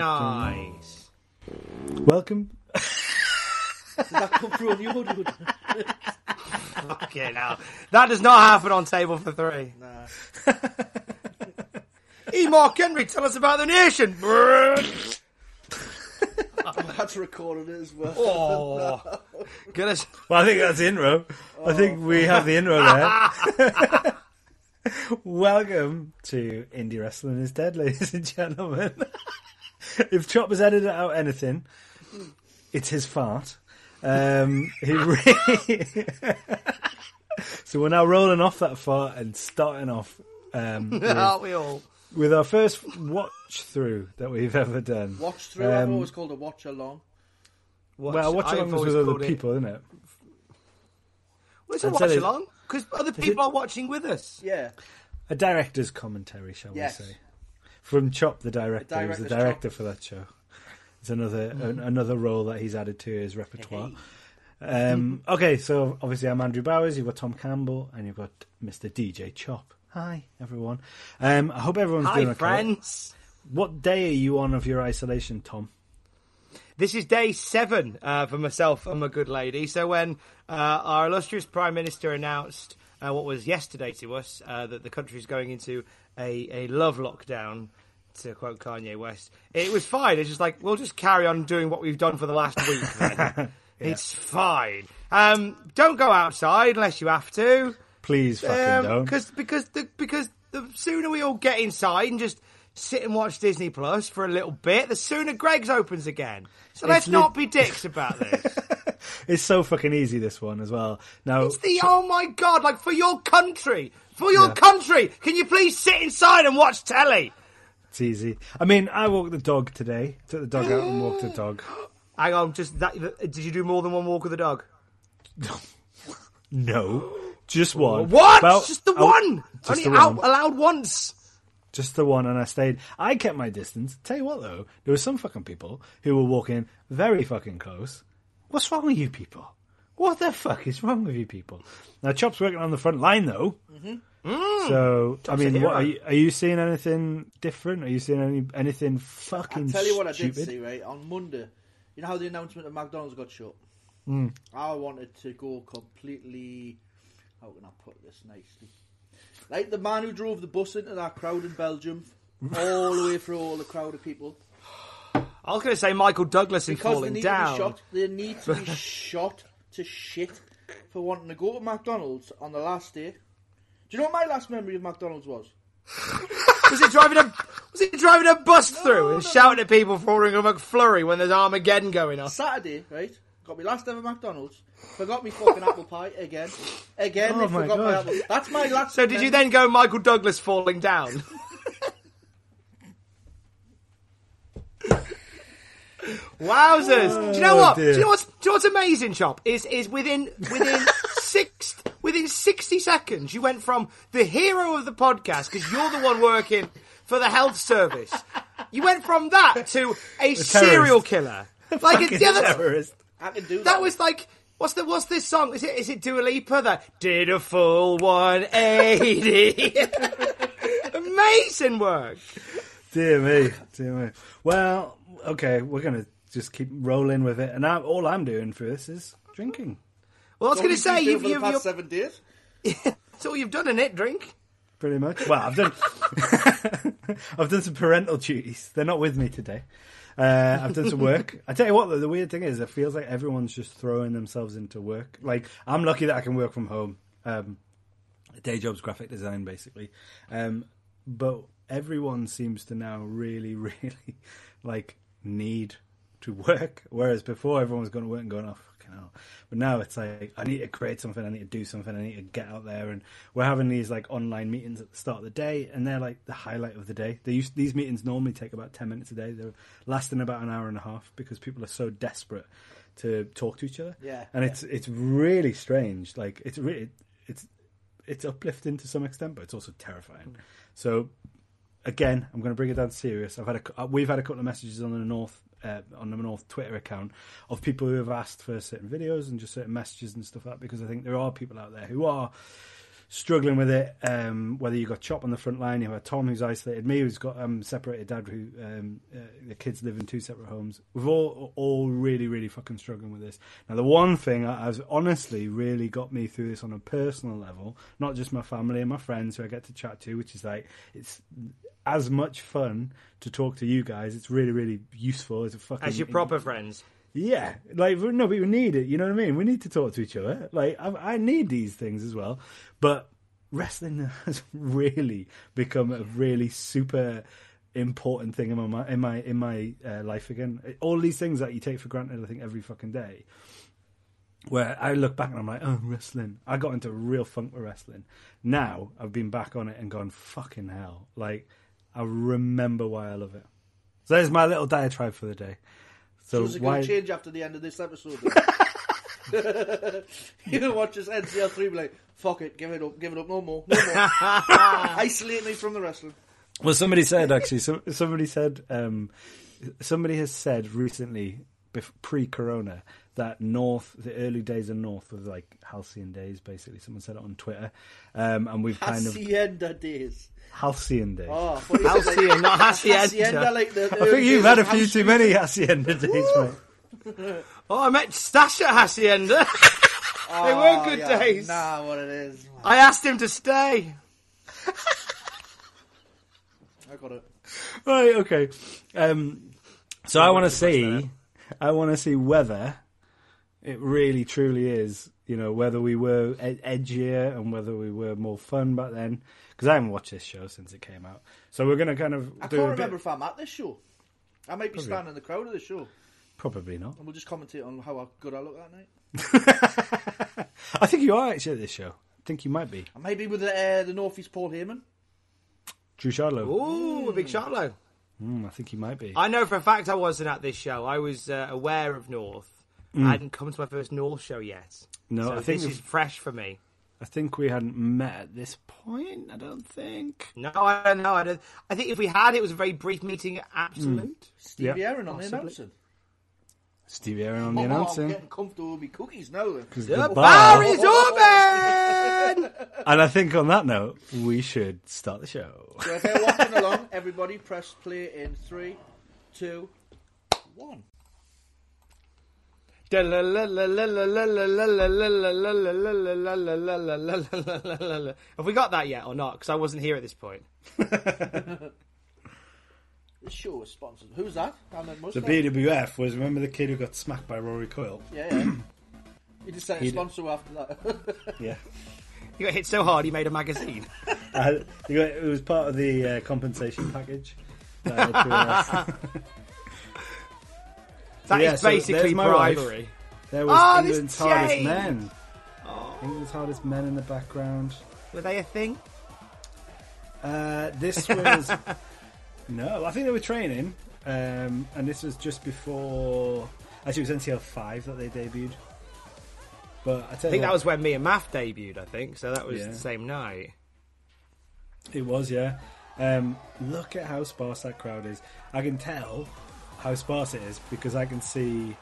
nice. Welcome. Did that come through on the audio? Okay, now that does not happen on table for three. nah. E. Mark Henry, tell us about the nation. That's recorded as well. oh, goodness. Well, I think that's the intro. I think we oh. have the intro there. Welcome to Indie Wrestling is Dead, ladies and gentlemen. if Chop has edited out anything, it's his fart. Um, he really... so we're now rolling off that fart and starting off um, with, Aren't we all? with our first watch through that we've ever done. Watch through. I've Um, always called a watch along. well, watch along is with other people, isn't it? Well, it's a I'd watch along because other people are watching with us. Yeah. A director's commentary, shall Yes. we say? From Chop, the director, who's the director's director for that show. It's another an, another role that he's added to his repertoire. Um, okay, so obviously I'm Andrew Bowers. You've got Tom Campbell, and you've got Mr. DJ Chop. Hi, everyone. Um, I hope everyone's doing Hi, okay. friends. What day are you on of your isolation, Tom? This is day seven uh, for myself and my good lady. So when uh, our illustrious Prime Minister announced uh, what was yesterday to us uh, that the country is going into a, a love lockdown, to quote Kanye West, it was fine. It's just like we'll just carry on doing what we've done for the last week. Then. It's fine. Um, don't go outside unless you have to. Please fucking don't. Because because the because the sooner we all get inside and just sit and watch Disney Plus for a little bit, the sooner Greg's opens again. So let's lit- not be dicks about this. It's so fucking easy this one as well. Now, it's the oh my god, like for your country, for your country, can you please sit inside and watch telly? it's easy. I mean, I walked the dog today. Took the dog out and walked the dog. Hang on, just that. Did you do more than one walk with the dog? No, just one. What? Well, just the I- one. just Only the out one. allowed once. Just the one, and I stayed. I kept my distance. Tell you what, though, there were some fucking people who were walking very fucking close. What's wrong with you people? What the fuck is wrong with you people? Now, Chop's working on the front line, though. Mm-hmm. So, I mean, what, are, you, are you seeing anything different? Are you seeing any anything fucking I'll tell you what I stupid? did see, right? On Monday, you know how the announcement of McDonald's got shut? Hmm. I wanted to go completely. How can I put this nicely? Like the man who drove the bus into that crowd in Belgium, all the way through all the crowd of people. I was going to say Michael Douglas they falling need down. to be shot. They need to be shot to shit for wanting to go to McDonald's on the last day. Do you know what my last memory of McDonald's was? Was he driving a was it driving a bus through and shouting at people for ordering a McFlurry when there's Armageddon going on? Saturday, right? Got me last ever McDonald's. Forgot me fucking apple pie again. Again, Oh my forgot my God. apple. That's my last. So did you then go Michael Douglas falling down? Wowzers! Oh, do you know Oh, what? dear. Do you know what's, do you know what's amazing, Chop? Is is within within six within sixty seconds you went from the hero of the podcast because you're the one working for the health service. You went from that to a serial killer. Like Fucking it's the other, terrorist. I can do that. that was like what's the what's this song? Is it is it Dua Lipa that did a full 180? Amazing work. Dear me, dear me. Well, okay, we're gonna just keep rolling with it, and I, all I'm doing for this is drinking. Well, I was going to say you've for the you've, past you've seven days. that's all you've done in it. Drink. Pretty much. Well, I've done. I've done some parental duties. They're not with me today. Uh, I've done some work. I tell you what, though, the weird thing is, it feels like everyone's just throwing themselves into work. Like I'm lucky that I can work from home. Um, day job's graphic design, basically. Um, but everyone seems to now really, really like need to work. Whereas before, everyone was going to work and going, "Oh fucking hell!" But now it's like I need to create something, I need to do something, I need to get out there. And we're having these like online meetings at the start of the day, and they're like the highlight of the day. They used these meetings normally take about ten minutes a day. They're lasting about an hour and a half because people are so desperate to talk to each other. Yeah, and it's it's really strange. Like it's really it's it's uplifting to some extent, but it's also terrifying. So again, I'm going to bring it down serious. I've had a, uh, we've had a couple of messages on the North uh, on the North Twitter account of people who have asked for certain videos and just certain messages and stuff like that because I think there are people out there who are struggling with it. Um, whether you got Chop on the front line, you had Tom who's isolated, me who's got um, separated dad, who um, uh, the kids live in two separate homes. We've all all really really fucking struggling with this. Now the one thing I, has honestly really got me through this on a personal level, not just my family and my friends who I get to chat to, which is like it's as much fun to talk to you guys. It's really really useful. It's a fucking As your proper friends. yeah, like no, but we need it. You know what I mean? We need to talk to each other. Like I, I need these things as well. But wrestling has really become a really super important thing in my in my in my uh, life again. All these things that you take for granted, I think, every fucking day. Where I look back and I'm like, oh, wrestling. I got into real funk with wrestling. Now I've been back on it and gone, fucking hell. Like, I remember why I love it. So there's my little diatribe for the day. So So is it why? going to change after the end of this episode? Going to watch this NCL 3 be like, fuck it, give it up, give it up, no more, no more. Isolate me from the wrestling. Well, somebody said actually. Some, somebody said. Um, somebody has said recently, pre-corona, that North, the early days of North, was like halcyon days. Basically, someone said it on Twitter, um, and we've kind of Hacienda days. halcyon days. Oh, I thought you said, Hacienda, not hacienda. Hacienda, like the, I think you've had a few too many hacienda days, mate. Oh, I met Stash at Hacienda. they were good days. Nah, what it is. I asked him to stay. I got it. Right, okay. Um, so I want to see, I want to see whether it really truly is, you know, whether we were ed- edgier and whether we were more fun back then. Because I haven't watched this show since it came out, so we're going to kind of I do can't a remember bit. if I'm at this show. I might be standing in the crowd of the show, Probably not. and we'll just commentate on how good I look that night. I think you are actually at this show. I think you might be. I might be with the, uh, the Northeast Paul Heyman. Drew Charlo. Ooh, a big Charlo. Mm, I think you might be. I know for a fact I wasn't at this show. I was uh, aware of North. I hadn't come to my first North show yet. No, so I think this if- is fresh for me. I think we hadn't met at this point. I don't think. No, I don't know. I, don't, I think if we had, it was a very brief meeting at Absolute. Steve Yeah, Aaron on the possibly. announcing. Stevie Aaron on the Oh, I'm getting comfortable with my cookies now. Then. The The bar. bar is open! And I think on that note, we should start the show. So if you're watching along, everybody press play in three, two, one. Have we got that yet or not? Because I wasn't here at this point. This show is sponsored. Who's that? Ahmed The Mustard. BWF was remember the kid who got smacked by Rory Coyle. Yeah, yeah. He just said He a did. sponsor after that. Yeah, He got hit so hard he made a magazine. uh, it was part of the uh, compensation package. that uh, That is Yeah, so basically there's my bribery. there was Oh, England's hardest men. England's hardest men in the background. Were they a thing? Uh, this was no, I think they were training, um, and this was just before. Actually, it was NCL five that they debuted. But I tell I think that was when me and Math debuted, I think. So that was Yeah. the same night. It was, yeah. Um, look at how sparse that crowd is. I can tell how sparse it is because I can see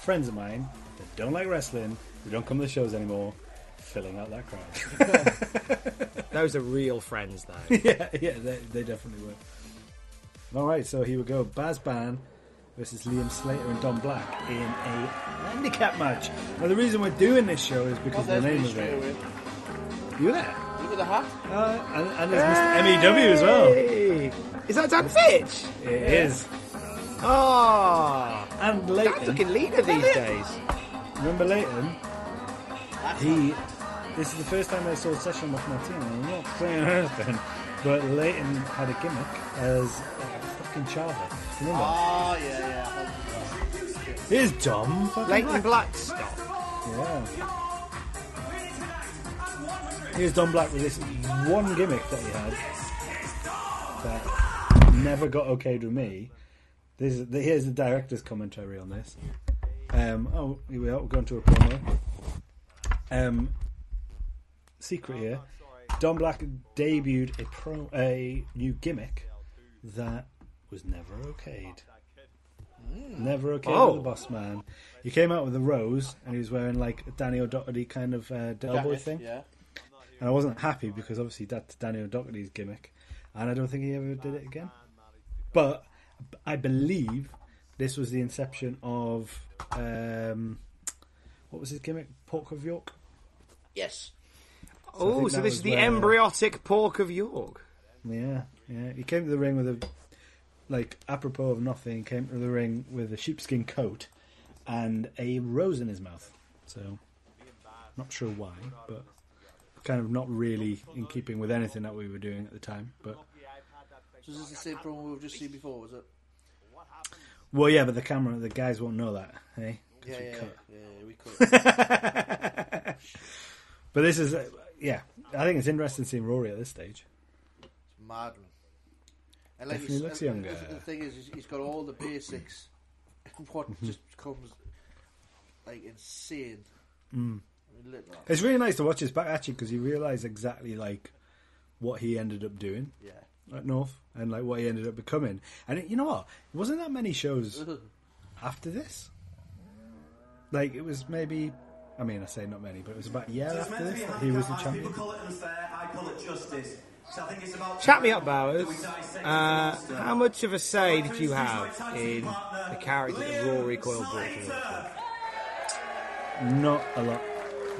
friends of mine that don't like wrestling, who don't come to the shows anymore, filling out that crowd. Those are real friends, though. yeah, yeah, they, they definitely were. All right, so here we go. Baz Ban versus Liam Slater and Don Black in a handicap match. Now, the reason we're doing this show is because of the name me of it. You there. Look at the hat. Uh, and, and there's Mr. MEW as well. Is that Dan Fitch? It is. Oh, And Dan's Leighton. looking leaner these days. Remember Leighton? That's He. This is the first time I saw a session with Martina. I'm not saying anything, but Leighton had a gimmick as a fucking Chava. Remember? Oh, yeah, yeah. Here's Dom. fucking Leighton Black. Blackstock. Yeah. Here's Don Black with this one gimmick that he had that never got okayed with me. This is, here's the director's commentary on this. Um, oh, here we are. We're going to a promo. Um, secret here. Don Black debuted a pro a new gimmick that was never okayed. Never okayed Oh. with the boss man. He came out with a rose and he was wearing like a Danny O'Doherty kind of uh, Delboy Jacket, thing. Yeah. and I wasn't happy because obviously that's Daniel Doherty's gimmick, and I don't think he ever did it again. But I believe this was the inception of um, what was his gimmick? Pork of York. Yes. I Oh, so this is the where- embryotic pork of York. Yeah, yeah. He came to the ring with a like apropos of nothing. Came to the ring with a sheepskin coat and a rose in his mouth. So, not sure why, but kind of not really in keeping with anything that we were doing at the time. But So is this the same promo we've just seen before, was it? well, yeah, but the camera, the guys won't know that, hey? Yeah, we yeah, cut. yeah, we could. But this is, uh, yeah. I think it's interesting seeing Rory at this stage. It's Mad. And like Definitely looks said, younger. The, the thing is, he's- he's got all the basics. what Mm-hmm. just becomes like insane. Mm. I mean. It's really nice to watch his back actually because you realise exactly like what he ended up doing. Yeah. at North and like what he ended up becoming. And it, you know what? It wasn't that many shows after this. Like it was maybe. I mean, I say not many, but it was about a year So after meant to this be that he was the champion. People call it unfair. I call it justice. So I think it's about Chat me up, Bowers. that we dissect Uh, how much of a say did you have in the character that Liam Rory Coyle brought to the Not a lot.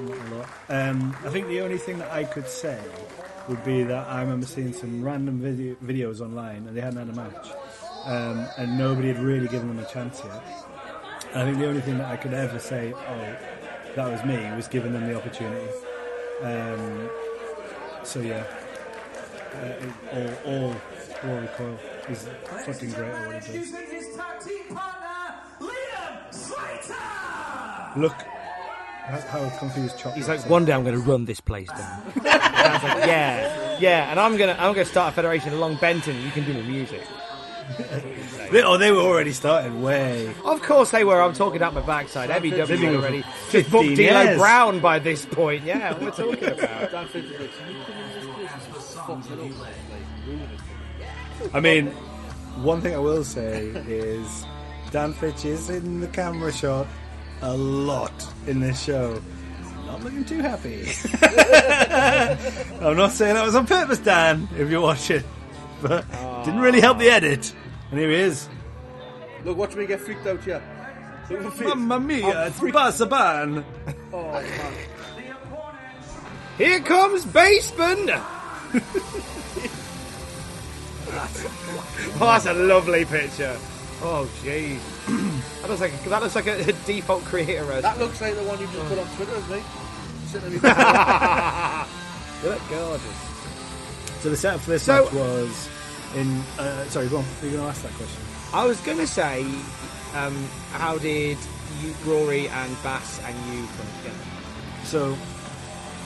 Not a lot. Um, I think the only thing that I could say would be that I remember seeing some random video, videos online and they hadn't had a match. Um, and nobody had really given them a chance yet. And I think the only thing that I could ever say, oh, that was me, was giving them the opportunity. Um, so yeah, uh, it- all, all Rory Coyle is fucking great at what he does. Introducing his tag team partner, Liam Slater. Look that's how, how confused Chop He's looks like, one day I'm going to run this place down. and I was like, yeah, yeah, and I'm gonna, I'm gonna start a federation along Benton. You can do the music. They, oh, they were already started way. Of course they were. I'm talking out my backside. Been MEW here already. Just booked 15 D'Lo years. Brown by this point. Yeah, what we're talking about. this place and just fuck it up? Like, ruin it. I mean, one thing I will say is Dan Fitch is in the camera shot a lot in this show. Not looking too happy. I'm not saying that was on purpose, Dan, if you're watching. But didn't really help the edit. And here he is. Look, watch me get freaked out here. Look at my face. Mamma mia, I'm it's freaked- Basaban. Oh, man. Here comes Baseman. oh, that's a lovely picture. Oh, jeez. that looks like a, that looks like a, default creator. As That looks like the one you just put on Twitter, isn't it? Sitting in my they look gorgeous. So the setup for this So- match was in. Uh, sorry, go on. You're going to ask that question. I was going to say, um, how did you, Rory and Bass and you come together? So,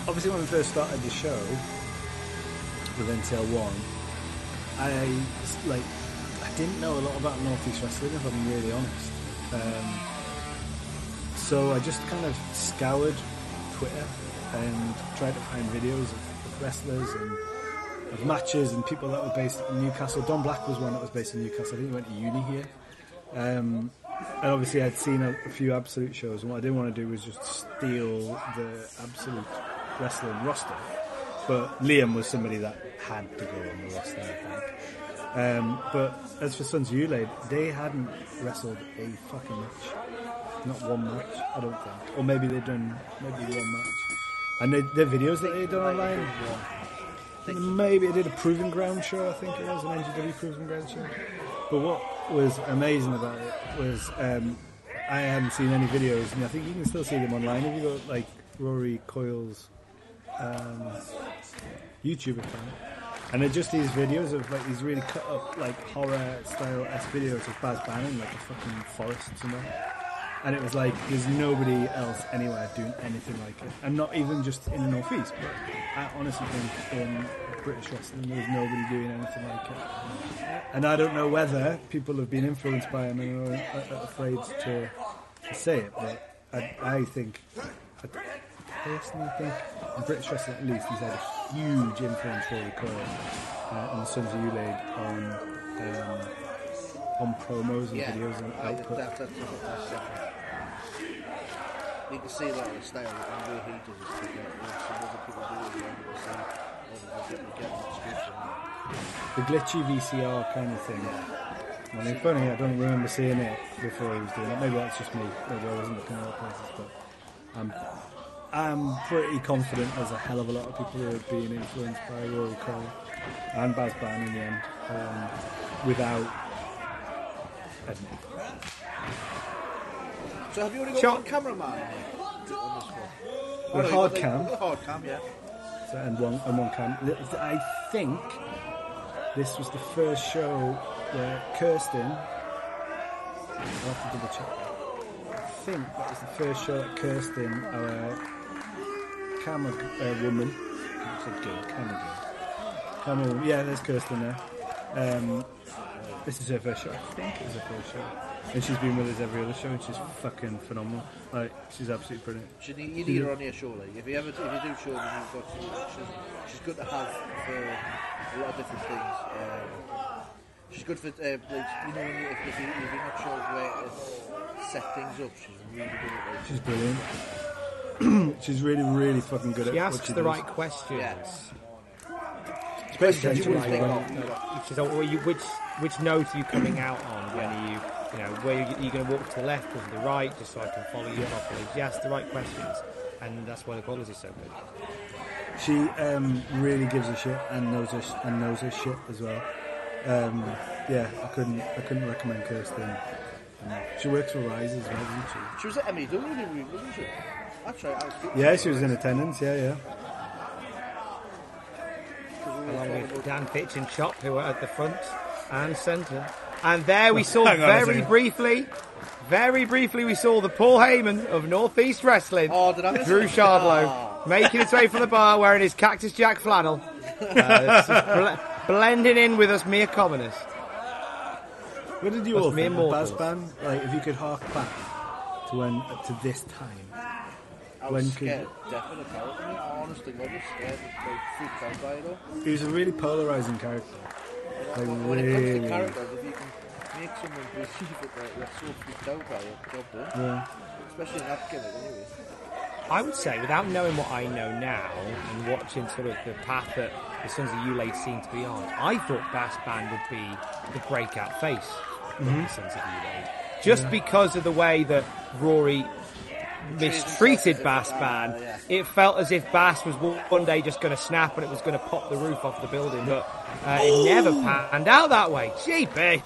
obviously, when we first started the show with NCL One, I like I didn't know a lot about Northeast Wrestling, if I'm really honest. Um, so I just kind of scoured Twitter and tried to find videos of, of wrestlers and of matches and people that were based in Newcastle. Don Black was one that was based in Newcastle. I think he went to uni here. Um, and obviously, I'd seen a, a few Absolute shows, and what I didn't want to do was just steal the Absolute Wrestling roster. But Liam was somebody that had to go on the roster, I think. Um, but as for Sons of Ulade, they hadn't wrestled a fucking match. Not one match, I don't think. Or maybe they'd done maybe one match. And they, the videos that they'd done online, maybe they did a Proving Ground show, I think it was, an NGW Proving Ground show. But what was amazing about it was um, I hadn't seen any videos, and I think you can still see them online if you go like Rory Coyle's um, YouTube account. And they're just these videos of like these really cut up like horror style s videos of Baz Bannon like a fucking forest somewhere. And it was like there's nobody else anywhere doing anything like it, and not even just in the northeast. But I honestly think in British wrestling there's nobody doing anything like it. And I don't know whether people have been influenced by him and are, afraid to, to say it, but I, I think, I personally think, in British wrestling at least, he's had a huge influence Rory Coyle uh, on the Sons of Ulade on um, on promos and Yeah, videos and I- output. that- You can see that in the style and the way he does his thing. Some other people do it. And you can see they're getting, getting much good from it. the glitchy VCR kind of thing. I mean, funny, I don't remember seeing it before he was doing it. Maybe that's just me. Maybe I wasn't looking at other places, but I'm, I'm pretty confident there's a hell of a lot of people who are being influenced by Rory Coyle and Baz Ban in the end, um, without admitting. So have you already got Shot. one cameraman? With Oh, hard cam. the- Hard cam, yeah. So, and one and one cam. I think this was the first show where Kirsten. I'll have to double check. I think that was the first show that Kirsten, our camera uh, woman, I said girl, camera girl, camera woman. Yeah, there's Kirsten there. Um, this is her first show. I think it was her first show, and she's been with us every other show, and she's fucking phenomenal. Like, she's absolutely brilliant. You need, you need her on here, surely. If you ever, if you do show you've got to, she's, she's good to have for a lot of different things. Um, she's good for, uh, you know, if, if, you, if you're not sure where to set things up, she's really good at it. She's brilliant. she's really, really fucking good at She what asks the does. right questions. Yeah. Especially you when wouldn't she's think like- of. She's like, well, you, which which note are you coming out on? When are you, you know, where are you going to walk to the left or to the right, just so I can follow you properly? She asks the right questions, and that's why the quality is so good. She um, really gives a shit and knows her sh- and knows her shit as well. Um, yeah, I couldn't I couldn't recommend Kirsten. She works for Rise as well, doesn't she? She was at MEW, wasn't she? That's right. I was Yeah, she was in attendance. Yeah, yeah. Along with Dan Fitch and Chop, who were at the front and centre. And there we saw Hang on a very second. briefly, very briefly, we saw the Paul Heyman of Northeast Wrestling. Oh, did I miss Drew it? Shardlow Oh. making his way from the bar wearing his Cactus Jack flannel. Uh, this is ble- blending in with us mere commoners. What did you Us all mere think of Baz mortals. Ban? Like, if you could hark back to when to this time, I When was could- scared. Definitely character. I honestly was scared. Like, freaked out by it all. he was a really polarizing character. Like, When it comes to characters, if you can make someone believe it, like, they're so freaked out by it, job done. Yeah. Especially in that gimmick, anyway. I would say, without knowing what I know now and watching sort of the path that the Sons of Ulade seem to be on, I thought Bass Band would be the breakout face of the mm-hmm. Sons of Ulade. Just because of the way that Rory mistreated Bass Band, it felt as if Bass was one day just going to snap and it was going to pop the roof off the building, but uh, it never panned out that way. Jeepers!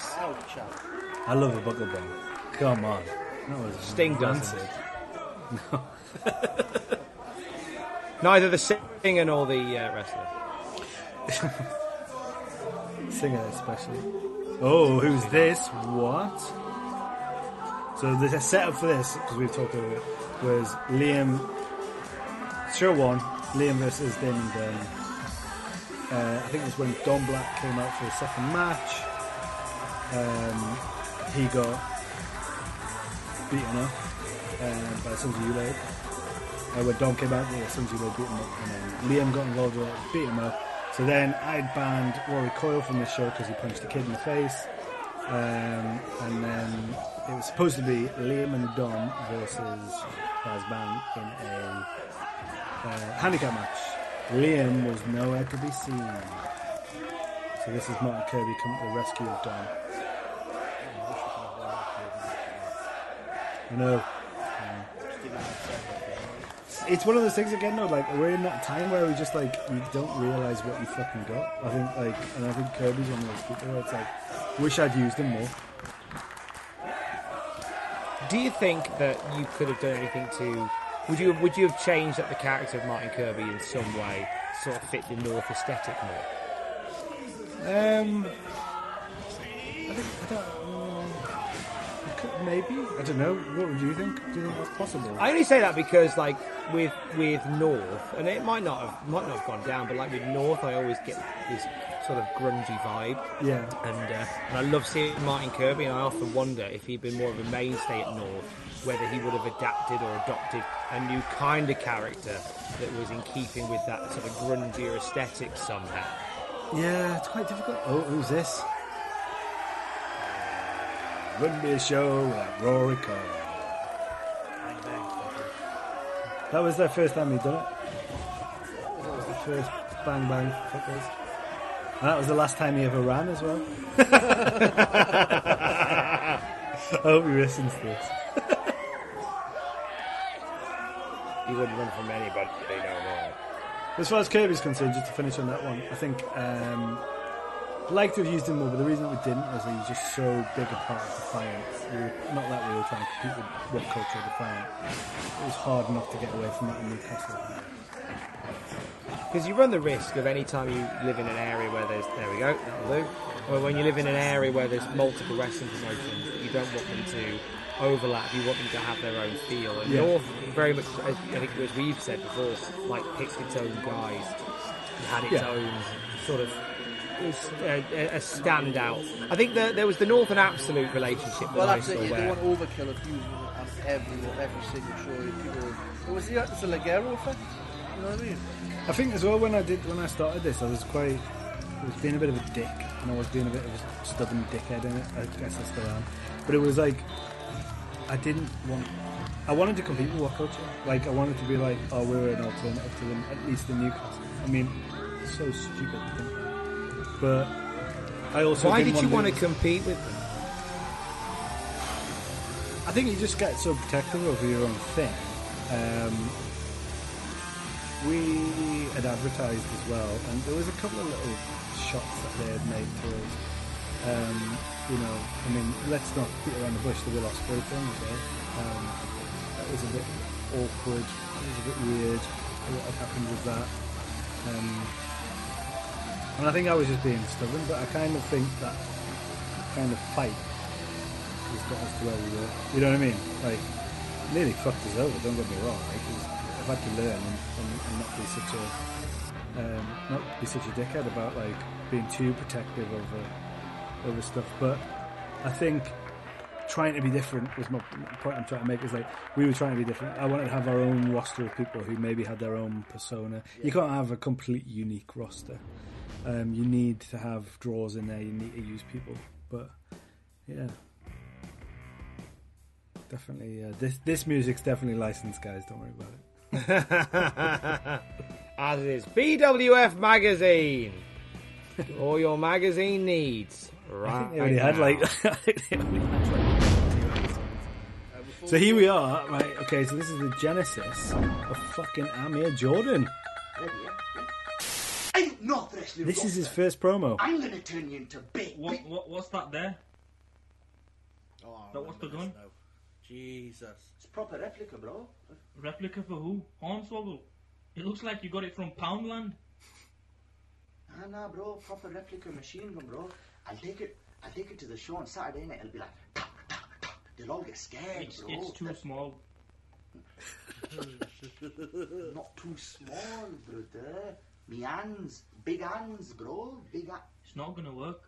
I love a buckle bomb. Come on. That was Sting doesn't. rancid. Neither the singer nor the uh, wrestler. Singer especially. Oh, who's this? What? So the setup for this, because we've talked about it, was Liam. Show one, Liam versus Damon Dunn. Uh, I think it was when Don Black came out for the second match. Um, he got beaten up uh, by of Ulade. Uh, when Don came out, Sons of Ulade beat him up, and then Liam got involved with it, beat him up. So then I'd banned Rory Coyle from the show because he punched a kid in the face. Um, and then it was supposed to be Liam and Don versus Baz Band in a uh, handicap match. Liam was nowhere to be seen. So this is Martin Kirby coming to the rescue of Don. I know. It's one of those things again, though. Like we're in that time where we just like you don't realize what you fucking got. I think like, and I think Kirby's one of those people where it's like, wish I'd used him more. Do you think that you could have done anything to? Would you would you have changed up the character of Martin Kirby in some way, sort of fit the North aesthetic more? Um, I think I don't. Um, I could- maybe I don't know. What would you think? Do you think that's possible? I only say that because, like, with with North, and it might not have might not have gone down, but like with North, I always get this sort of grungy vibe. yeah. And, uh, and I love seeing Martin Kirby, and I often wonder if he'd been more of a mainstay at North, whether he would have adapted or adopted a new kind of character that was in keeping with that sort of grungier aesthetic somehow. Yeah, it's quite difficult. Oh, who's this? Wouldn't be a show without Rory Coyle. That was their first time he'd done it. That was the first bang bang fuckers. And that was the last time he ever ran as well. I hope he listens to this. He wouldn't run from anybody no more. As far as Kirby's concerned, just to finish on that one, I think um, I'd like to have used him more, but the reason we didn't was he was just so big a part of Defiance. We were, not that we were trying to compete with what culture of Defiant. It was hard enough to get away from that in Newcastle. Because you run the risk of any time you live in an area where there's there we go that'll do, or when you live in an area where there's multiple wrestling promotions, you don't want them to overlap. You want them to have their own feel. And Yeah. North very much, as I think as we've said before, like picked its own guys, and had its Yeah. own sort of. A, a a standout. I think the, there was the North and Absolute relationship that Well, I that's saw it. You want overkill of using it on every every single show. People, what was the it's a Legero effect? You know what I mean? I think as well when I did when I started this, I was quite I was being a bit of a dick, and I was being a bit of a stubborn dickhead in it. I guess I still am, but it was like I didn't want. I wanted to compete with WhatCulture. Like I wanted to be like, oh, we're an alternative to them, at least in Newcastle. I mean, it's so stupid to think that. But I also Why did you want want to compete with them? I think you just get so protective over your own thing. Um, we had advertised as well, and there was a couple of little shots that they had made to us. Um, you know, I mean, let's not beat around the bush. The Will Ospreay thing well. Um, that was a bit awkward. It was a bit weird. What had happened with that? Um, and I think I was just being stubborn, but I kind of think that kind of fight has got us to where we were. You know what I mean? Like, nearly fucked us over. Don't get me wrong. Like, I've had to learn and, and, and not be such a um, not be such a dickhead about like being too protective over over stuff. But I think trying to be different was my my point. I'm trying to make is like we were trying to be different. I wanted to have our own roster of people who maybe had their own persona. You can't have a complete unique roster. Um, you need to have draws in there. You need to use people. But yeah, definitely. Uh, this this music's definitely licensed, guys. Don't worry about it. As it is BWF Magazine. All your magazine needs. Right. think they only had now. like. I think only had like. So here we are, right? Okay, so this is the genesis of fucking Amir Jordan. Ain't North Wrestling This is his first promo. I'm gonna turn you into big. What, what what's that there? Oh, I That was the gun? this. Jesus. Proper replica, bro. Replica for who? Hornswoggle. It looks like you got it from Poundland. Nah, nah, bro. Proper replica machine gun, bro. I'll take it. I'll take it to the show on Saturday, and it'll be like, tuck, tuck, tuck. they'll all get scared, It's, bro. it's too small. Not too small, brother. Me hands, big hands, bro. Big. Ha- It's not gonna work.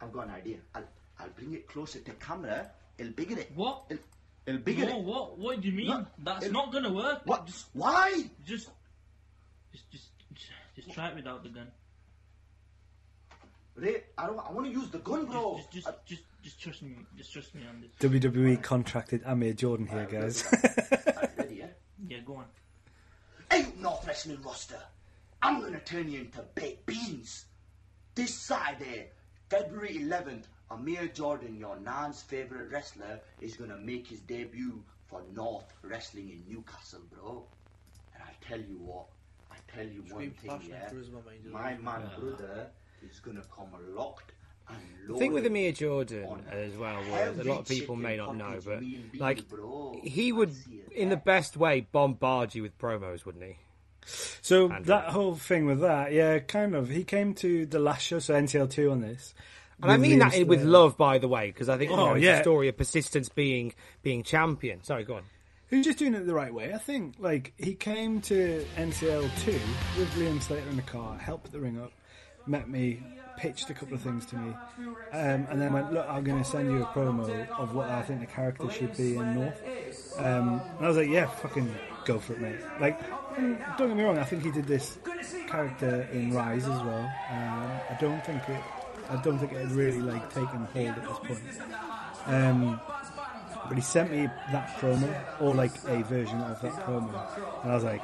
I've got an idea. I'll, I'll bring it closer to camera. It'll bigger it. What? It'll, it'll bigger No, it. what? What do you mean? No, That's it- not gonna work. What? Just, Why? just, just, just, just try it without the gun. Ray, I don't. I want to use the gun, bro. Just, just, just, just, just trust me. Just trust me on this. WWE E contracted Amir Jordan here, guys. Alright, ready, yeah? Yeah, go on. Hey, North Wrestling roster. I'm gonna turn you into baked beans. This Saturday, February 11th, Amir Jordan, your nan's favorite wrestler, is gonna make his debut for North Wrestling in Newcastle, bro. And I tell you what, I tell you one thing, yeah. and charisma, mind you. My man, brother, is gonna come locked and The loaded. thing with Amir Jordan as well was a lot of people may not know, but like he would, in the best way, bombard you with promos, wouldn't he? So Andrew. that uh, whole thing with that, yeah, kind of. He came to the last show, so NCL two on this. And I mean that with love, by the way, because I think you Oh, know, it's yeah. a story of persistence being being champion. Sorry, go on. Who's just doing it the right way. I think, like, he came to NCL 2 with Liam Slater in the car, helped the ring up, met me, pitched a couple of things to me, um, and then went, Look, I'm going to send you a promo of what I think the character should be in North. Um, and I was like, Yeah, fucking go for it, mate. Like, don't get me wrong, I think he did this character in Rise as well. Um, I don't think it. I don't think it had really like taken hold at this point. Um, But he sent me that promo, or like a version of that promo, and I was like,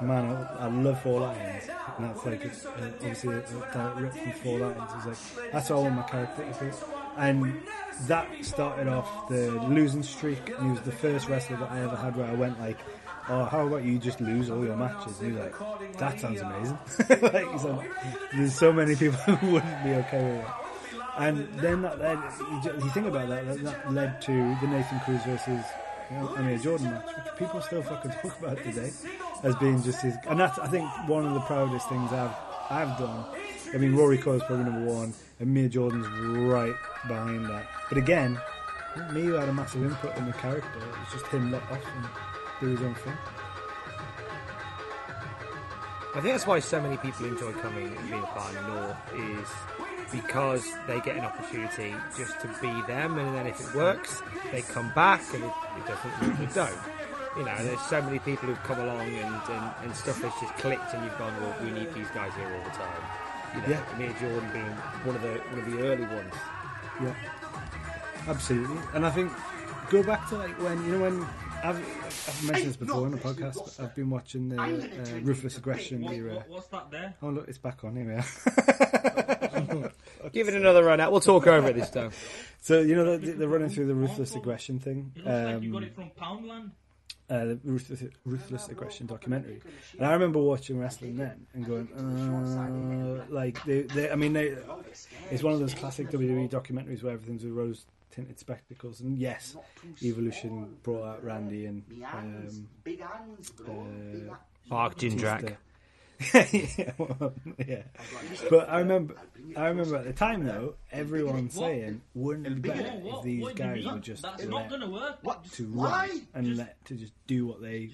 man, I, I love Four Lions, and that's like it's, uh, obviously a, a direct rip from Four Lions. Was like that's all in my character do, and that started off the losing streak. He was the first wrestler that I ever had where I went like. Oh, how about you just lose all your matches? And he was like, that sounds amazing. like, there's so many people who wouldn't be okay with it. And then that led, you think about that, that, that led to the Nathan Cruz versus Amir Jordan match, which people still fucking talk about today as being just his. And that's, I think, one of the proudest things I've I've done. I mean, Rory Coyle's probably number one, and Mia Jordan's right behind that. But again, Mia had a massive input in the character. It was just him let off and do his own thing. I think that's why so many people enjoy coming and being part of North is because they get an opportunity just to be them, and then if it works, they come back, and if it doesn't, they don't. You know, there's so many people who've come along and, and, and stuff has just clicked, and you've gone, well, we need these guys here all the time. You know, Yeah. Amir Jordan being one of the one of the early ones. Yeah, absolutely. And I think go back to like when you know when I've, I've mentioned this before in the podcast. But I've been watching the uh, ruthless aggression What, era. what, what's that there? Oh look, it's back on here. We are. Give it another run out. We'll talk over it this time. so you know they're, they're running through the ruthless aggression thing. It looks like you got Um, it from Poundland. Uh, the ruthless, ruthless aggression documentary, and I remember watching wrestling then and going, uh, like they, they, I mean, they, it's one of those classic WWE documentaries where everything's with rose tinted spectacles, and yes, Evolution brought out Randy and um, big hands, bro. uh, Mark Jindrak. Yeah, well, yeah. But I remember, I remember at the time though, everyone saying, "Wouldn't it be better What, what, if these what do you guys were just That's let not going to work. What? to Why? run and let to just do what they."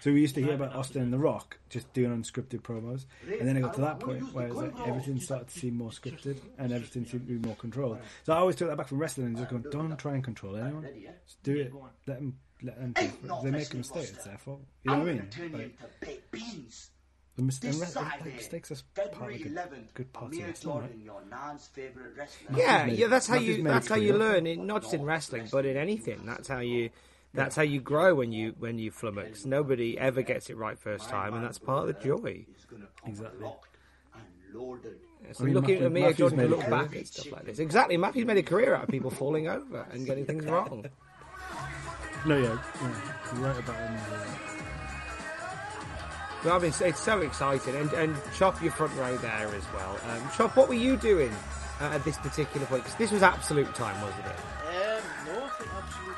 So we used to hear about Austin and The Rock just doing unscripted promos, and then it got to that point where it was like everything started to seem more scripted and everything seemed to be more controlled. So I always took that back from wrestling and just going, "Don't try and control anyone. Just do it. Let them." Let them pay for it. If they make a mistake, it's their fault. You know what I mean? turn you Like, into baked beans. The mis- This and re- side like, there, mistakes are part of February a good, 11th, good part of Amir? Jordan, your nan's favourite wrestler. Yeah, made- yeah. That's how you. That's how you learn. It, not just in wrestling, but in anything. That's how you. That's how you grow when you when you flummox. Nobody ever gets it right first time, and that's part of the joy. He's Exactly. locked and loaded. So I mean, looking Matthew- at me, Matthew's Jordan, made a look back at stuff like this. Exactly, Matthew's made a career out of people falling over and getting things wrong. No, yeah, yeah. You're right about him. But I mean, it's so exciting, and and Chop, your front row there as well. Um, Chop, what were you doing uh, at this particular point? Because this was absolute time, wasn't it? Um, no, I think absolutely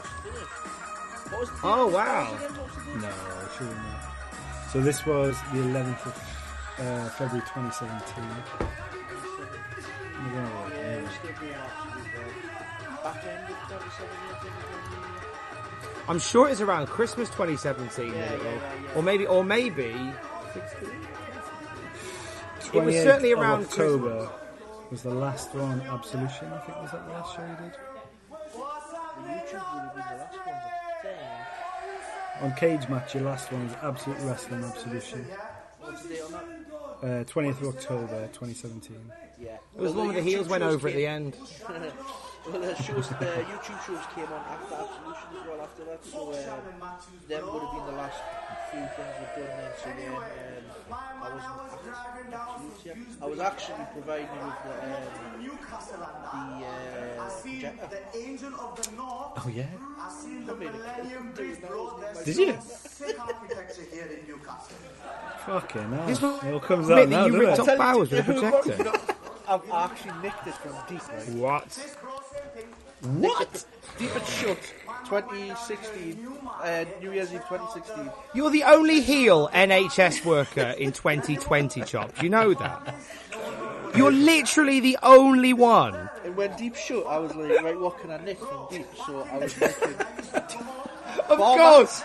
just finished. What was the Oh, wow. Was it again? What was the date? No, sure not. So this was the 11th of uh, February 2017. Yeah, Yeah, it was still doing. Back end of 2017, I'm sure it's around Christmas 2017, Yeah, that yeah, yeah, yeah. or maybe, or maybe. 16? It was 28th certainly of around October was the last one. Absolution, I think was that the last show you did. The YouTube would have been the last ones, I think. On Cage Match, your last one was Absolute Wrestling Absolution. What's the date on that? Uh, 20th of October 2017. Yeah. It was the one where the heels went over at the end. well, the shows, the YouTube shows came on after Absolution as well. After that, so um, them would have been the last few things we've done then. So then, um, I wasn't at Absolute yet. I was actually providing you with the um, the uh, projector. Oh yeah. Did you? Fucking hell. This was- It all comes Mate, out now, you doesn't ripped it? up Bowers with a projector. I've actually nicked it from deep. Right? What? What? Deep and shut. 2016, uh, New Year's Eve 2016. You're the only heel NHS worker in 2020, Chop. Do you know that? You're literally the only one. And when Deep shut, I was like, right, what can I nick from Deep? So I was nicking, Of course.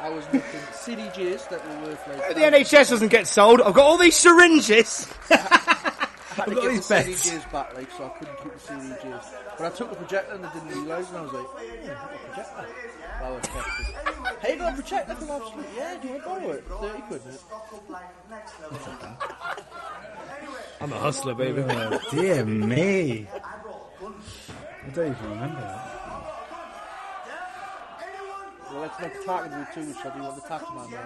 I was nicking CDJs that were worth like. The NHS doesn't get sold. I've got all these syringes. I had to I've got get these the bets. CDJs back, like, so I couldn't keep the CDJs. But I took the projector and I didn't realise, and I was like, oh, I've got a projector. I was tested. Hey, you got a projector from Absolute? Yeah, do you want to borrow it? 30 quid. I'm a hustler, baby. Oh, dear me. I don't even remember that. Well, let's not talk about too much. I do want the tax man to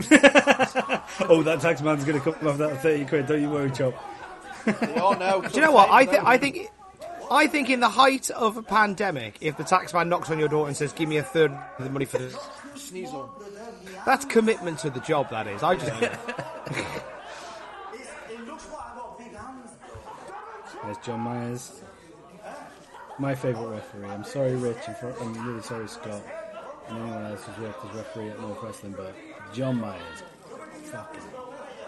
believe Oh, that tax man's going to come off that 30 quid, don't you worry, Chop. It. Oh no! Do you know what? I think I think I think in the height of a pandemic, if the taxman knocks on your door and says, "Give me a third of the money for this," sneeze on. that's commitment to the job. That is. I just There's John Myers. My favourite referee. I'm sorry, Rich, and for, I'm really sorry, Scott, and anyone else who's worked as referee at North Wrestling, but John Myers. Fucking.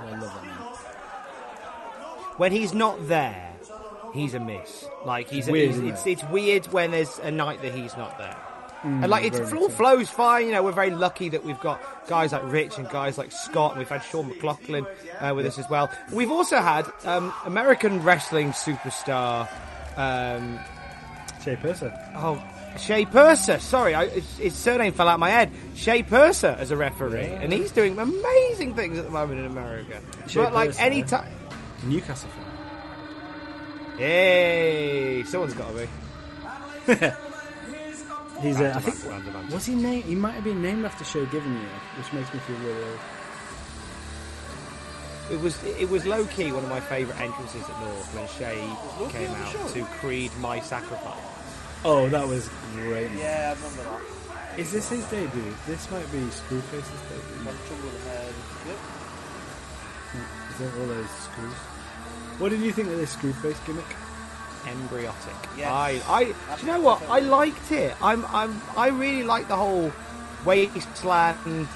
I love that man. When he's not there, he's a miss. Like he's, Weird, he's isn't it's, it? it's weird when there's a night that he's not there. and like it Mm, all flows fine, you know. We're very lucky that we've got guys like Rich and guys like Scott, and we've had Sean McLaughlin uh, with us as well. We've also had um, American wrestling superstar, um, Shay Purser. oh Shay Purser. Sorry, I, his, his surname fell out of my head. Shay Purser as a referee, and he's doing amazing things at the moment in America. Shay but like Purser, any time. Newcastle fan. Hey, someone's got to be. He's, uh, I think, Round the was he named? He might have been named after Shay Given you, which makes me feel really old. It was it was low key one of my favourite entrances at North when Shay came out to Creed My Sacrifice. Oh, that was great. Yeah, I remember that. Is this his debut? This might be Screwface's debut. Trouble with the head. Yep. Is that all those screws? What did you think of this Screwface gimmick? Embryotic. Yes. I I do you know what? I liked it. I'm I'm I really like the whole wasteland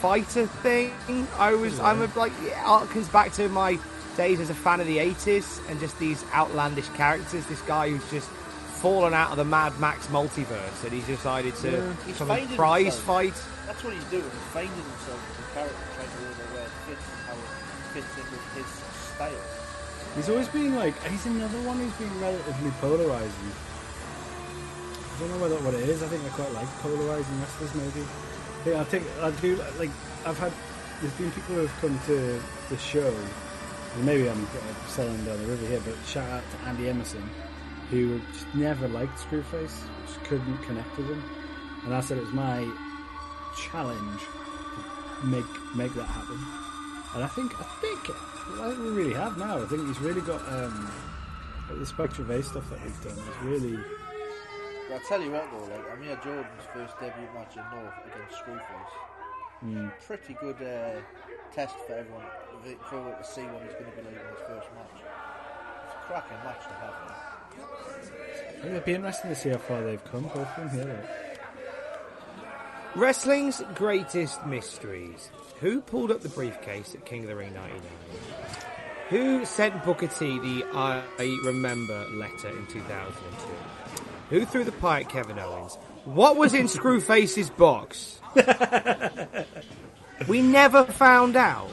fighter thing. I was I'm a, like it harkens uh, back to my days as a fan of the 80s and just these outlandish characters. This guy who's just fallen out of the Mad Max multiverse and he's decided to Yeah. He's come and finding prize himself. fight. That's what he's doing. He's finding himself as a character, He's always been like, he's another one who's been relatively polarizing. I don't know whether what it is. I think I quite like polarizing wrestlers. Maybe. Think I think I do like. I've had. There's been people who have come to the show. Maybe I'm selling down the river here, but shout out to Andy Emerson, who just never liked Screwface, just couldn't connect with him, and I said it was my challenge to make make that happen. And I think I think I think we really have now. I think he's really got um, like the Spectre Bay stuff that we've done. Is really But I'll tell you what though, like Amir Jordan's first debut match in North against Screwface. Pretty good uh, test for everyone for everyone to see what he's going to be like in his first match. It's a cracking match to have. Like. I think it'd be interesting to see how far they've come both from here. Like. Wrestling's greatest mysteries. Who pulled up the briefcase at King of the Ring 99? Who sent Booker T the I Remember letter in 2002? Who threw the pie at Kevin Owens? What was in Screwface's box? we never found out.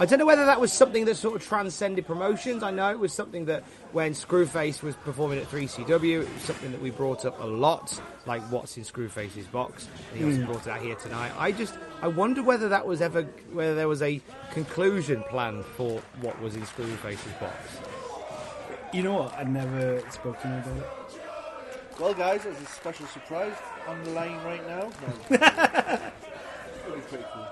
I don't know whether that was something that sort of transcended promotions. I know it was something that when Screwface was performing at 3CW, it was something that we brought up a lot, like what's in Screwface's box. And he also hmm. brought it out here tonight. I just, I wonder whether that was ever, whether there was a conclusion planned for what was in Screwface's box. You know what? I never spoke to him about it. Well, guys, there's a special surprise on the line right now. No, it'll be pretty cool.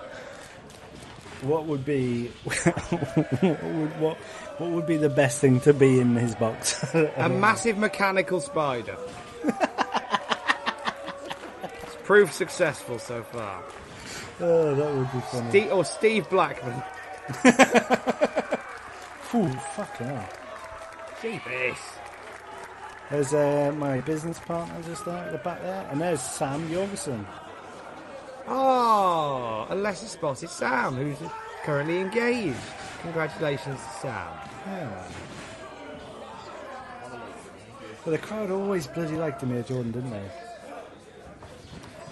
What would be what would what what would be the best thing to be in his box? A massive mechanical spider. it's proved successful so far. oh, that would be funny. Steve, or Steve Blackman. Ooh, fucking hell. Jeepers. There's uh, my business partner just there at the back there, and there's Sam Jorgensen. Oh, a lesser spotted Sam, who's currently engaged. Congratulations, Sam. Yeah. But the crowd always bloody liked Amir Jordan, didn't they?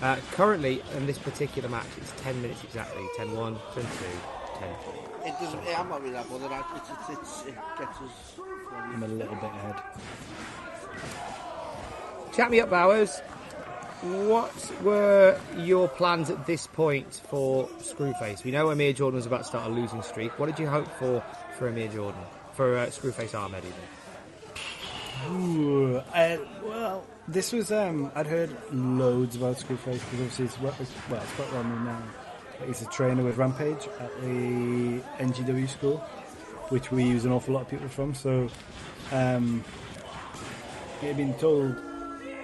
Uh, currently, in this particular match, it's 10 minutes exactly 10 1, 10 2, 10 3. It doesn't. I'm not really that bothered. I- It's, it's, it's, it gets us. I'm a little bit ahead. Chat me up, Bowers. What were your plans at this point for Screwface? We know Amir Jordan was about to start a losing streak. What did you hope for for Amir Jordan? For uh, Screwface Ahmed, even? Ooh, well, this was um, I'd heard loads about Screwface because obviously it's, well, it's, quite well known now. He's a trainer with Rampage at the NGW school, which we use an awful lot of people from. So, um, he had been told,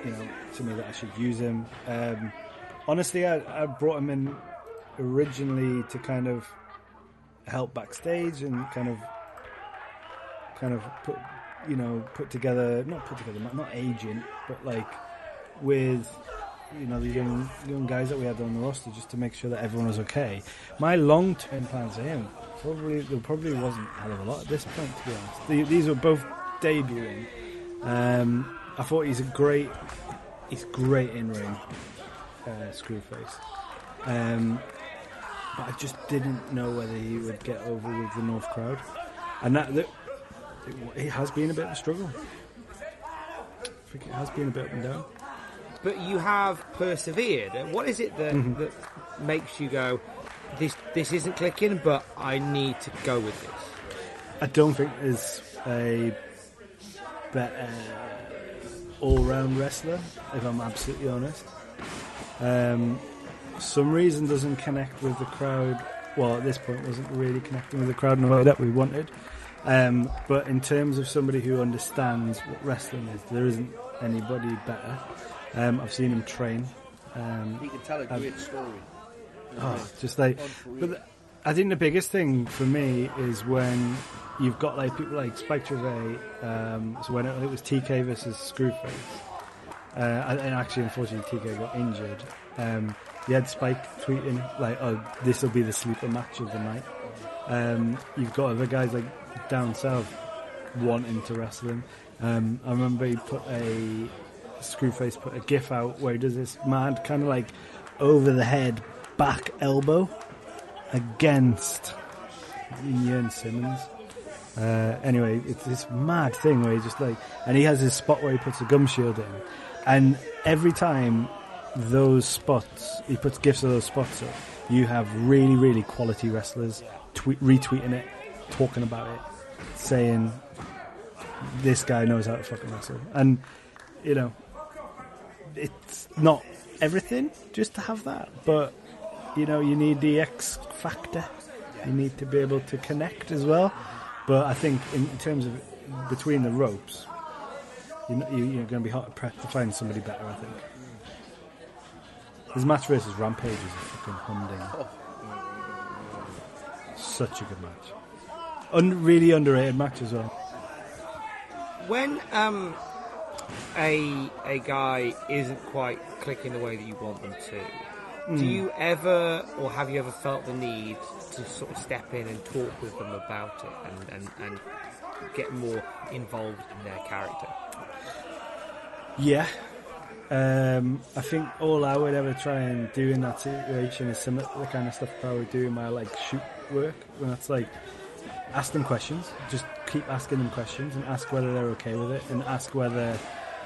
you know, to me that I should use him. Um, honestly, I, I brought him in originally to kind of help backstage and kind of, kind of put, you know, put together not put together, not, agent, but like with you know the young young guys that we had on the roster just to make sure that everyone was okay. My long term plans for him probably there probably wasn't a hell of a lot at this point to be honest. The, these were both debuting. Um, I thought he's a great he's great in ring, uh, Screwface. Um, but I just didn't know whether he would get over with the North crowd, and that, that it, it has been a bit of a struggle. I think it has been a bit up and down. But you have persevered. What is it that, Mm-hmm. that makes you go, this this isn't clicking, but I need to go with this? I don't think there's a better all-round wrestler, if I'm absolutely honest. Um, some reason doesn't connect with the crowd. Well, at this point, wasn't really connecting with the crowd in the way that we wanted. Um, but in terms of somebody who understands what wrestling is, there isn't anybody better. Um, I've seen him train. Um, He can tell a great story. Oh, just like, but I think the biggest thing for me is when you've got like people like Spike Trivet. Um, so when it, it was TK versus Screwface, uh, and actually, unfortunately, TK got injured. Um, you had Spike tweeting like, "Oh, this will be the sleeper match of the night." Um, you've got other guys like down south wanting to wrestle him. Um, I remember he put a Screwface put a gif out where he does this mad kind of like over the head back elbow against Ian Simmons. Uh, anyway, it's this mad thing where he just like, and he has his spot where he puts a gum shield in, and every time those spots, he puts gifs of those spots up, you have really, really quality wrestlers tweet, retweeting it, talking about it, saying this guy knows how to fucking wrestle, and you know, it's not everything just to have that, but you know, you need the X factor. You need to be able to connect as well. But I think in, terms of between the ropes, you're going to be hard pressed to find somebody better. I think. His match versus Rampage is a fucking humding. Such a good match. Un- really underrated match as well. When um, a a guy isn't quite clicking the way that you want them to, Hmm. do you ever or have you ever felt the need to sort of step in and talk with them about it and, and, and get more involved in their character? Yeah. Um, I think all I would ever try and do in that situation is similar to the kind of stuff I would do in my like shoot work. When it's like ask them questions, just keep asking them questions and ask whether they're okay with it and ask whether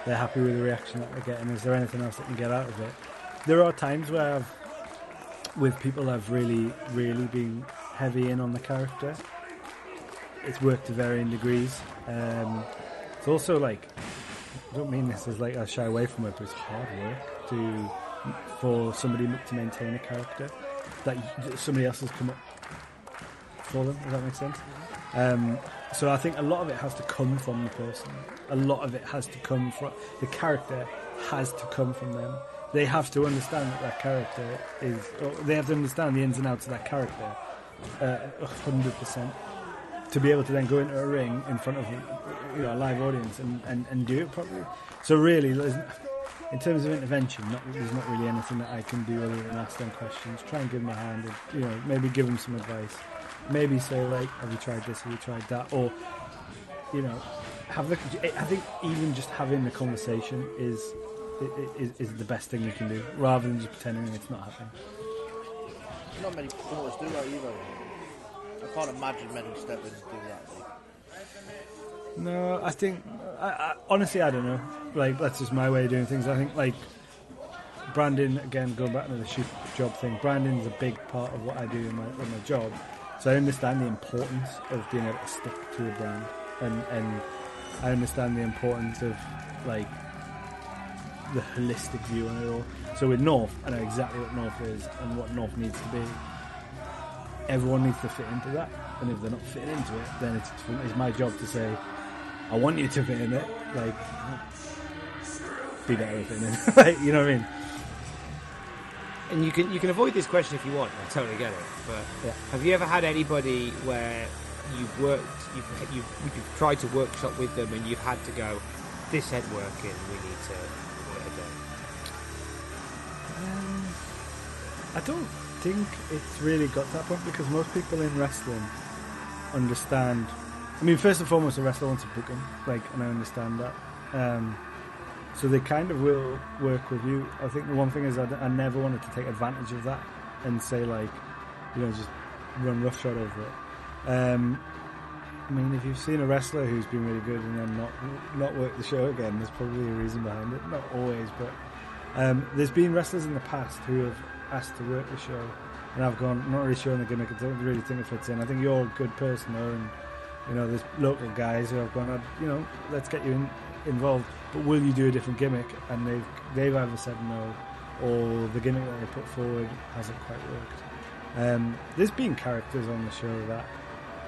they're happy with the reaction that they're getting. Is there anything else they can get out of it? There are times where I've with people I've really, really been heavy in on the character. It's worked to varying degrees. Um, it's also like I don't mean this as like I shy away from it, but it's hard work to for somebody to maintain a character that somebody else has come up for them. Does that make sense? Um, so I think a lot of it has to come from the person. A lot of it has to come from the character. Has to come from them. They have to understand that that character is. They have to understand the ins and outs of that character. uh, hundred percent to be able to then go into a ring in front of you know, a live audience and, and, and do it properly. So really, in terms of intervention, not, there's not really anything that I can do other than ask them questions, try and give them a hand, and, you know, maybe give them some advice, maybe say like, "Have you tried this? Have you tried that?" Or you know, have the. I think even just having the conversation is is, is the best thing you can do, rather than just pretending it's not happening. Not many promoters do that either. I can't imagine many steppers do that. No, I think I, I, honestly I don't know. Like that's just my way of doing things. I think like branding again, going back to the shoot job thing. Branding is a big part of what I do in my in my job. So I understand the importance of being able to stick to a brand and and I understand the importance of like the holistic view on it all. So with North, I know exactly what North is and what North needs to be. Everyone needs to fit into that, and if they're not fitting into it, then it's, it's my job to say, I want you to fit in it. Like, be better at fitting in. like, you know what I mean? And you can you can avoid this question if you want. I totally get it. But Yeah. have you ever had anybody where you've worked, you've, you've you've tried to workshop with them, and you've had to go, this ain't working. We need to work it out." I don't think it's really got to that point because most people in wrestling understand. I mean, first and foremost, a wrestler wants to book him, like, and I understand that. Um, so they kind of will work with you. I think the one thing is I, I never wanted to take advantage of that and say like, you know, just run roughshod over it. Um, I mean, if you've seen a wrestler who's been really good and then not not work the show again, there's probably a reason behind it. Not always, but um, there's been wrestlers in the past who have asked to work the show, and I've gone, I'm not really sure on the gimmick. I don't really think it fits in. I think you're a good person, though, and you know, there's local guys who have gone, you know, let's get you in, involved, but will you do a different gimmick? And they've they've either said no, or the gimmick that they put forward hasn't quite worked. Um, there's been characters on the show that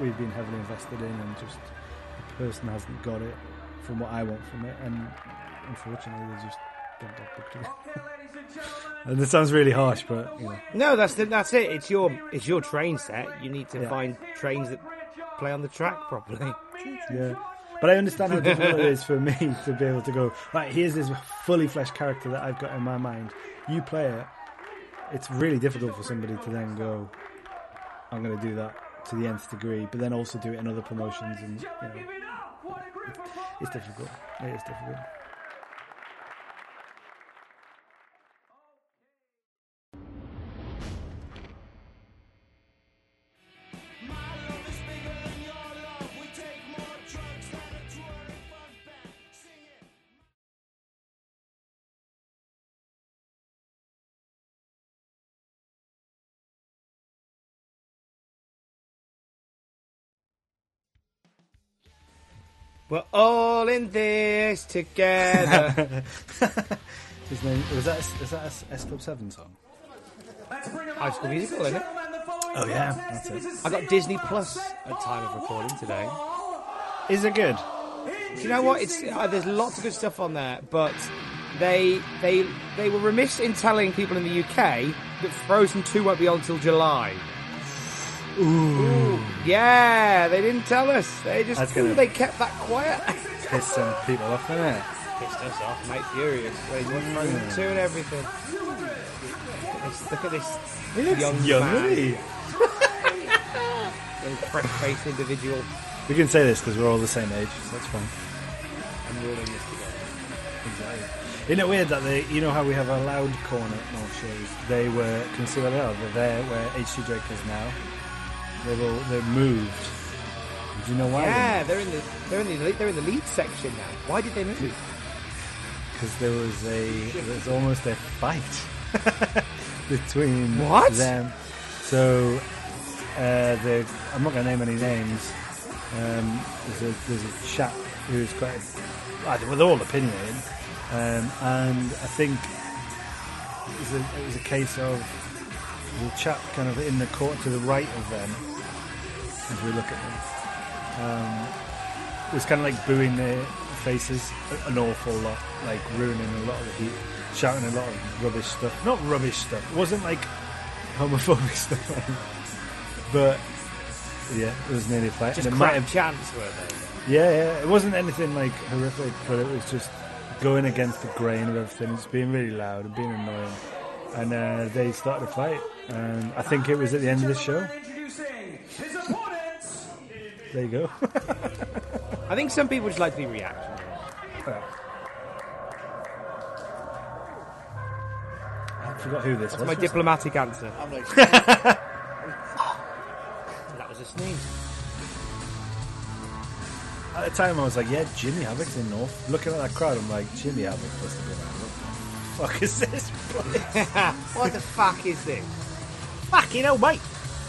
we've been heavily invested in, and just the person hasn't got it from what I want from it, and unfortunately, they just don't get booked again. and it sounds really harsh, but you know, No, that's the, that's it. It's your it's your train set. You need to Yeah. find trains that play on the track properly. yeah. But I understand how difficult it is for me to be able to go, right, here's this fully fleshed character that I've got in my mind. You play it. It's really difficult for somebody to then go, I'm going to do that to the nth degree, but then also do it in other promotions. And, you know, it's difficult. It is difficult. We're all in this together. His name, was that, is that a S Club 7 song? High School Musical, isn't it? Oh, yeah. That's it. I got Disney Plus at time of recording today. Is it good? Do you know what? It's uh, there's lots of good stuff on there, but they they they were remiss in telling people in the UK that Frozen Two won't be on until July. Ooh. Yeah, they didn't tell us. They just That's gonna- they kept that quiet. Piss some people off, innit? Pissed us off, mate. Furious. They want Frozen Two and everything. Look at this, look at this He looks young, young, man, doesn't he? young fresh-faced individual. We can say this because we're all the same age, so that's fine. And we're all in this together. Exactly. Isn't it weird that they, you know how we have a loud corner at North shows? They were, can you see where they are? They're there where HT Drake is now. They've all, they're moved. Do you know why? Yeah, they're in the they're in the they're in the lead section now. Why did they move? Because there was a, there was almost a fight between What? them. So, uh, the, I'm not going to name any names. Um, there's a there's a chap who's quite, think, with all opinionated, um, and I think it was, a, it was a case of the chap kind of in the court to the right of them, as we look at them, um, was kind of like booing their faces an awful lot, like ruining a lot of the heat, shouting a lot of rubbish stuff. Not rubbish stuff. It wasn't like homophobic stuff, but yeah, it was nearly a fight. Just and it might have chance were they? yeah, yeah. It wasn't anything like horrific, but it was just going against the grain of everything. It's being really loud and being annoying. And uh, they started a fight. And I think it was at the end of the show. Introducing his opponents. There you go. I think some people just like to be reactionary. I forgot who this That's was. my diplomatic answer. I'm like, That was a sneeze. At the time, I was like, yeah, Jimmy Havoc's in North. Looking at that crowd, I'm like, Jimmy Havoc must have been like, what the fuck is this? what the fuck is this? Fucking hell, mate!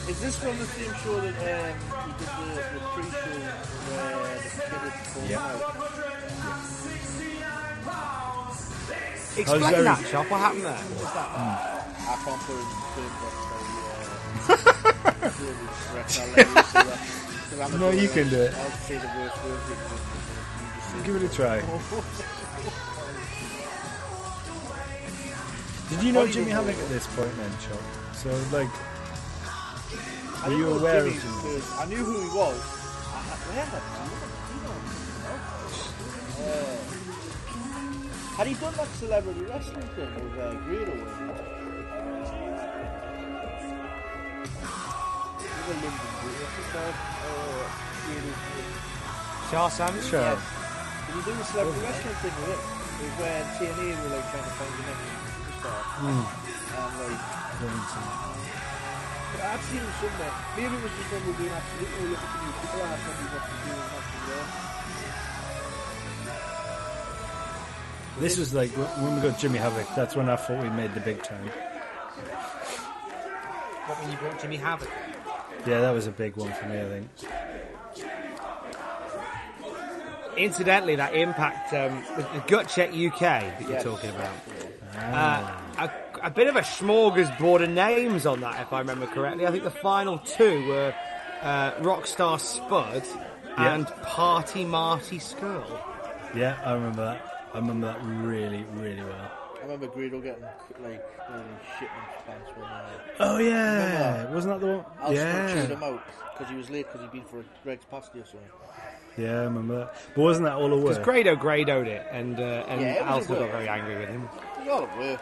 Is this from the same show that um, he did the, the pre-show where the kid had fallen Yeah. out. Explain that, Chop. What happened there? What's that? I can't put it in terms of how, uh, really correct. I'll let you say that. 'Cause I'm a No, you can do it. I'll say the worst words. you can- you just say- Give it a try. Did you know What do you Jimmy think? Havoc at this point then, Chop? So, like, I Were you know aware of Jimmy Jimmy? I knew who he was. I had, where had I seen him? You know, you know. Uh, had he done that celebrity wrestling thing with uh, Grado? With the London Grado, what's his name? Uh, Grado. Shah Sanders? sure. Yes. Did he do the celebrity wrestling thing with him? It was when TNA were like trying to find the next superstar. Hmm. And like, I've seen him somewhere. Maybe it was just when we were doing absolutely we look at the new people and I thought he was doing matches there. This was like when we got Jimmy Havoc. That's when I thought we made the big time. What when you brought Jimmy Havoc? Yeah, that was a big one for me. I think. Incidentally, that Impact, um, the, the Gut Check UK that you're Yes. talking about, uh, a, a bit of a smorgasbord of names on that, if I remember correctly. I think the final two were uh, Rockstar Spud Yeah. and Party Marty Scurll. Yeah, I remember that. I remember that really, really well. I remember Grado getting like really shit in his pants when uh, Oh yeah, Remember wasn't that the one? Al Snow chewed yeah, him out because he was late because he'd been for a Greggs pasty or something. yeah, I remember that. But wasn't that all a Because word? Grado Gradoed it, and, uh, and Yeah, it was Al Snow got very angry with him. It was all at work.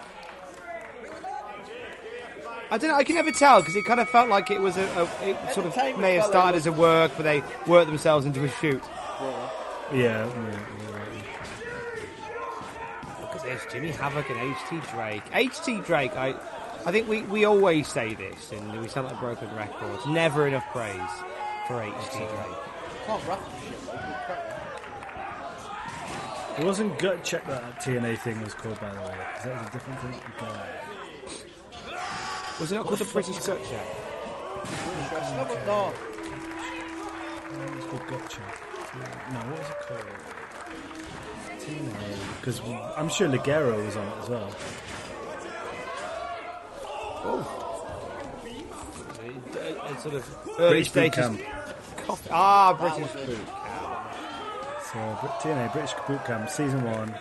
I don't know. I can never tell because it kind of felt like it was a, a it sort of the time it may have started as a work, but they worked themselves into a shoot. Yeah. Yeah, yeah, yeah, Because there's Jimmy Havoc and HT Drake. HT Drake, I, I think we, we always say this, and we sound like broken records. Never enough praise for HT Drake. Can't rap this shit. Like, It wasn't gut check that that TNA thing was called, by the way. 'cause that was a different thing. Gut. Was it not called the British Gut Check? it. Wrestler, no. It was called gut check. No, what was it called? Because I'm sure Ligero was on it as well. A, a sort of early British Boot. Camp. Coffee. Ah, British Boot So Brit- TNA British Boot Camp season one.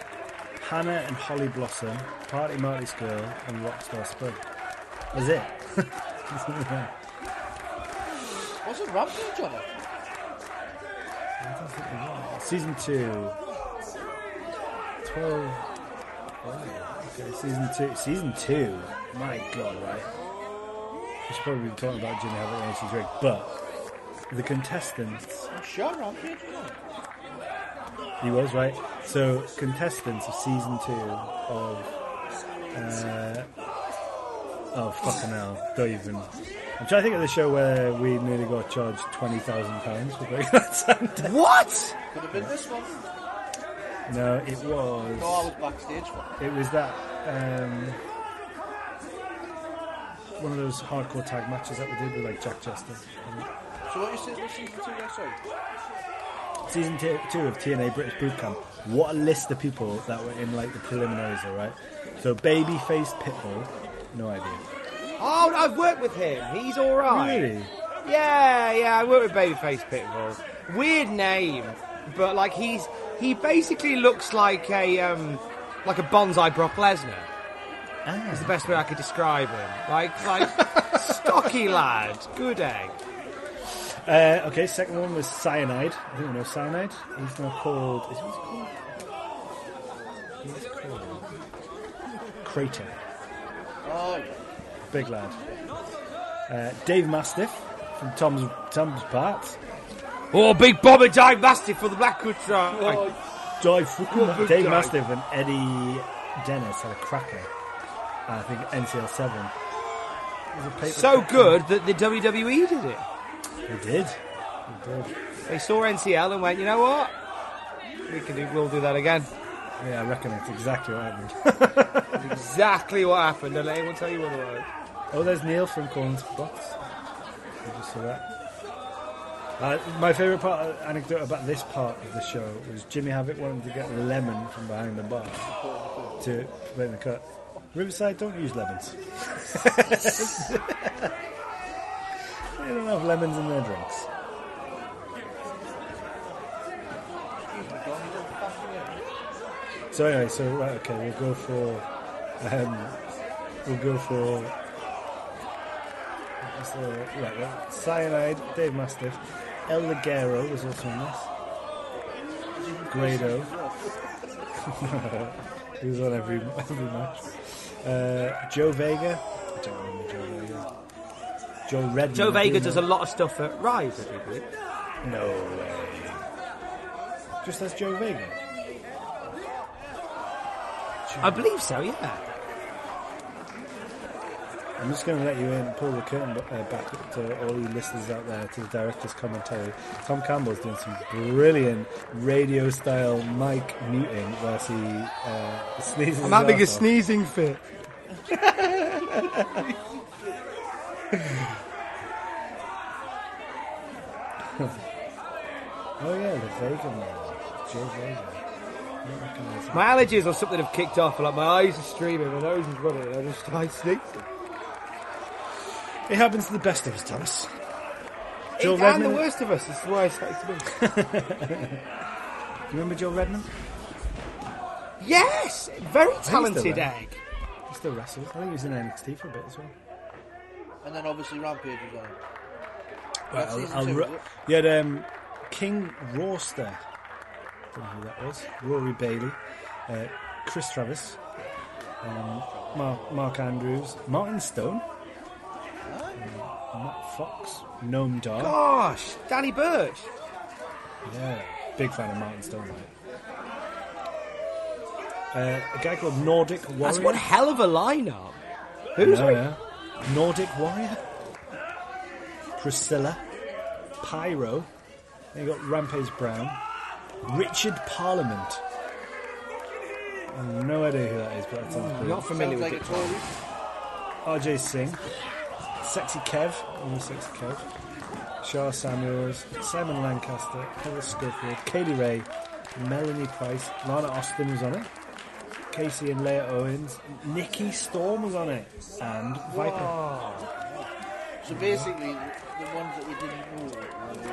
Hannah and Holly Blossom, Party Marty Scurll, and Rockstar Spud. That's it. Wasn't Rampage on it? season two. Twelve. Wow. Okay, season two. Season two. My God, right? We should probably be talking about Jimmy Havoc and HT Drake, but the contestants I'm sure Rampage was. He was right. So contestants of season two of uh, oh fucking hell, don't even. I'm trying to think of the show where we nearly got charged twenty thousand pounds for bringing that sound. What? Could have been this one. No, it was. No, I was. was backstage for it. It was that um, one of those hardcore tag matches that we did with like Jack Chester. So what you said season two, yeah, sorry. Season two, two of TNA British Boot Camp. What a list of people that were in like the preliminaries, all right. So Babyface Pitbull, no idea. Oh, I've worked with him. He's all right. Really? Yeah, yeah, I work with Babyface Pitbull. Weird name, but like he's he basically looks like a um like a bonsai Brock Lesnar. Ah. Is the best way I could describe him. Like like stocky lad, good egg. Uh, okay, second one was Cyanide. I think we know Cyanide. He's now called. Is he called? He's called Crater. Oh, yeah. Big lad. Uh, Dave Mastiff from Tom's Tom's Parts. Oh, big Bobby Dive Mastiff for the Blackwood side. Dave, Oh, big Dave guy. Mastiff and Eddie Dennis had a cracker. I think NCL seven. It was a paper So cut. good that the WWE did it. They did. They did. They saw NCL and went, you know what? We can do. We'll do that again. Yeah, I reckon it's exactly what happened. Exactly what happened. Don't let anyone tell you otherwise. Oh, there's Neil from Corn's Box. You just saw that. Uh, my favourite part uh, anecdote about this part of the show was Jimmy Havoc wanting to get lemon from behind the bar to make the cut. Riverside don't use lemons. they don't have lemons in their drinks. So anyway, so right, okay, we'll go for, um, we'll go for. what's the- right, Cyanide, Dave Mastiff, El Ligero was also in this. Grado. he was on every every match. Uh, Joe Vega. I don't remember Joe Vega. Joe Redman. Joe Vega does a lot of stuff at Rise, I believe. No way. Just as Joe Vega. I believe so, yeah. I'm just going to let you in, pull the curtain uh, back to all you listeners out there to the director's commentary. Tom Campbell's doing some brilliant radio style mic muting whilst he uh, sneezes. I'm having a sneezing fit. Oh yeah, the Vega man, Joe Vega. My allergies or something have kicked off, like my eyes are streaming, my nose is running, and I just start sneezing. It happens to the best of us, Thomas. It's Joe and Redman. the worst of us, this is why I started to be. Do you remember Joe Redman? Yes! Very talented there. egg. He still wrestles. I think he was in NXT for a bit as well. And then obviously Rampage was on. Right, That's I'll, season I'll two, is it? you had um, King Rawster. Don't know who that was. Rory Bailey, uh, Chris Travis, um, Mark, Mark Andrews, Martin Stone, um, Matt Fox, Gnome Dog. Gosh, Danny Birch. Yeah, big fan of Martin Stone. Mate. Uh, a guy called Nordic Warrior. That's one hell of a lineup. Who's Yeah, yeah. Nordic Warrior, Priscilla, Pyro. Then you got Rampage Brown, Richard Parliament. I have no idea who that is, but that sounds cool. Not familiar Sounds with like it. RJ Singh, Sexy Kev, only Sexy Kev, Sha Samuels, Simon Lancaster, Heather Schofield, Kay Lee Ray, Melanie Price, Lana Austin was on it, Casey and Leah Owens, Nikki Storm was on it, and Viper. So basically, the, the ones that we didn't know were,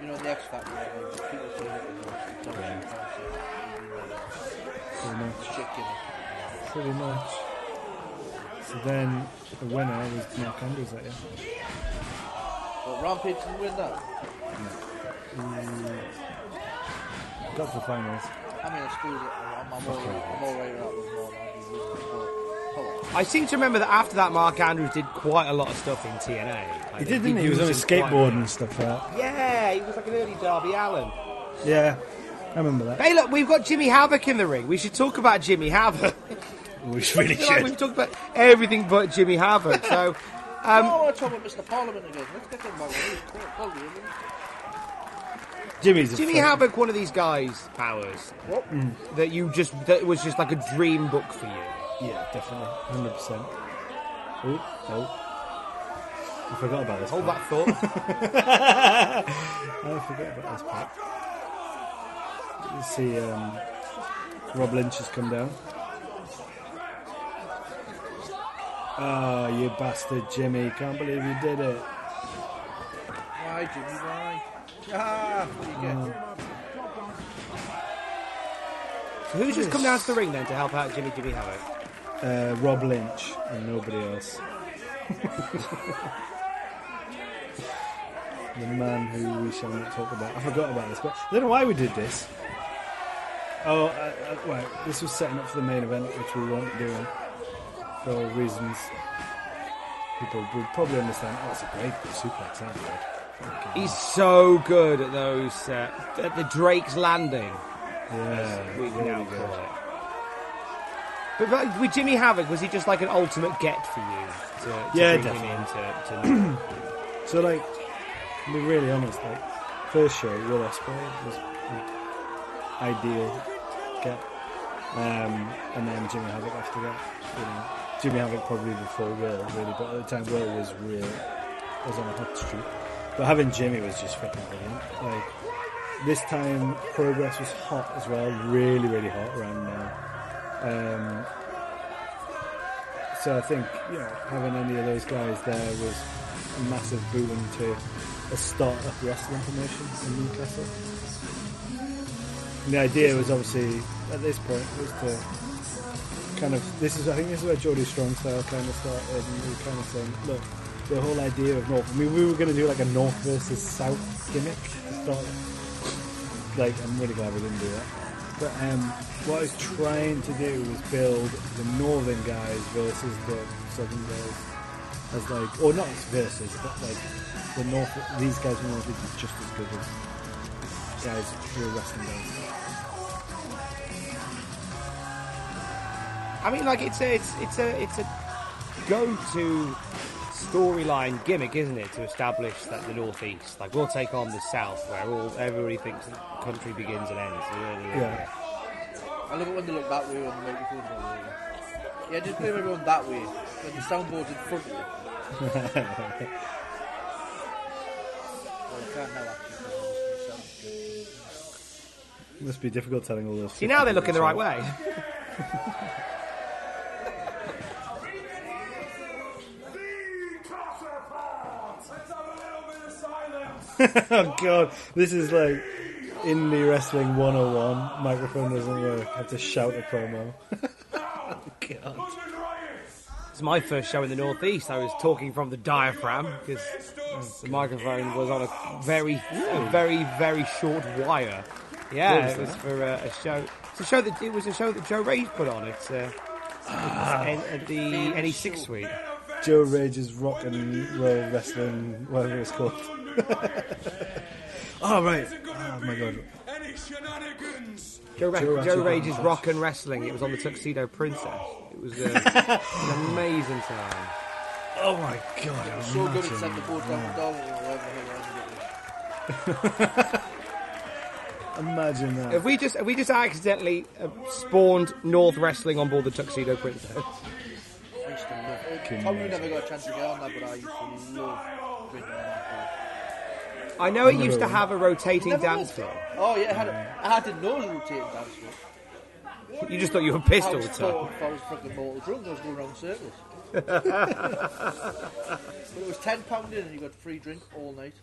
you know, the X Factor, where the people say that it was the Yeah. concept, Pretty much. So then the winner was Mark Andrews that year. But Rampage didn't win that. Mm. Got to the finals. I mean, I suppose I'm, I'm, all, I'm all right with I seem to remember that after that, Mark Andrews did quite a lot of stuff in TNA. Like, He did, didn't he? He was on his used a skateboard lot. and stuff like that. Yeah, he was like an early Darby Allin. Yeah, I remember that. Hey, look, we've got Jimmy Havoc in the ring. We should talk about Jimmy Havoc. We really I like should. we've talked about everything but Jimmy Havoc. So, um, oh, I want to talk about Mr. Parliament again. Let's get him back. He's quite quality, isn't he? Jimmy's a Jimmy fuck- Havoc, one of these guys, powers that you just that was just like a dream book for you. Yeah, definitely. 100%. Oh, oh. I forgot about this Hold part. that thought. I forgot about this part. You see um, Rob Lynch has come down. Ah, you bastard, Jimmy. Can't believe you did it. Why, Jimmy? Why? Ah, what you get? so who's just come down to the ring then to help out Jimmy Jimmy Havoc? Uh, Rob Lynch and nobody else. the man who we shall not talk about. I forgot about this, but I don't know why we did this. Oh, uh, uh, right. This was setting up for the main event, which we weren't doing for reasons. People would probably understand. Oh, it's a great suplex, that good. He's so good at those uh, at the Drake's Landing. Yeah, We now call it. But, with Jimmy Havoc, was he just like an ultimate get for you to, to Yeah, bring him definitely. in to, So, like, to be really honest, like, first show, Will Ospreay was the ideal get. Um, and then Jimmy Havoc after that. You know, Jimmy Havoc probably before Will, really, but at the time Will was real, was on a hot streak. But having Jimmy was just fucking brilliant. Like this time, progress was hot as well, really, really hot around now. Um, so I think you know having any of those guys there was a massive boon to a start-up wrestling promotion in Newcastle. And the idea was obviously at this point was to kind of this is I think this is where Geordie Strong style kind of started, and we kind of saying, look, the whole idea of North. I mean, we were going to do like a North versus South gimmick to start. Like, I'm really glad we didn't do that. But um, what I was trying to do was build the Northern guys versus the Southern guys as like, or not versus, but like the North. These guys from North are just as good as guys who are wrestling guys. I mean, like it's a it's it's a it's a go-to storyline gimmick, isn't it, to establish that the northeast, like we'll take on the south, where all everybody thinks the country begins and ends. Yeah. I love it when they look that way on the microphones. by the. Yeah, just blame everyone that way. When the soundboard's in front of you. well, you can't now actually. 'cause it sounds good. It must be difficult telling all those. See, now they're looking the right way. oh god, this is like indie wrestling 101. Microphone doesn't work. I have to shout a promo. god. It's my first show in the northeast. I was talking from the diaphragm because the microphone was on a very, a very, very short wire. Yeah, it was for uh, a show. It's a show that it was a show that Joe Rage put on. It's, uh, N- at the NE6 suite. Joe Rage's rock and roll wrestling, whatever it's called. oh right. Oh my god. Joe, Ra- Joe Joe, actually Rage's Rock and Wrestling. It was on the Tuxedo Princess. It was uh, an amazing time. Oh my god. So good at imagine the board down that. the or whatever the hell. Imagine that. Have we just have we just accidentally uh, spawned North Wrestling on board the Tuxedo Princess? I used to love it. Probably never got a chance to get on that, but I used to love drinking on that I know it used to have a rotating Never dance went. floor. Oh yeah, I had a, I had a nose rotating dance floor. You just thought you were pissed I all the was time. thought I was fucking mortal drunk. I was going around circles. but it was ten pound in, and you got free drink all night.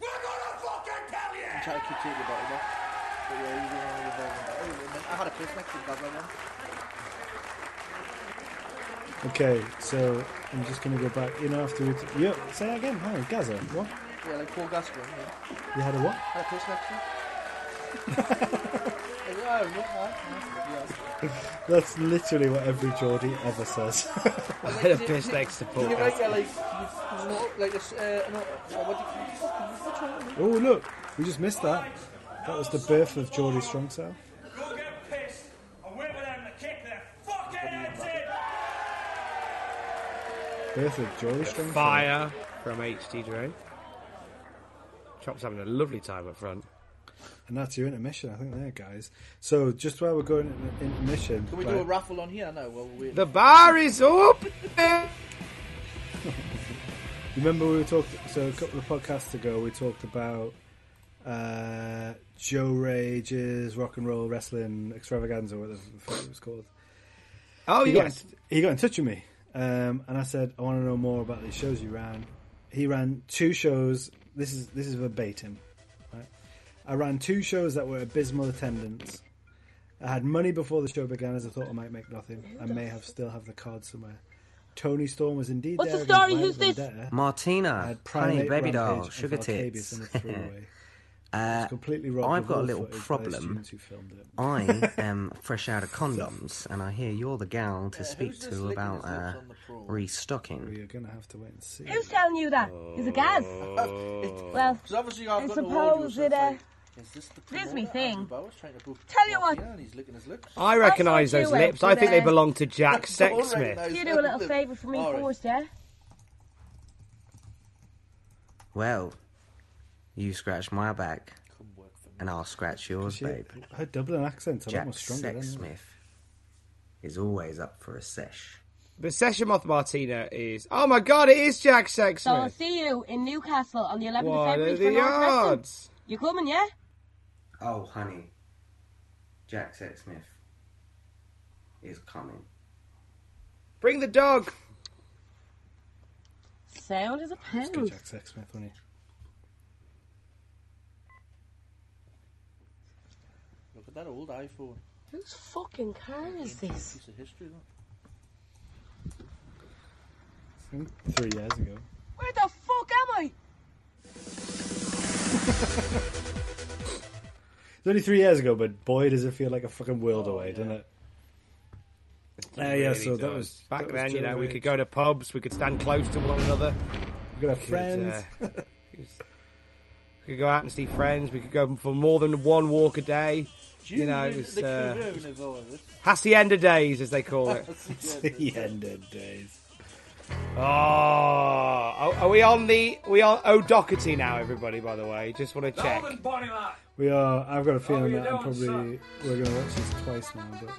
We're gonna fucking tell you! And try to keep taking the bottle back. But yeah, you were only involved in that. Oh, and then I had a piss next to the bad one. Okay, so I'm just gonna go back. You know, after we. T- yeah, say that again. Hi, Gazza. What? Yeah, like Paul Gascoigne. Yeah. You had a what? Had a piss. Yeah. That's literally what every Geordie ever says. I had a piss next to Paul. Can you like, you like uh, no, what you, what's wrong with you? oh look, we just missed that. That was the birth of Geordie Strong Style. Go get pissed and wait for kick their fucking heads! Birth of Geordie Strong Fire from HD Dre. Chop's having a lovely time up front. And that's your intermission, I think, there, guys. So just while we're going into intermission, Can we right, do a raffle on here now while we're? The bar is open. remember we were talking. So a couple of podcasts ago, we talked about uh, Joe Rage's rock and roll wrestling extravaganza, or whatever the fuck it was called. Oh he yes. got, he got in touch with me, um, and I said, "I want to know more about these shows you ran." He ran two shows. This is this is verbatim. Right? I ran two shows that were abysmal attendance. I had money before the show began, as I thought I might make nothing. I may have still have the card somewhere. Toni Storm was indeed there. What's there. the story? Who's Violent this? Vendetta. I Martina, had honey, baby doll, and sugar Valcabius tits. in the three-way. Uh, completely robbed I've got a little problem. students who filmed it. I am fresh out of condoms, and I hear you're the gal to Yeah, speak to about his uh, on the promo? restocking. You're going to have to wait and see. Who's telling you that? Is it Gaz? Well, Because obviously I've I got no suppose it, it's uh, is this the this me thing. Andrew Bowers, trying to Tell you what. Martina he's his lips. I recognise those lips. I think they belong to Jack Sexsmith. recognise you do a little favour for me All right. first, yeah? Well, you scratch my back, Come work for me. and I'll scratch yours, She, babe. her Dublin accent's a lot Jack more stronger. isn't it? Sexsmith is always up for a sesh. But Session Moth Martina is. Oh my god, it is Jack So I'll see you in Newcastle on the 11th What of February are for the North odds? You coming, yeah? Oh, honey. Jack Sexsmith is coming. Bring the dog. Sound as a Let's get. Jack Sexsmith, won't he? Look at that old iPhone. Whose fucking car is this? Piece of history, look. I think Three years ago. Where the fuck am I? It's only three years ago, but boy, does it feel like a fucking world away, doesn't it? Uh, yeah, Really so that was back that was then. You know, we could go to pubs, we could stand close to one another. We could have We could, friends. uh, we could go out and see friends. We could go for more than one walk a day. You know, it was uh, hacienda days, as they call it. the end of days. Oh, are, are we on the we are O'Doherty now, everybody? By the way, just want to check. Golden Bonnie lad. We are. I've got a feeling that I'm doing, probably we're going to watch this twice now. But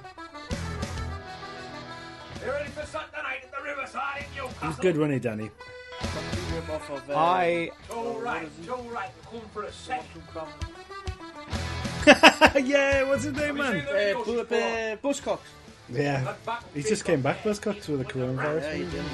You ready for Saturday night at the Riverside in Newcastle? he's good, wasn't he, Danny? Off of, uh, I All right, all right. Come for a session. yeah, what's his name, man? seen Uh, videos Bu- before? Buzzcocks. Yeah, he just came cock. back, Buzzcocks, with the coronavirus. Yeah, he wasn't did.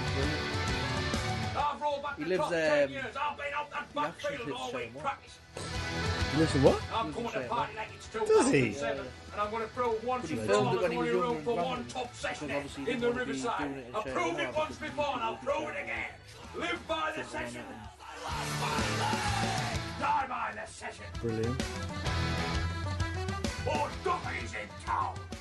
I've rolled back He the lives, top 10 um, years. I've been out that he actually lives all week somewhere. he? Lives in what? I'm coming to Lives party like it's Does he? 2007. And I'm going to throw one He fifty filmed it dollars when he was money room for one top session Because obviously he in the didn't want to be Riverside. doing it in I've Sheffield proved it once before and I'll prove it again. Live by the session. Die by the session. Brilliant. Or Doherty's in town.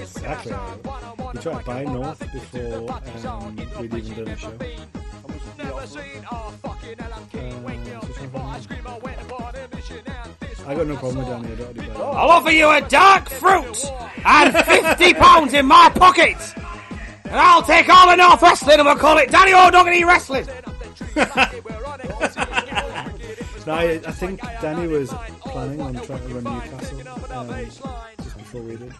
exactly. how. He tried to buy North before um, we'd even done a show. I got no problem with Danny O'Doherty. the. I'll offer you a dark fruit and fifty pounds in my pocket, and I'll take all the North Wrestling and we'll call it Danny O'Doherty Wrestling. No, I, I think Danny was planning on trying to run Newcastle um, before we did.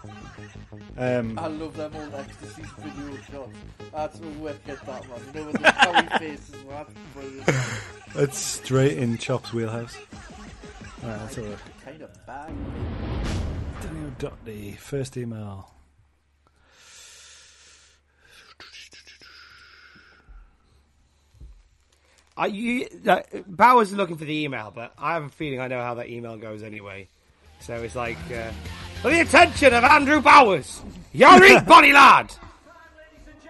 Um, I love them old ecstasy video shots. That's what wicked that man. You know when the cowy faces were that's brilliant. it's straight in Chop's wheelhouse. Alright, let's have a look. Kind of bad. Danny O'Doherty, first email. Are you, uh, Bowers is looking for the email, but I have a feeling I know how that email goes anyway. So it's like, uh, for the attention of Andrew Bowers, your bonny lad,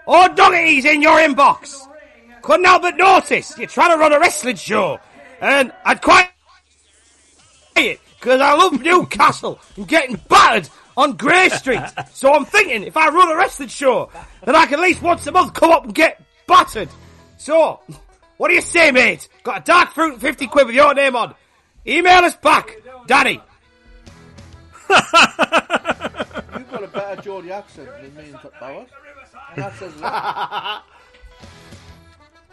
or Doherty's in your inbox. Couldn't help but notice you're trying to run a wrestling show, and I'd quite it because I love Newcastle and getting battered on Grey Street. so I'm thinking if I run a wrestling show, then I can at least once a month come up and get battered. So, what do you say, mate? Got a dark fruit and 50 quid with your name on. Email us back, Danny. You've got a better Geordie accent than me and Bowers. And that says a lot.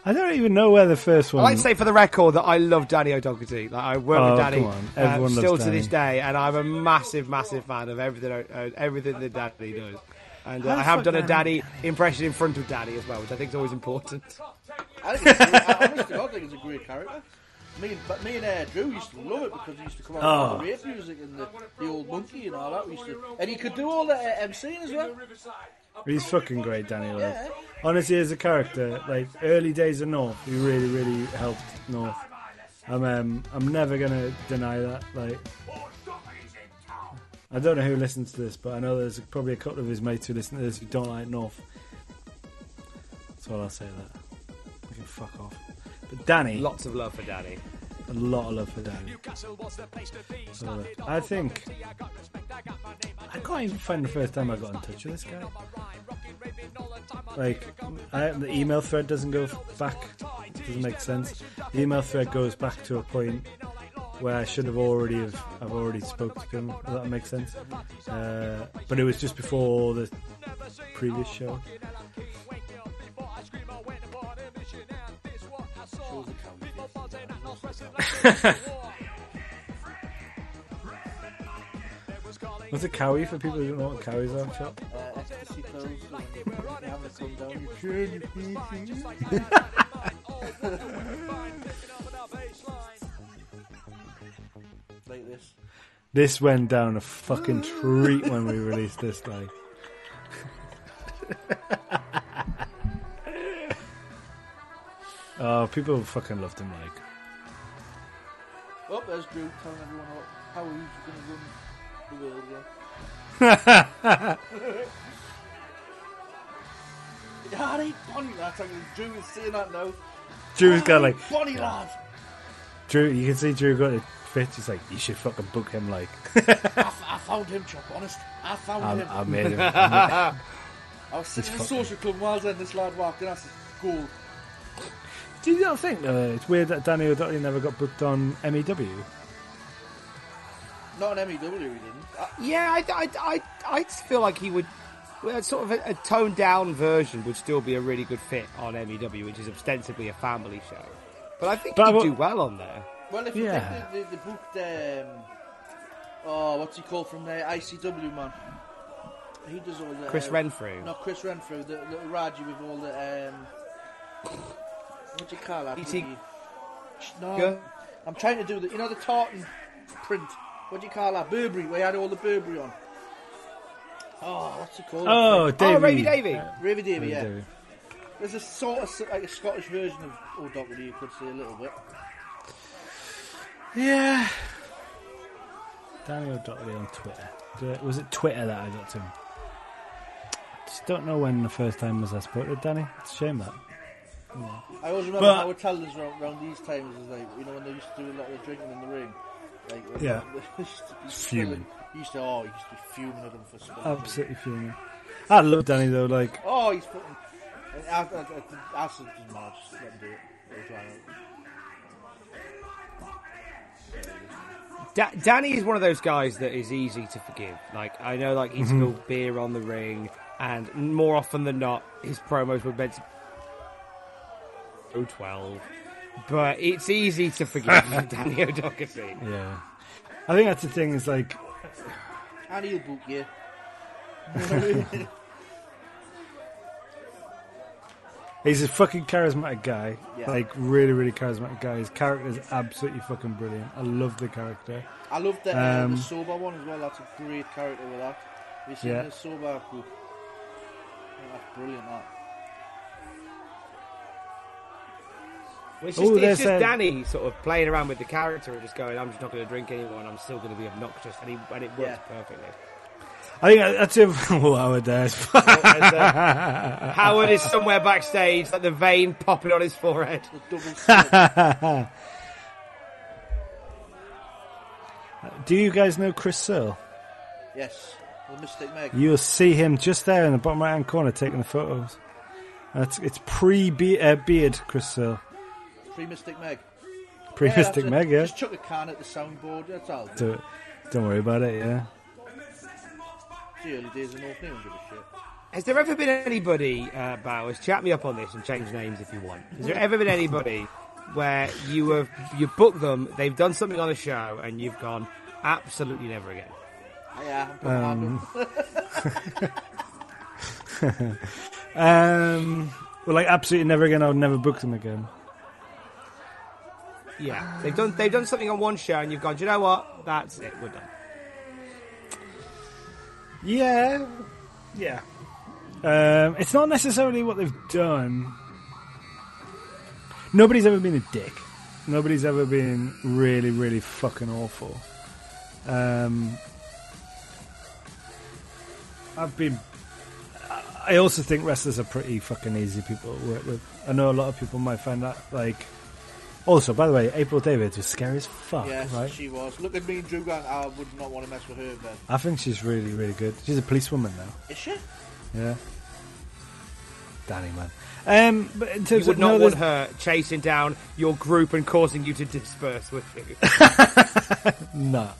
I don't even know where the first I one. like to say for the record that I love Danny O'Doherty. Like I work Oh, with Danny come on. Uh, loves still to Danny. this day, and I'm a massive, massive fan of everything, uh, everything that Danny does. And uh, I have fuck done a Danny- Danny impression in front of Danny as well, which I think is always important. I think it's I honestly I think it's a great character. Me and, but me and uh, Drew used to love it because he used to come out Oh. with the rape music and the, the old monkey and all that. We used to, and he could do all the uh, MCing as well. He's fucking great, Danny. Like. Yeah. Honestly, as a character, like early days of North, he really, really helped North. I'm, um, I'm never gonna deny that. Like, I don't know who listens to this, but I know there's probably a couple of his mates who listen to this who don't like North. That's all I'll say. That I can fuck off. But Danny, Lots of love for Danny. a lot of love for Danny. So, I think I can't even find the first time I got in touch with this guy. Like, I, the email thread doesn't go back doesn't make sense. The email thread goes back to a point where I should have already have I've already spoke to him. Does that make sense? Uh, but it was just before the previous show. the it cowie for people who don't know what cowies are? Chop? Uh, ecstasy pills. so when you- when you have it come down, you turn your feet. like this. This went down a fucking treat when we released this. Like, oh, people fucking loved him. Like, Oh, there's Drew telling everyone how, how he's going to run the world again. Yeah, they funny lads. I mean, Drew is saying that now. Drew's got like funny lad. Drew. You can see Drew got a fit. He's like, you should fucking book him. Like, I, f- I found him, Chop. Honest, I found I, him. I made him. I made- I was sitting in the fucking- social club while then this lad walked in. I said, "Cool." Do you not think uh, it's weird that Danny O'Doherty never got booked on MEW? Not an MEW, he didn't. Uh, Yeah, I, I, I, I feel like he would. Well, sort of a, a toned down version would still be a really good fit on MEW, which is ostensibly a family show. But I think But he'd what- do well on there. well, if you Yeah. think they, they, they booked, um, oh, what's he called from there? ICW man. He does all the Chris uh, Renfrew. Not Chris Renfrew, the little Raji with all the um, what do you call that? E.T. bloody- No, Go. I'm trying to do the you know the tartan print. What do you call that? Burberry. Where he had all the Burberry on. Oh, what's it called? Oh, Davey. Oh, Ravy Davy. Ravi Davy. Davey, Yeah. Davey. There's a sort of like a Scottish version of oh, Old O'Doherty, you could see a little bit. Yeah. Danny O'Doherty on Twitter. Was it Twitter that I got to him? Just don't know when the first time was I spoke to Danny. It's a shame that. I always remember But- how would tell us around, around these times is like you know when they used to do a lot of drinking in the ring. Like Yeah. they used to be Fuming. He used to oh, he used to be fuming at them for spilling. Absolutely fuming. I love Danny though. Like, Oh, he's fucking. I, I, I, I, I said, doesn't matter, just let him do it. It'll dry out. Da- Danny is one of those guys that is easy to forgive. Like I know, like he's mm-hmm. spilled beer on the ring, and more often than not, his promos were meant to. Oh, 12. But it's easy to forgive Danny O'Doherty. yeah. I think that's the thing. Is like, And he'll book you. he's a fucking charismatic guy. Yeah. Like, really, really charismatic guy. His character is absolutely fucking brilliant. I love the character. I love the, uh, Um, the sober one as well. That's a great character with that. Have you seen Yeah. the sober book? Yeah, that's brilliant. That. Well, It's just, it's just a- Danny sort of playing around with the character and just going, I'm just not going to drink anymore and I'm still going to be obnoxious. And, he, and it works Yeah. perfectly. I think that's him. Oh, Howard Dares. And, uh, Howard is somewhere backstage, like the vein popping on his forehead. The double split. Do you guys know Chris Searle? yes, the Mystic Meg. You'll see him just there in the bottom right hand corner taking the photos. That's it's pre uh, beard Chris Searle. Free Mystic Meg. Pre Yeah, Mystic that's. Meg, yeah. Just chuck a can at the soundboard. That's all. Do, don't worry about it, yeah. The early days of North New, give a shit. Has there ever been anybody, uh, Bowers, chat me up on this and change names if you want. Has there ever been anybody where you have you booked them, they've done something on a show, and you've gone absolutely never again? Ah, yeah, I'm Um, um, Um, well, like absolutely never again. I would never book them again. Yeah, they've done they've done something on one show, and you've gone. You know what? That's it. We're done. Yeah, yeah. Um, it's not necessarily what they've done. Nobody's ever been a dick. Nobody's ever been really, really fucking awful. Um, I've been. I also think wrestlers are pretty fucking easy people to work with. I know a lot of people might find that like. Also, by the way, April Davids was scary as fuck, yes, right? she was. Look at me and Drew going, I would not want to mess with her then. I think she's really, really good. She's a policewoman now. Is she? Yeah. Danny, man. Um, but in You would of not no, want her chasing down your group and causing you to disperse, would you? No,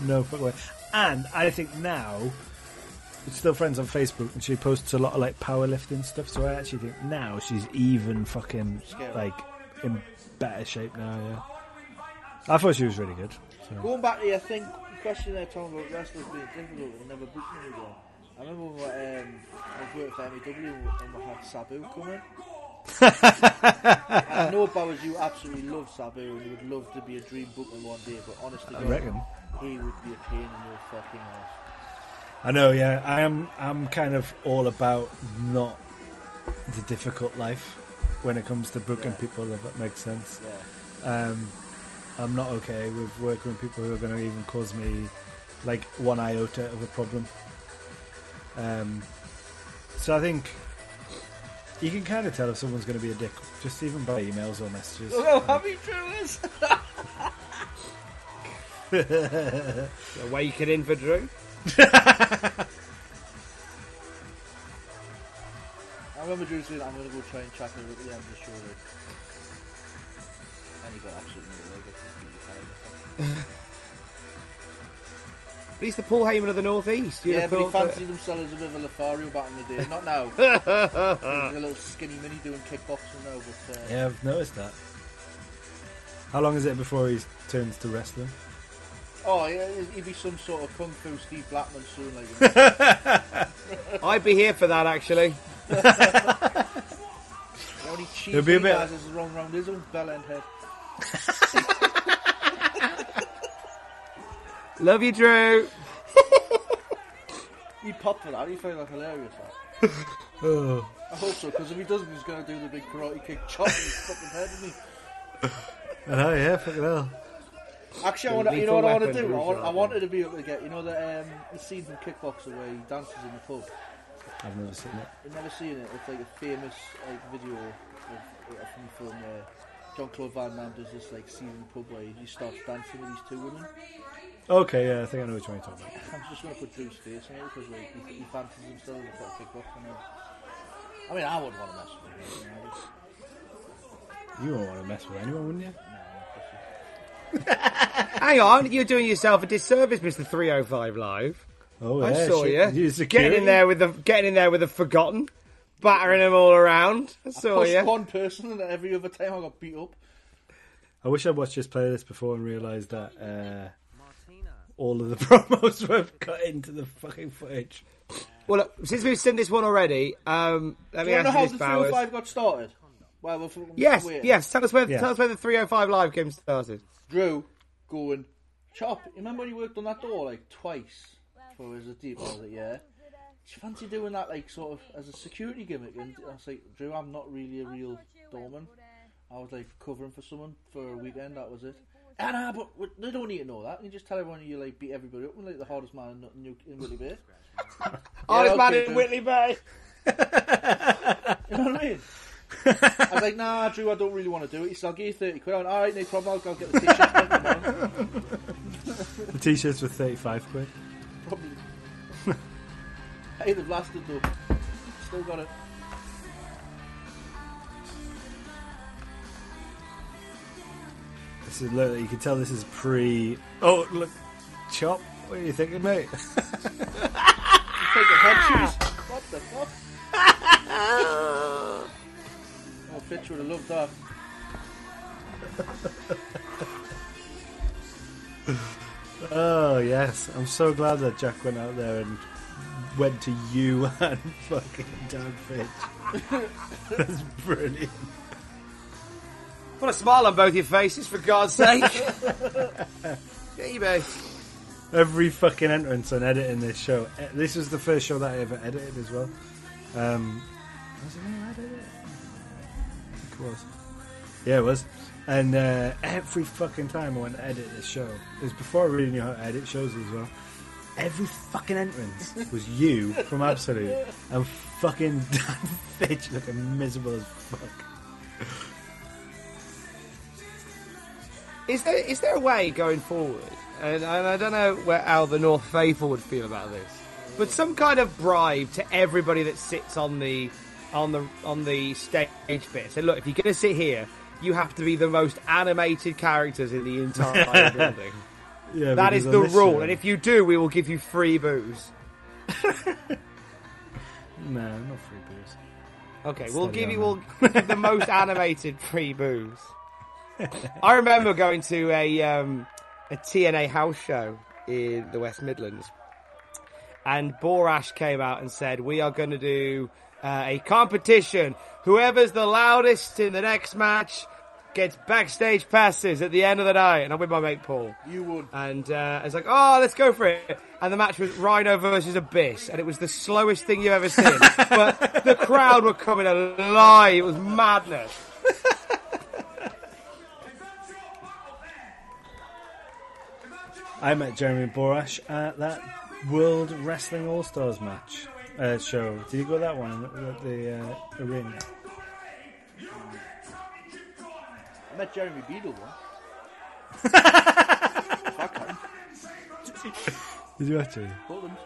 no fuck way. And I think now, we're still friends on Facebook, and she posts a lot of like powerlifting stuff. So I actually think now she's even fucking Scary. like in better shape now. Yeah, I thought she was really good. So. Going back to your thing, question there, talking about wrestlers being difficult and never booking again. I remember when um, I worked for MEW and we had Sabu coming. I know Bowers, you absolutely love Sabu and you would love to be a dream booker one day, but honestly, I reckon. he would be a pain in your fucking ass. I know, yeah. I am. I'm kind of all about not the difficult life when it comes to booking people. If that makes sense. Yeah. Um, I'm not okay with working with people who are going to even cause me like one iota of a problem. Um, so I think you can kind of tell if someone's going to be a dick just even by emails or messages. Oh, happy Drew A wake it in for Drew. I remember Drew saying, I'm going to go try and chat with her at the end of the show. Like. And he got absolutely no way. Got completely tired. But he's the Paul Heyman of the Northeast. You'd Yeah, have but he thought that- fancied himself as a bit of a Lothario back in the day. Not now. He's a little skinny mini doing kickboxing now, but uh, Yeah, I've noticed that. How long is it before he turns to wrestling? oh, yeah, he'd be some sort of kung fu Steve Blackman soon. Like, I'd be here for that, actually. The only cheese It'd be a bit- has is run round his own bell end head. Love you, Drew. He popped pop for that. He'd find that hilarious. That. Oh, I hope so, because if he doesn't, he's going to do the big karate kick chop in his fucking head, isn't he? oh yeah, fucking hell. Actually, I want to, you know what I want to weapon, do? I, want, I wanted to be able to get, you know, the, um, the scene from Kickboxer where he dances in the pub. I've never seen it. You've never seen it. It's like a famous like video of, of from film where John Claude Van Damme does this like scene in the pub where he starts dancing with these two women. Okay, yeah, I think I know which one you're talking about. I'm just going to put Drew's face in it because like he, he fancies himself as a sort of kickboxer now. I mean, I wouldn't want to mess with him. You know, just- You won't want to mess with anyone, wouldn't you? Hang on, you're doing yourself a disservice, Mister 305 Live. Oh, I yeah, saw shit. you You getting in there with the getting in there with the forgotten, battering them all around. I I saw pushed you. one person and every other time I got beat up. I wish I'd watched this playlist before and realised that uh, all of the promos were cut into the fucking footage. Well, look, since we've seen this one already, um, let Do me you want to know ask how you the this, Bowers. 305 got started? Well, we're from Yes, wait. yes. Tell us where Yeah. tell us where the 305 Live game started. Drew going, Chop, remember when you worked on that door like twice for as a deep? I was like, yeah. Do you fancy doing that like sort of as a security gimmick? And I was like, Drew, I'm not really a real doorman. I was like covering for someone for a weekend. That was it. And ah, but they don't need to know that. You just tell everyone you like beat everybody up and like the hardest man in, in, in Whitley Bay. Hardest man okay, in Drew. Whitley Bay. You know what I mean? I was like, nah, Drew, I don't really want to do it. He said, I'll give you 30 quid. I went, all right, no problem. I'll go get the t-shirt. Thank you, man." The t-shirts were 35 quid. Hey, they've lasted though. Still got it. This is look, you can tell this is pre. Oh, look, chop. What are you thinking, mate? Take the head cheese. What the fuck? oh, Fitch would have loved that. oh yes, I'm so glad that Jack went out there and went to you and fucking Dan Fitch. That's brilliant. Put a smile on both your faces, for God's sake. Get you, babe. Every fucking entrance and editing this show. Eh, This was the first show that I ever edited as well. Um, was it when I edited it? I think it was. Yeah, it was. And uh, every fucking time I went to edit this show, it was before I really knew how to edit shows as well. Every fucking entrance was you from Absolute and fucking Dan Fitch looking miserable as fuck. Is there is there a way going forward? And, and I don't know where how the North Faithful would feel about this, but some kind of bribe to everybody that sits on the on the on the stage bit. So look, if you're going to sit here, you have to be the most animated characters in the entire building. Yeah, That is the rule, show- and if you do, we will give you free booze. no, not free booze. Okay, we'll give you we'll give the most animated free booze. I remember going to a um, a TNA house show in the West Midlands, and Borash came out and said, "We are going to do uh, a competition. Whoever's the loudest in the next match gets backstage passes at the end of the night." And I'm with my mate Paul. You would. And uh, I was like, oh, let's go for it. And the match was Rhino versus Abyss, and it was the slowest thing you've ever seen. but the crowd were coming alive. It was madness. I met Jeremy Borash at that World Wrestling All Stars match uh, show. Did you go to that one at the uh, arena? I met Jeremy Beadle once. Did you actually? Portland.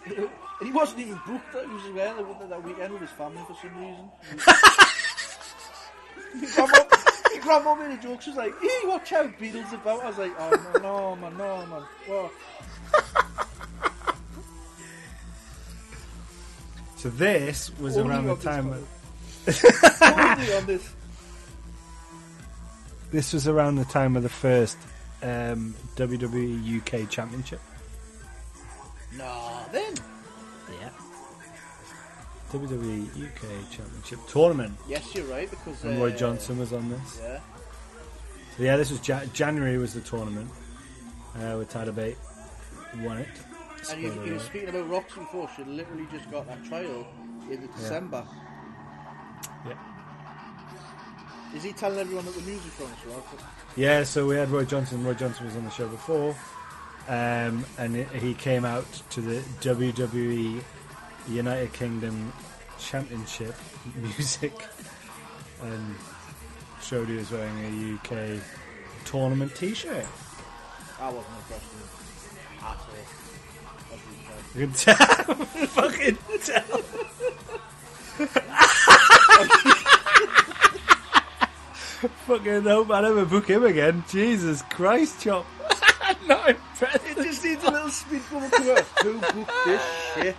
and he wasn't even booked. He was there that, weekend with his family for some reason. he grabbed up, he grabbed up in the jokes. She was like, "Hey, watch out, Beadle's about." I was like, "Oh no, no man, no man, what?" So this was Only around the time. one. This. This was around the time of the first um, WWE UK Championship. Nah, then. Yeah. WWE UK Championship tournament. Yes, you're right because And Roy uh, Johnson was on this. Yeah. So yeah, this was ja- January was the tournament. Uh, with Tyler Bate won it. And you, you were speaking about Roxy before. She literally just got that trial in the December. Is he telling everyone that the music's on as? Yeah, so we had Roy Johnson. Roy Johnson was on the show before, um, and he- he came out to the WWE United Kingdom Championship music and showed he was wearing a UK tournament T-shirt. I wasn't impressed with him at all. As you said. You can tell, fucking tell. fucking hope I never book him again. Jesus Christ, chop. Not impressed. It just needs a little speed bubble to it. Who booked this shit?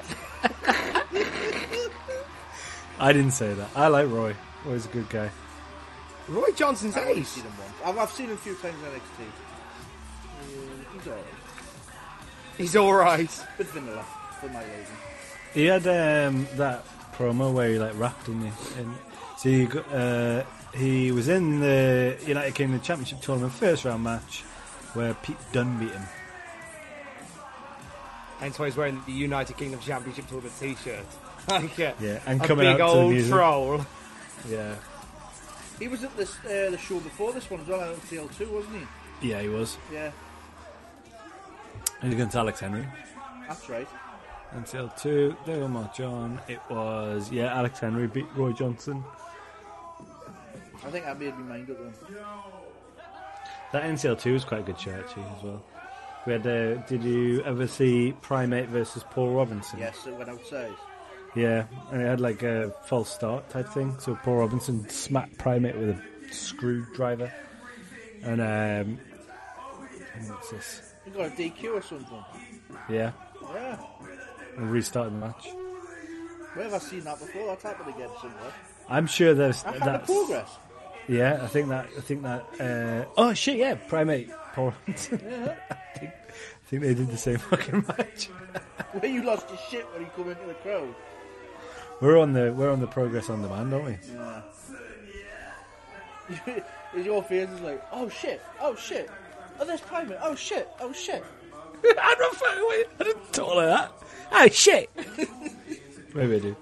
I didn't say that. I like Roy. Roy's a good guy. Roy Johnson's I've only ace. seen him once. I've, I've seen him a few times in NXT. He's alright. He's all right. Bit vanilla for my lady. He had um, that promo where he like rapped, didn't he? And so you got, uh, he was in the United Kingdom Championship tournament first round match where Pete Dunne beat him. Hence why he's wearing the United Kingdom Championship Tournament T-shirt. like a, Yeah, and a coming big out to the music. troll. Yeah, He was at this uh, the show before this one as well, NCL2, wasn't he? yeah, he was. Yeah, And He's against Alex Henry. that's right. NCL two, they were Mark John. It was yeah, Alex Henry beat Roy Johnson. I think I made me mind up then. That NCL two was quite a good show actually as well. We had. Uh, did you ever see Primate versus Paul Robinson? Yes, it went outside. Yeah, and it had like a false start type thing. So Paul Robinson smacked Primate with a screwdriver, and um, what's this? You got a DQ or something. Yeah, Yeah. and restarted the match. Where have I seen that before? That's happened again somewhere. I'm sure there's that's progress. Yeah. I think that I think that. Uh, oh shit! Yeah, Primate Robinson. I, think, I think they did the same fucking match. Where you lost your shit when you come into the crowd. We're on the we're on the progress on demand, aren't we? Yeah. Is your face is like, oh shit, oh shit, oh there's Primate, oh shit, oh shit. I'm not fucking with I didn't talk like that. Oh shit. Maybe I do.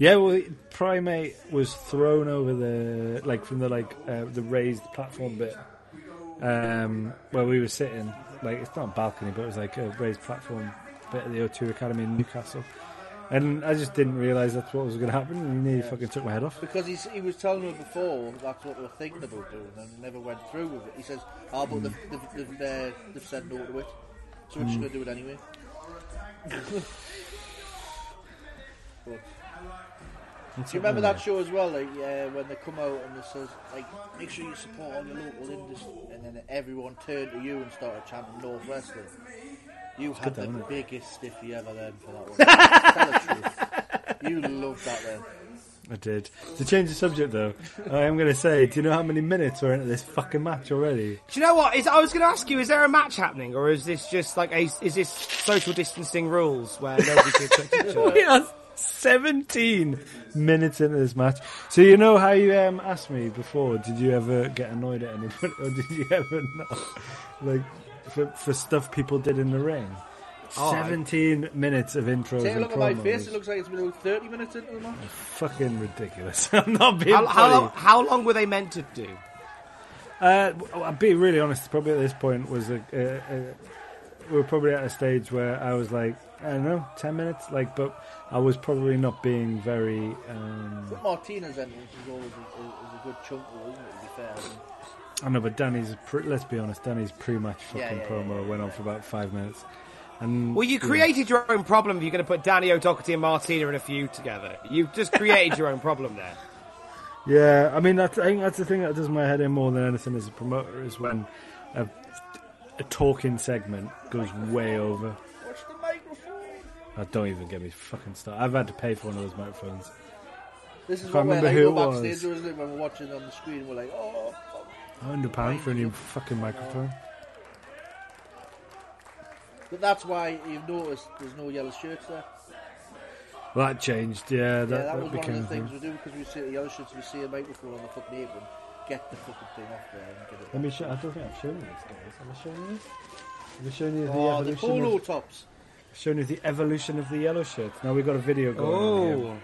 Yeah, well, Primate was thrown over the like from the like uh, the raised platform bit um, where we were sitting. Like it's not a balcony, but it was like a raised platform bit of the O2 Academy in Newcastle. And I just didn't realise that's what was going to happen. And he nearly fucking took my head off. Because he's, he was telling me before that's what they were thinking about doing and never went through with it. He says, oh, but they've, they've, they've, uh, they've said no to it. So we're just going to do it anyway. But do you remember that show as well? Like uh, when they come out and they says like, make sure you support all your local industry, and then everyone turned to you and started chanting North Wrestling. You had the isn't it? biggest stiffy ever then for that one. Tell the truth. You loved that then. I did. To change the subject though, I am going to say, do you know how many minutes we're into this fucking match already? Do you know what? Is, I was going to ask you: Is there a match happening, or is this just like a? Is this social distancing rules where nobody can touch each other? We are 17 minutes into this match. So you know how you um, asked me before, did you ever get annoyed at anybody, or did you ever not? Like, for, for stuff people did in the ring. Oh, I- 17 minutes of intros Take a look at my face. It looks like it's been 30 minutes into the match. fucking ridiculous. I'm not being How, how, long, how long were they meant to do? Uh, I'll be really honest. Probably at this point was a, a, a we were probably at a stage where I was like, I don't know, ten minutes. Like, but I was probably not being very. Um, But Martina's entrance is always a, is a good chunk, though, isn't it? To be fair. I mean, I know, but Danny's. Pre- let's be honest. Danny's pre-match fucking Yeah, yeah, promo yeah, yeah, went on for about five minutes. And Well, you created your own problem if you're going to put Danny O'Doherty and Martina in a feud together. You've just created your own problem there. Yeah, I mean, that's, I think that's the thing that does my head in more than anything as a promoter is when a, a talking segment goes way over. I don't even get me fucking started. I've had to pay for one of those microphones. This is Can't we're remember like, who it was. backstage, isn't it? When we're watching on the screen, we're like, oh, hundred pound for a new fucking microphone. But that's why you've noticed there's no yellow shirts there. Well, that changed. Yeah, that, yeah, that, that was one of the things we do because we see the yellow shirts, we see a microphone on the fucking apron. Get the fucking thing off there and get it. Let me show. I don't think I've shown you this, guys. Have I shown you? Have I shown you the Oh, the polo of, tops. Shown you the evolution of the yellow shirt. Now we've got a video going. on here.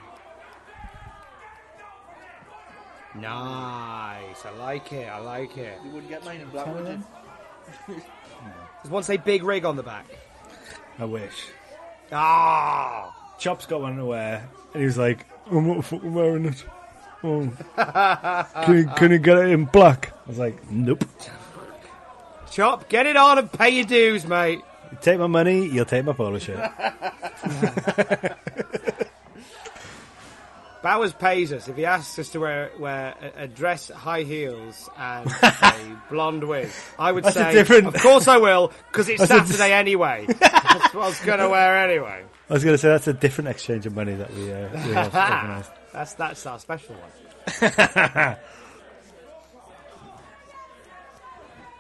Nice. I like it. I like it. You wouldn't get mine in black, would you? Does one say big rig on the back? I wish. Ah. Chop's got one to wear, and he was like, "I'm not fucking wearing it." Oh. can, you, can you get it in black? I was like, "Nope." Chop, get it on and pay your dues, mate. You take my money, you'll take my polo shirt. Bowers pays us if he asks us to wear wear a, a dress, high heels, and a blonde wig. I would That's a say, different- of course I will, because it's That's a di- Saturday anyway. That's what I was going to wear anyway. I was going to say that's a different exchange of money that we, uh, we have organised. That's that's our special one.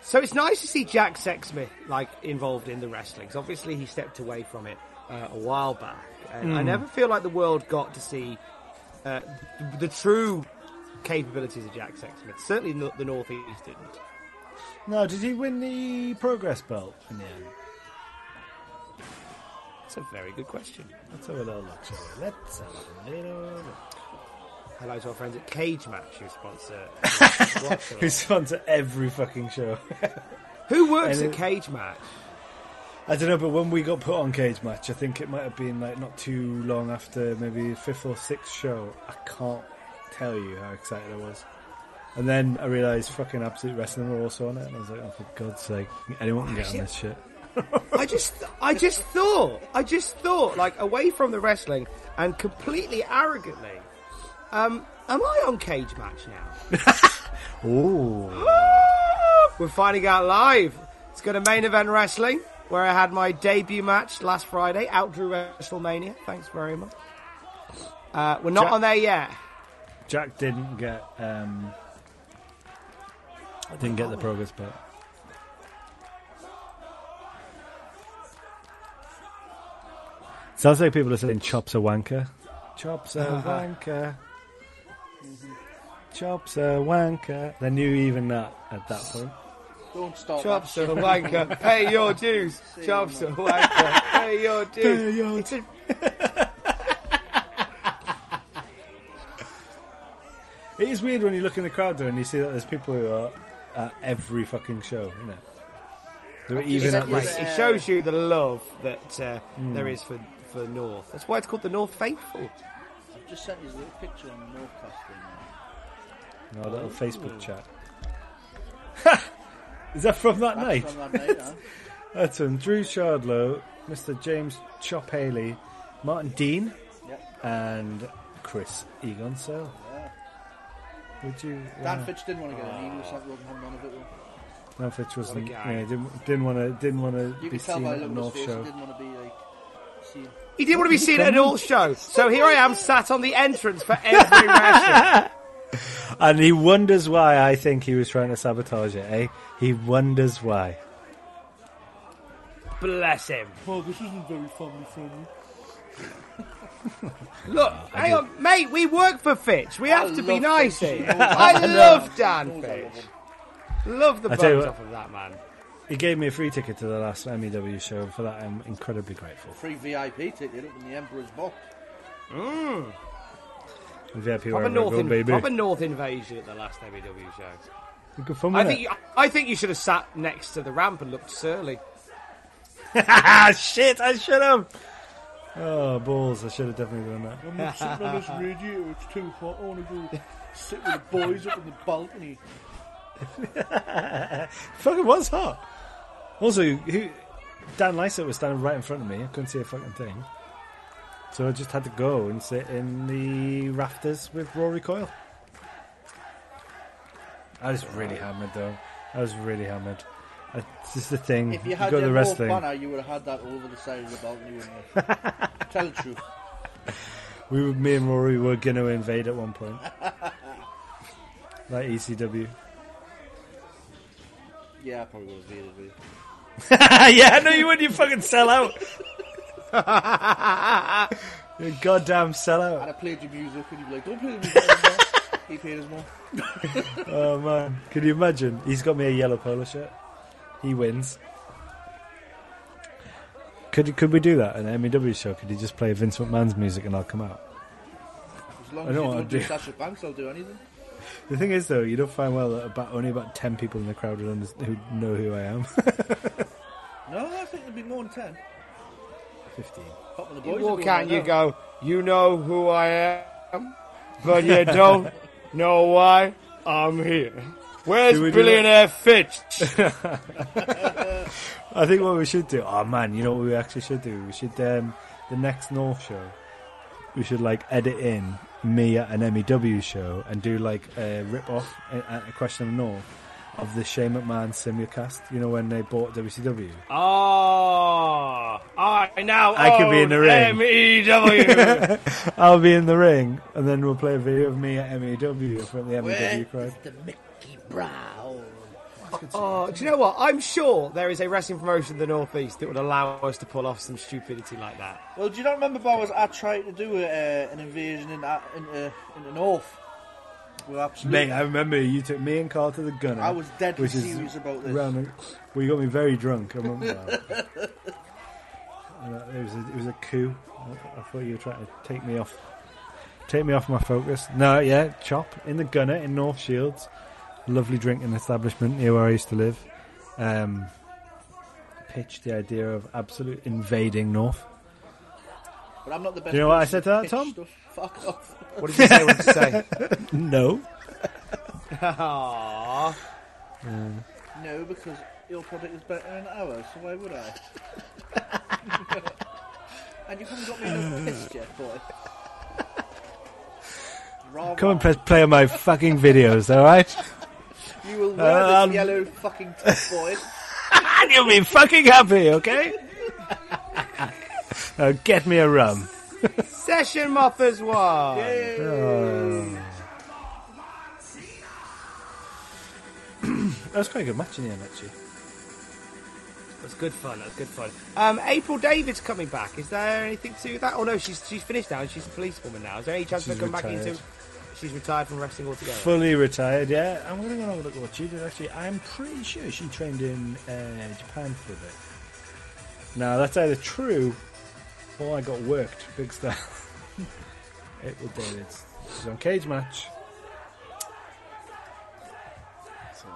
So it's nice to see Jack Sexsmith like involved in the wrestling. 'cause obviously, he stepped away from it uh, a while back, and I never feel like the world got to see uh, the, the true capabilities of Jack Sexsmith. Certainly, the Northeast didn't. No, did he win the progress belt in the end? That's a very good question. Let's have a little look, shall we? Let's have a little look. Hello to our friends at Cage Match who sponsor. Who sponsor every fucking show? Who works And at it- Cage Match? I don't know, but when we got put on Cage Match, I think it might have been like not too long after maybe fifth or sixth show. I can't tell you how excited I was. And then I realised fucking Absolute Wrestling were also on it, and I was like, oh, for God's sake, anyone can get on this shit. I just, I just thought, I just thought, like away from the wrestling and completely arrogantly, um, am I on Cage Match now? Ooh. We're finding out live. It's going to main event wrestling where I had my debut match last Friday, Outdrew WrestleMania. Thanks very much. Uh, we're not Jack- on there yet. Jack didn't get um, didn't get the progress belt. Sounds like people are saying chops a wanker. Chops a wanker. Chops a wanker. They knew even that at that point. Don't stop. Chops a wanker, pay your dues. Chops a wanker, pay your dues. your It's It is weird when you look in the crowd though and you see that there's people who are at every fucking show, isn't it? They're even said at Like, it shows you the love that uh, there is for, for North. That's why it's called the North Faithful. I've just sent you a little picture on the Northcast thing. Our little Facebook chat. is that from that That's night? from that night, huh? That's him. Drew Shardlow, Mr. James Chop Haley, Martin Dean, Yep. and Chris Egon Sale. Yeah. Would you? Dan wow. Fitch didn't want to get a needle, so that wasn't none of it. though. Dan Fitch wasn't. Yeah, didn't didn't want to didn't want to be seen at the looking North Show. didn't want to be like seen. He didn't want to be seen at an all show, so here I am sat on the entrance for every wrestler. And he wonders why I think he was trying to sabotage it, eh? He wonders why. Bless him. Oh, this isn't very family friendly. Look, hang on, mate. We work for Fitch. We have I to be nice here. I love Dan Knows I love Fitch. Love the I bones what- off of that man. He gave me a free ticket to the last MEW show, and for that I'm incredibly grateful. Free VIP ticket up in the Emperor's box. And VIP Proper wherever I North, go, in, baby. proper North invasion at the last MEW show. Good fun I think it. you, I think you should have sat next to the ramp and looked surly. Shit! I should have. Oh balls! I should have definitely done that. I'm not sitting on this radiator, it's too hot. I want to go sit with the boys up in the balcony. Fucking was hot. Also, who, Dan Lysett was standing right in front of me. I couldn't see a fucking thing. So I just had to go and sit in the rafters with Rory Coyle. I was really hammered though. I was really hammered. It's just the thing. If you had go to the wrestling. banner, you would have had that over the side of the balcony. Tell the truth. We, were- me and Rory were going to invade at one point. like ECW. Yeah, I probably would have invaded you. yeah, no, you wouldn't. You fucking sell out. You goddamn sell I'd out. have played your music and you'd be like, don't play the music anymore. he paid us more. Oh man, can you imagine? He's got me a yellow polo shirt. He wins. Could could we do that at an MEW show? Could he just play Vince McMahon's music and I'll come out? As long I as you don't I'd do. Sasha Banks, I'll do anything. The thing is, though, you don't find well that about only about ten people in the crowd would who know who I am. No, I think there'd be more than 10. Fifteen. Pop on the You walk out and you go, you know who I am, but you don't know why I'm here. Where's we do billionaire Fitch? I think what we should do. Oh man, you know what we actually should do? We should um, the next North show. We should like edit in me at an MEW show and do like a rip off at a question of North of the Shane McMahon simulcast. You know when they bought WCW. Oh, I now I could be in the ring. M-E-W. I'll be in the ring, and then we'll play a video of me at MEW from the MEW Where crowd. is the Mickey Brown? oh, do you know what? I'm sure there is a wrestling promotion in the Northeast that would allow us to pull off some stupidity like that. Well, do you not remember, Bowers, I tried to do a, uh, an invasion in, uh, in, uh, in the north? Well, absolutely. Mate, I remember you took me and Carl to the Gunner. I was deadly is serious about this. Around well, you got me very drunk. I remember that. And, it was a, it was a coup. I, I thought you were trying to take me off, take me off my focus. No, yeah, chop in the Gunner in North Shields, lovely drinking establishment near where I used to live. Um, pitched the idea of absolute invading North. But I'm not the best. Do you know what I said to that, Tom? Stuff. Fuck off. What did you say? What did you say? No, Aww. No, because your product is better than ours, so why would I? and you haven't got me no pissed yet, boy. Rah, come and press play on my fucking videos, all right? You will wear Um, this yellow fucking top, boy. and you'll be fucking happy, okay? now get me a rum. Session Moppers one. That was quite a good match in the end, actually. That's good fun. That's good fun. Um, April Davids coming back. Is there anything to that? Oh no, she's she's finished now. and She's a policewoman now. Is there any chance She's of her come back retired. into? She's retired from wrestling altogether. Fully retired, yeah. I'm going to go and have a look at what she did, actually. I'm pretty sure she trained in uh, Japan for a bit. Now, that's either true or I got worked big style. April Davids. She's on Cage Match. So.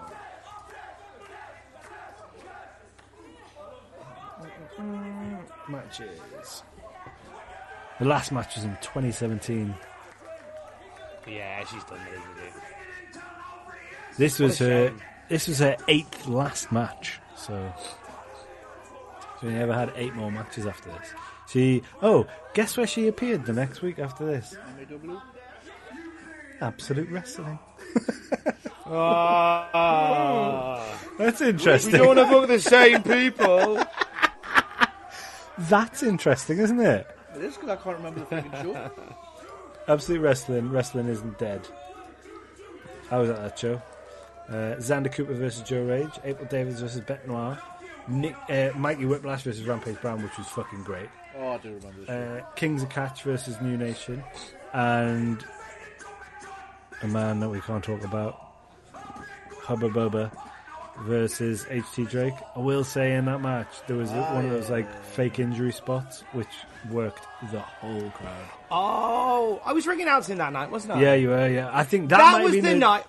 Matches. The last match was in 2017. yeah, she's done it. it? This was her. shame. This was her eighth last match. So She only ever had eight more matches after this. She oh, guess where she appeared the next week after this? MAW. Absolute Wrestling. Ah. That's we interesting. don't want to book the same people. That's interesting, isn't it? It is because I can't remember the fucking show. Absolute Wrestling. Wrestling isn't dead. How was that, that show? Uh, Xander Cooper versus Joe Rage. April Davids versus Bet Noir. Nick, uh, Mikey Whiplash versus Rampage Brown, which was fucking great. Oh, I do remember this. Uh, Kings of Catch versus New Nation. And a man that we can't talk about. Hubba Bubba versus HT Drake. I will say in that match, there was one of those like fake injury spots which worked the whole crowd. Oh, I was ringing out in that night, wasn't I? Yeah, you were. Yeah, I think that, that, was the night.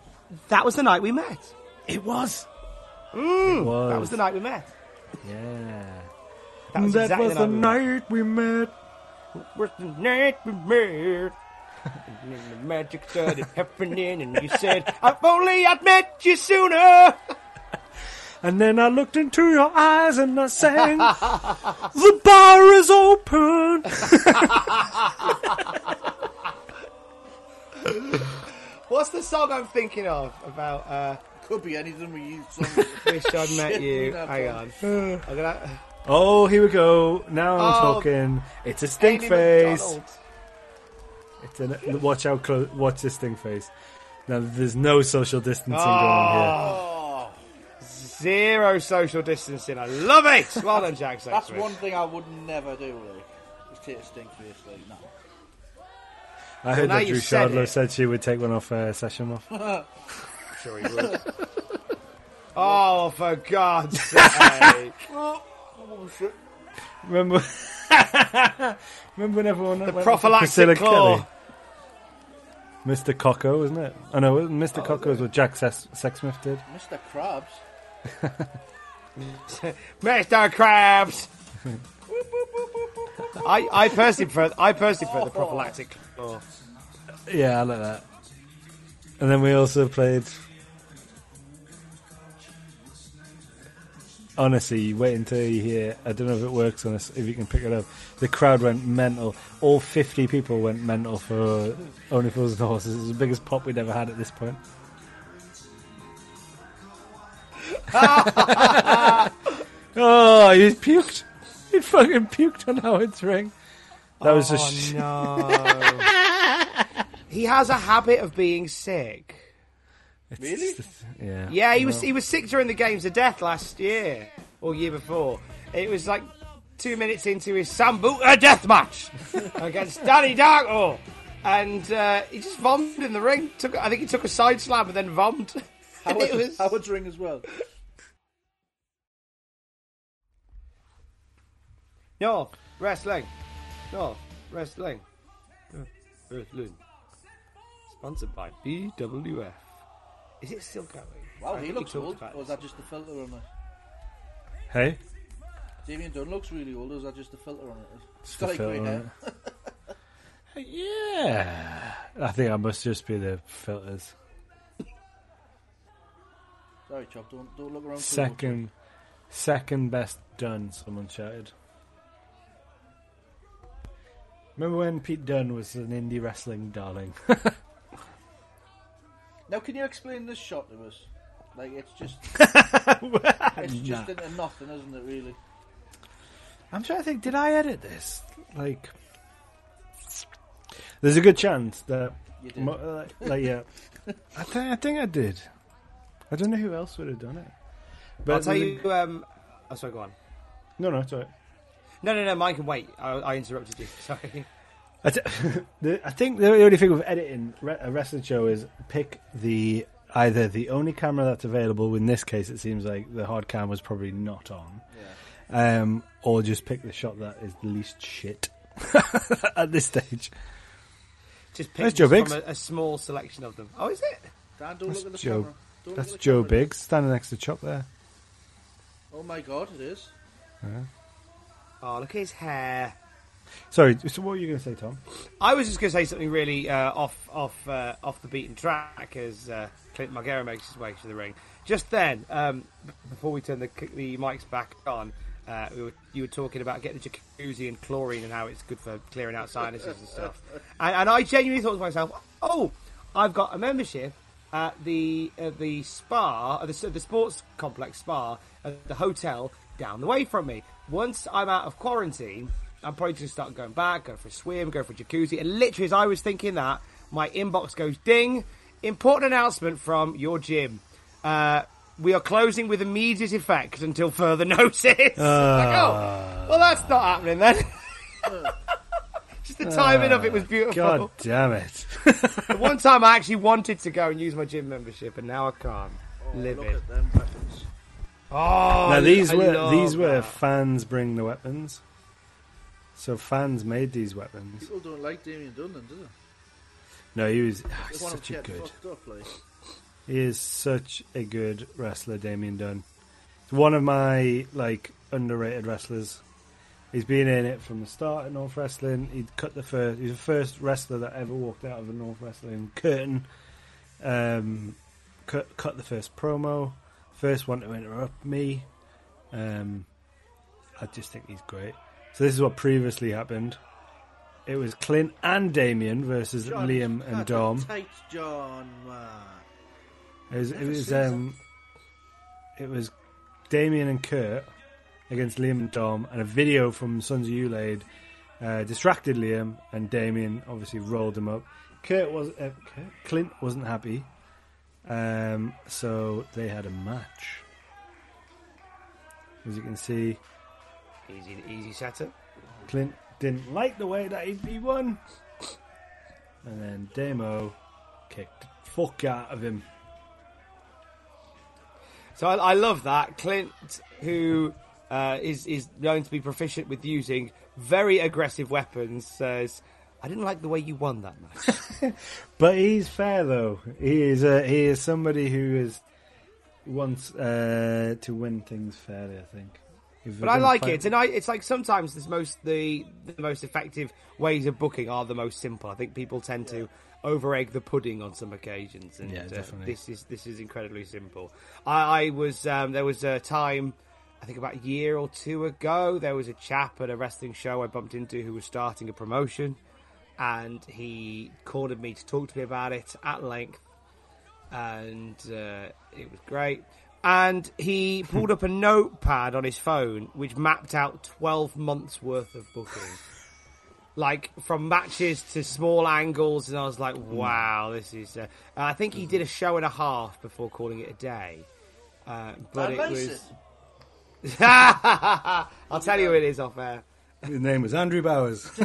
That was the night we met. It was. Mm, It was. That was the night we met. Yeah. That was exactly was the the night we met. night we met. was the night we met. and then the magic started happening, and you said, "If only I'd met you sooner." And then I looked into your eyes and I sang, "The bar is open." What's the song I'm thinking of about? Uh, Could be anything we use. Some Wish I'd met you. Hang on. I'm gonna. Oh, here we go. Now I'm Oh, talking. It's a stink Amy face. McDonald. It's an, watch out! Clo- watch this stink face. Now there's no social distancing going on here. Zero social distancing. I love it. Well done, Jack. that's Sexsmith. one thing I would never do. Like, is take a stink face. Like, no. I heard now that you Drew said Shardler it. said she would take one off uh, session off. Sure he would. oh, for God's sake! Oh, shit. Remember? Remember when everyone The went prophylactic Priscilla claw. Kelly? Mr. Coco, wasn't it? Oh know Mr. Oh, Coco was is what Jack Sex- Sexsmith did. Mr. Krabs. Mr. Krabs. I, I personally prefer I personally prefer the prophylactic claw. Yeah, I like that. And then we also played. Honestly, you wait until you hear. I don't know if it works on us. If you can pick it up, the crowd went mental. All fifty people went mental for Only Fools and Horses. It was the biggest pop we'd ever had at this point. oh, he puked. He fucking puked on Howard's ring. That was oh, just no. he has a habit of being sick. Really? yeah. Yeah, he was he was sick during the games of death last year or year before. It was like two minutes into his Sambuca death match against Danny Darko. And uh, he just vomited in the ring. Took, I think he took a side slam and then vomited. And Howard, it was Howard's ring as well. no wrestling, no wrestling, no wrestling. Sponsored by BWF. Is it still going? Wow, I he think looks old. about Or is that just the filter on it? Hey, Damien Dunn looks really old. Or is that just the filter on it? It's the got like grey filter hair. yeah. I think I must just be the filters. Sorry, Chop. Don't don't look around. Second, second best done. Someone shouted. Remember when Pete Dunne was an indie wrestling darling? Now, can you explain this shot to us? Like, it's just it's Nah. just into nothing, isn't it? Really? I'm trying to think. Did I edit this? Like, there's a good chance that, You did. mo- like, like, yeah, I think I think I did. I don't know who else would have done it. But I'll tell there's a- you. Um, oh, sorry, go on. No, no, it's alright. No, no, no. Mine can wait. I, I interrupted you. Sorry. I, t- the, I think the only thing with editing re- a wrestling show is pick the either the only camera that's available. In this case, it seems like the hard cam was probably not on, um, or just pick the shot that is the least shit at this stage. Just pick Joe Biggs. from a, a small selection of them. Oh, is it? Dan, don't That's look at the Joe. camera. Don't That's look at the Joe camera. Biggs standing next to Chop there. Oh my god, it is. Oh, look at his hair. Sorry, so what were you going to say, Tom? I was just going to say something really uh, off off uh, off the beaten track as uh, Clint Margera makes his way to the ring. Just then, um, before we turn the the mics back on, uh, we were, you were talking about getting the jacuzzi and chlorine and how it's good for clearing out sinuses and stuff. And, and I genuinely thought to myself, oh, I've got a membership at the uh, the spa, uh, the, the sports complex spa at the hotel down the way from me. Once I'm out of quarantine, I'm probably just to start going back, go for a swim, go for a jacuzzi. And literally, as I was thinking that, my inbox goes ding. Important announcement from your gym. Uh, we are closing with immediate effect until further notice. Like, oh, well, that's not happening then. Just the timing of it was beautiful. God damn it. The one time I actually wanted to go and use my gym membership, and now I can't live Look it. at them weapons. Oh, now these I were love these were that. fans bring the weapons. So fans made these weapons. People don't like Damien Dunlan, do they? No, he was he's such a good. up, like. He is such a good wrestler, Damien Dunn. He's one of my like underrated wrestlers. He's been in it from the start at North Wrestling. He cut the first. He's the first wrestler that ever walked out of a North Wrestling curtain. Um, cut cut the first promo. First one to interrupt me. Um, I just think he's great. So this is what previously happened. It was Clint and Damien versus John, Liam and Dom. Tight John, man. It was, it was um, it was Damien and Kurt against Liam and Dom, and a video from Sons of Ulade uh, distracted Liam, and Damien obviously rolled him up. Kurt was uh, Kurt? Clint wasn't happy, um, so they had a match. As you can see, Easy, easy setup. Clint didn't like the way that he, won, and then Demo kicked the fuck out of him. So I, I love that Clint, who uh, is is known to be proficient with using very aggressive weapons, says, "I didn't like the way you won that match." But he's fair though. He is a, he is somebody who is wants uh, to win things fairly. I think. But I like it, and I, it's like sometimes the most the the most effective ways of booking are the most simple. I think people tend to over egg the pudding on some occasions, and Yeah, uh, this is this is incredibly simple. I, I was um, there was a time. I think about a year or two ago, there was a chap at a wrestling show I bumped into who was starting a promotion, and he cornered me to talk to me about it at length, and uh, it was great. And he pulled up a notepad on his phone which mapped out 12 months worth of booking. like from matches to small angles, and I was like, wow, this is. Uh, I think he did a show and a half before calling it a day. Uh, but I it like was. it. I'll tell you who it is off air. His name was Andrew Bowers.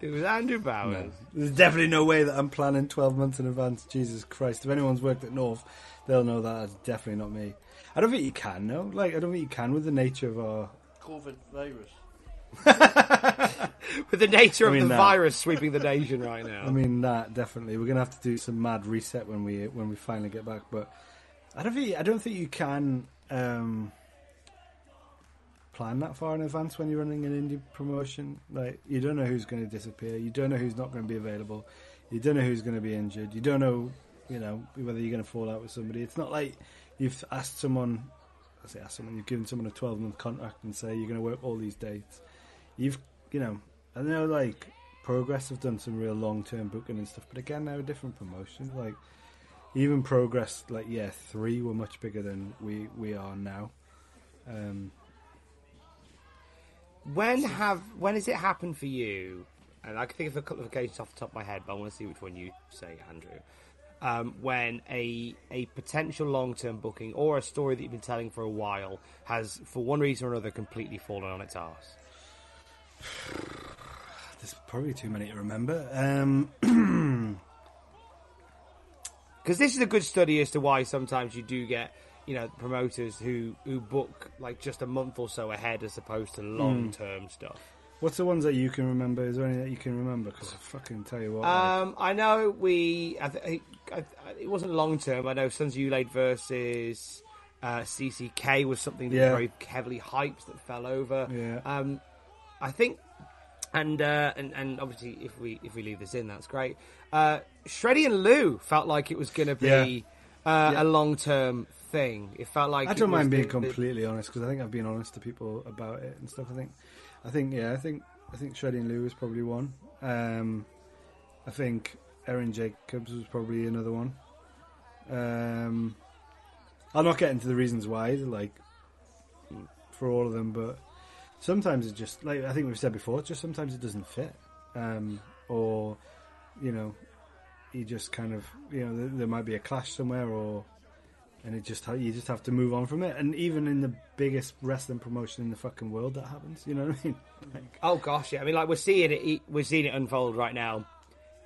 It was Andrew Bowers. There's definitely no way that I'm planning 12 months in advance. Jesus Christ! If anyone's worked at North, they'll know that that's definitely not me. I don't think you can. No, like I don't think you can with the nature of our. COVID virus. With the nature I of the that- virus sweeping the nation right now. I mean that definitely. We're gonna have to do some mad reset when we when we finally get back. But I don't think I don't think you can um, plan that far in advance when you're running an indie promotion. Like you don't know who's going to disappear. You don't know who's not going to be available. You don't know who's going to be injured. You don't know, you know, whether you're going to fall out with somebody. It's not like you've asked someone. I say ask someone. You've given someone a 12 month contract and say you're going to work all these dates. You've, you know, I know like Progress have done some real long term booking and stuff, but again, they're different promotions. Like even Progress, like yeah, three were much bigger than we we are now. Um, When have when has it happened for you? And I can think of a couple of occasions off the top of my head, but I want to see which one you say, Andrew. Um, when a a potential long term booking or a story that you've been telling for a while has, for one reason or another, completely fallen on its arse. there's probably too many to remember. Um, Because this is a good study as to why sometimes you do get, you know, promoters who who book like just a month or so ahead as opposed to long term stuff. What's the ones that you can remember? Is there any that you can remember? Because I fucking tell you what. like, Um, I know we. I th- I, I, it wasn't long term. I know Sons of Ulade versus uh, CCK was something that Yeah. was very heavily hyped that fell over. Yeah. Um, I think, and uh, and and obviously, if we if we leave this in, that's great. Uh, Shreddy and Lou felt like it was going to be. Yeah. uh, Yeah. a long term thing. It felt like I don't mind being the- the- completely honest because I think I've been honest to people about it and stuff. I think, I think, yeah, I think, I think Shreddy and Lou was probably one. Um, I think Erin Jacobs was probably another one. Um, I'll not get into the reasons why, like for all of them, but sometimes it just like I think we've said before, just sometimes it doesn't fit, um, or you know, you just kind of you know there, there might be a clash somewhere, or and it just you just have to move on from it. And even in the biggest wrestling promotion in the fucking world, that happens. You know what I mean? Like, Oh gosh, yeah. I mean, like we're seeing it. We're seeing it unfold right now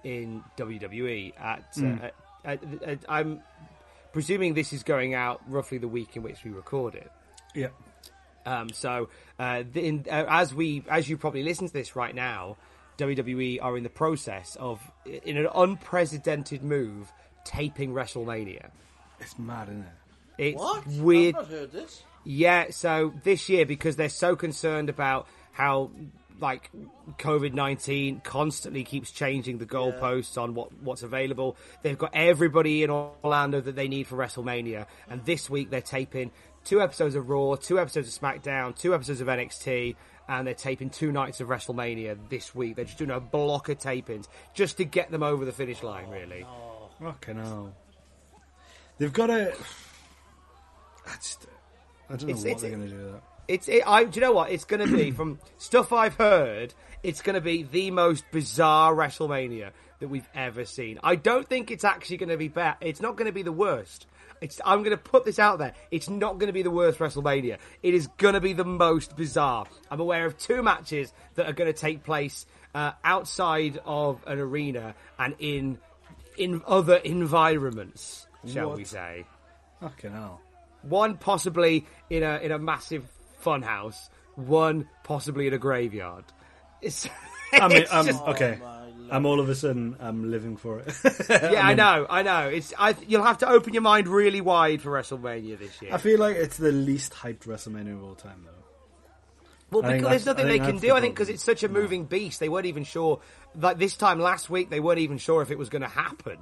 in WWE. At, Mm. uh, at, at, at I'm presuming this is going out roughly the week in which we record it. yeah, Um, so, uh, the, in, uh, as we, as you probably listen to this right now, WWE are in the process of, in an unprecedented move, taping WrestleMania. It's mad, isn't it? It's What? weird. I've not heard this. Yeah, so this year because they're so concerned about how like COVID nineteen constantly keeps changing the goalposts on what what's available. They've got everybody in Orlando that they need for WrestleMania, and this week they're taping two episodes of Raw, two episodes of SmackDown, two episodes of NXT, and they're taping two nights of WrestleMania this week. They're just doing a block of tapings just to get them over the finish line, really. Fucking hell. They've got to. I just. I don't know It's- what it's- they're going to do with that. It's. It, I. Do you know what? It's going to be from stuff I've heard. It's going to be the most bizarre WrestleMania that we've ever seen. I don't think it's actually going to be bad. It's not going to be the worst. It's. I'm going to put this out there. It's not going to be the worst WrestleMania. It is going to be the most bizarre. I'm aware of two matches that are going to take place uh, outside of an arena and in in other environments, shall What? we say? Fucking hell. One possibly in a in a massive funhouse. One possibly in a graveyard. It's, I mean, I'm, um, just- okay. Oh my. I'm all of a sudden, I'm living for it. yeah, I, know, I know. It's I, you'll have to open your mind really wide for WrestleMania this year. I feel like it's the least hyped WrestleMania of all time, though. Well, I because there's nothing they can do. the I think because it's such a moving beast, they weren't even sure. Like this time last week, they weren't even sure if it was going to happen.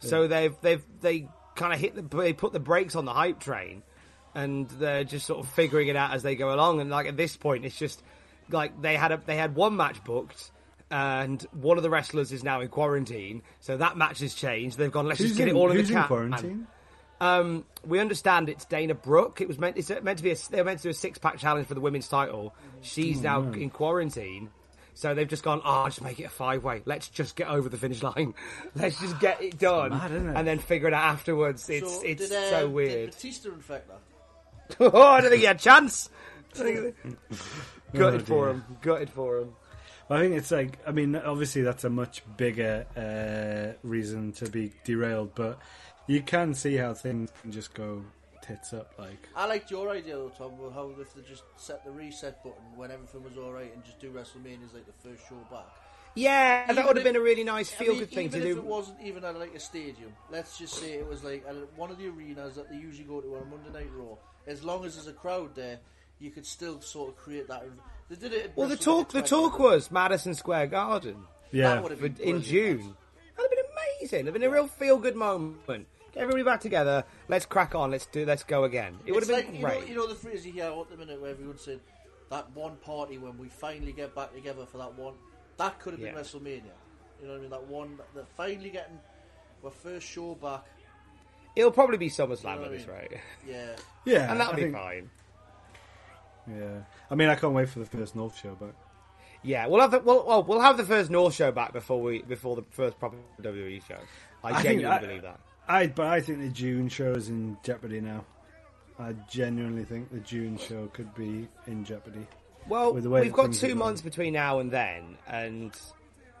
So they've they've they kind of hit the they put the brakes on the hype train, and they're just sort of figuring it out as they go along. And like at this point, it's just like they had a they had one match booked. And one of the wrestlers is now in quarantine, so that match has changed. They've gone. Let's Who's just get in, it all in the in can. quarantine? Um, we understand it's Dana Brooke. It was meant. It's meant to be. A, they were meant to do a six pack challenge for the women's title. She's now in quarantine, so they've just gone. Oh, just make it a five way. Let's just get over the finish line. Let's just get it done, mad, isn't it? and then figure it out afterwards. It's So, it's did, uh, so Did weird. Batista infect that? oh, I don't think he had a chance. Gutted Oh, for dear. him. Gutted for him. I think it's like, I mean, obviously that's a much bigger uh, reason to be derailed, but you can see how things can just go tits up. Like, I liked your idea though, Tom. with How if they just set the reset button when everything was all right and just do WrestleMania as like the first show back. Yeah, Even that would have if- been a really nice I feel mean, good thing to even if do. it wasn't even at like a stadium, let's just say it was like at one of the arenas that they usually go to on a Monday Night Raw. As long as there's a crowd there, you could still sort of create that. They did it. at Well, the WrestleMania talk the 20. talk was Madison Square Garden. yeah, That would have been in brilliant. June. That'd have been amazing. It'd been a real feel good moment. Get everybody back together. Let's crack on. Let's do. Let's go again. It would It's have like, been you know, great. you know the phrase you hear at the minute where everyone's saying that one party when we finally get back together for that one. That could have been Yeah. WrestleMania. You know what I mean? That one that finally getting our first show back. It'll probably be SummerSlam You know at I this mean? rate, Yeah. yeah, and that'll I be think- fine. Yeah, I mean, I can't wait for the first North show, back. Yeah, we'll have the well, well, we'll have the first North show back before we before the first proper WWE show. I, I genuinely I- believe that. I, but I think the June show is in jeopardy now. I genuinely think the June show could be in jeopardy. Well, with the way we've got two going. months between now and then, and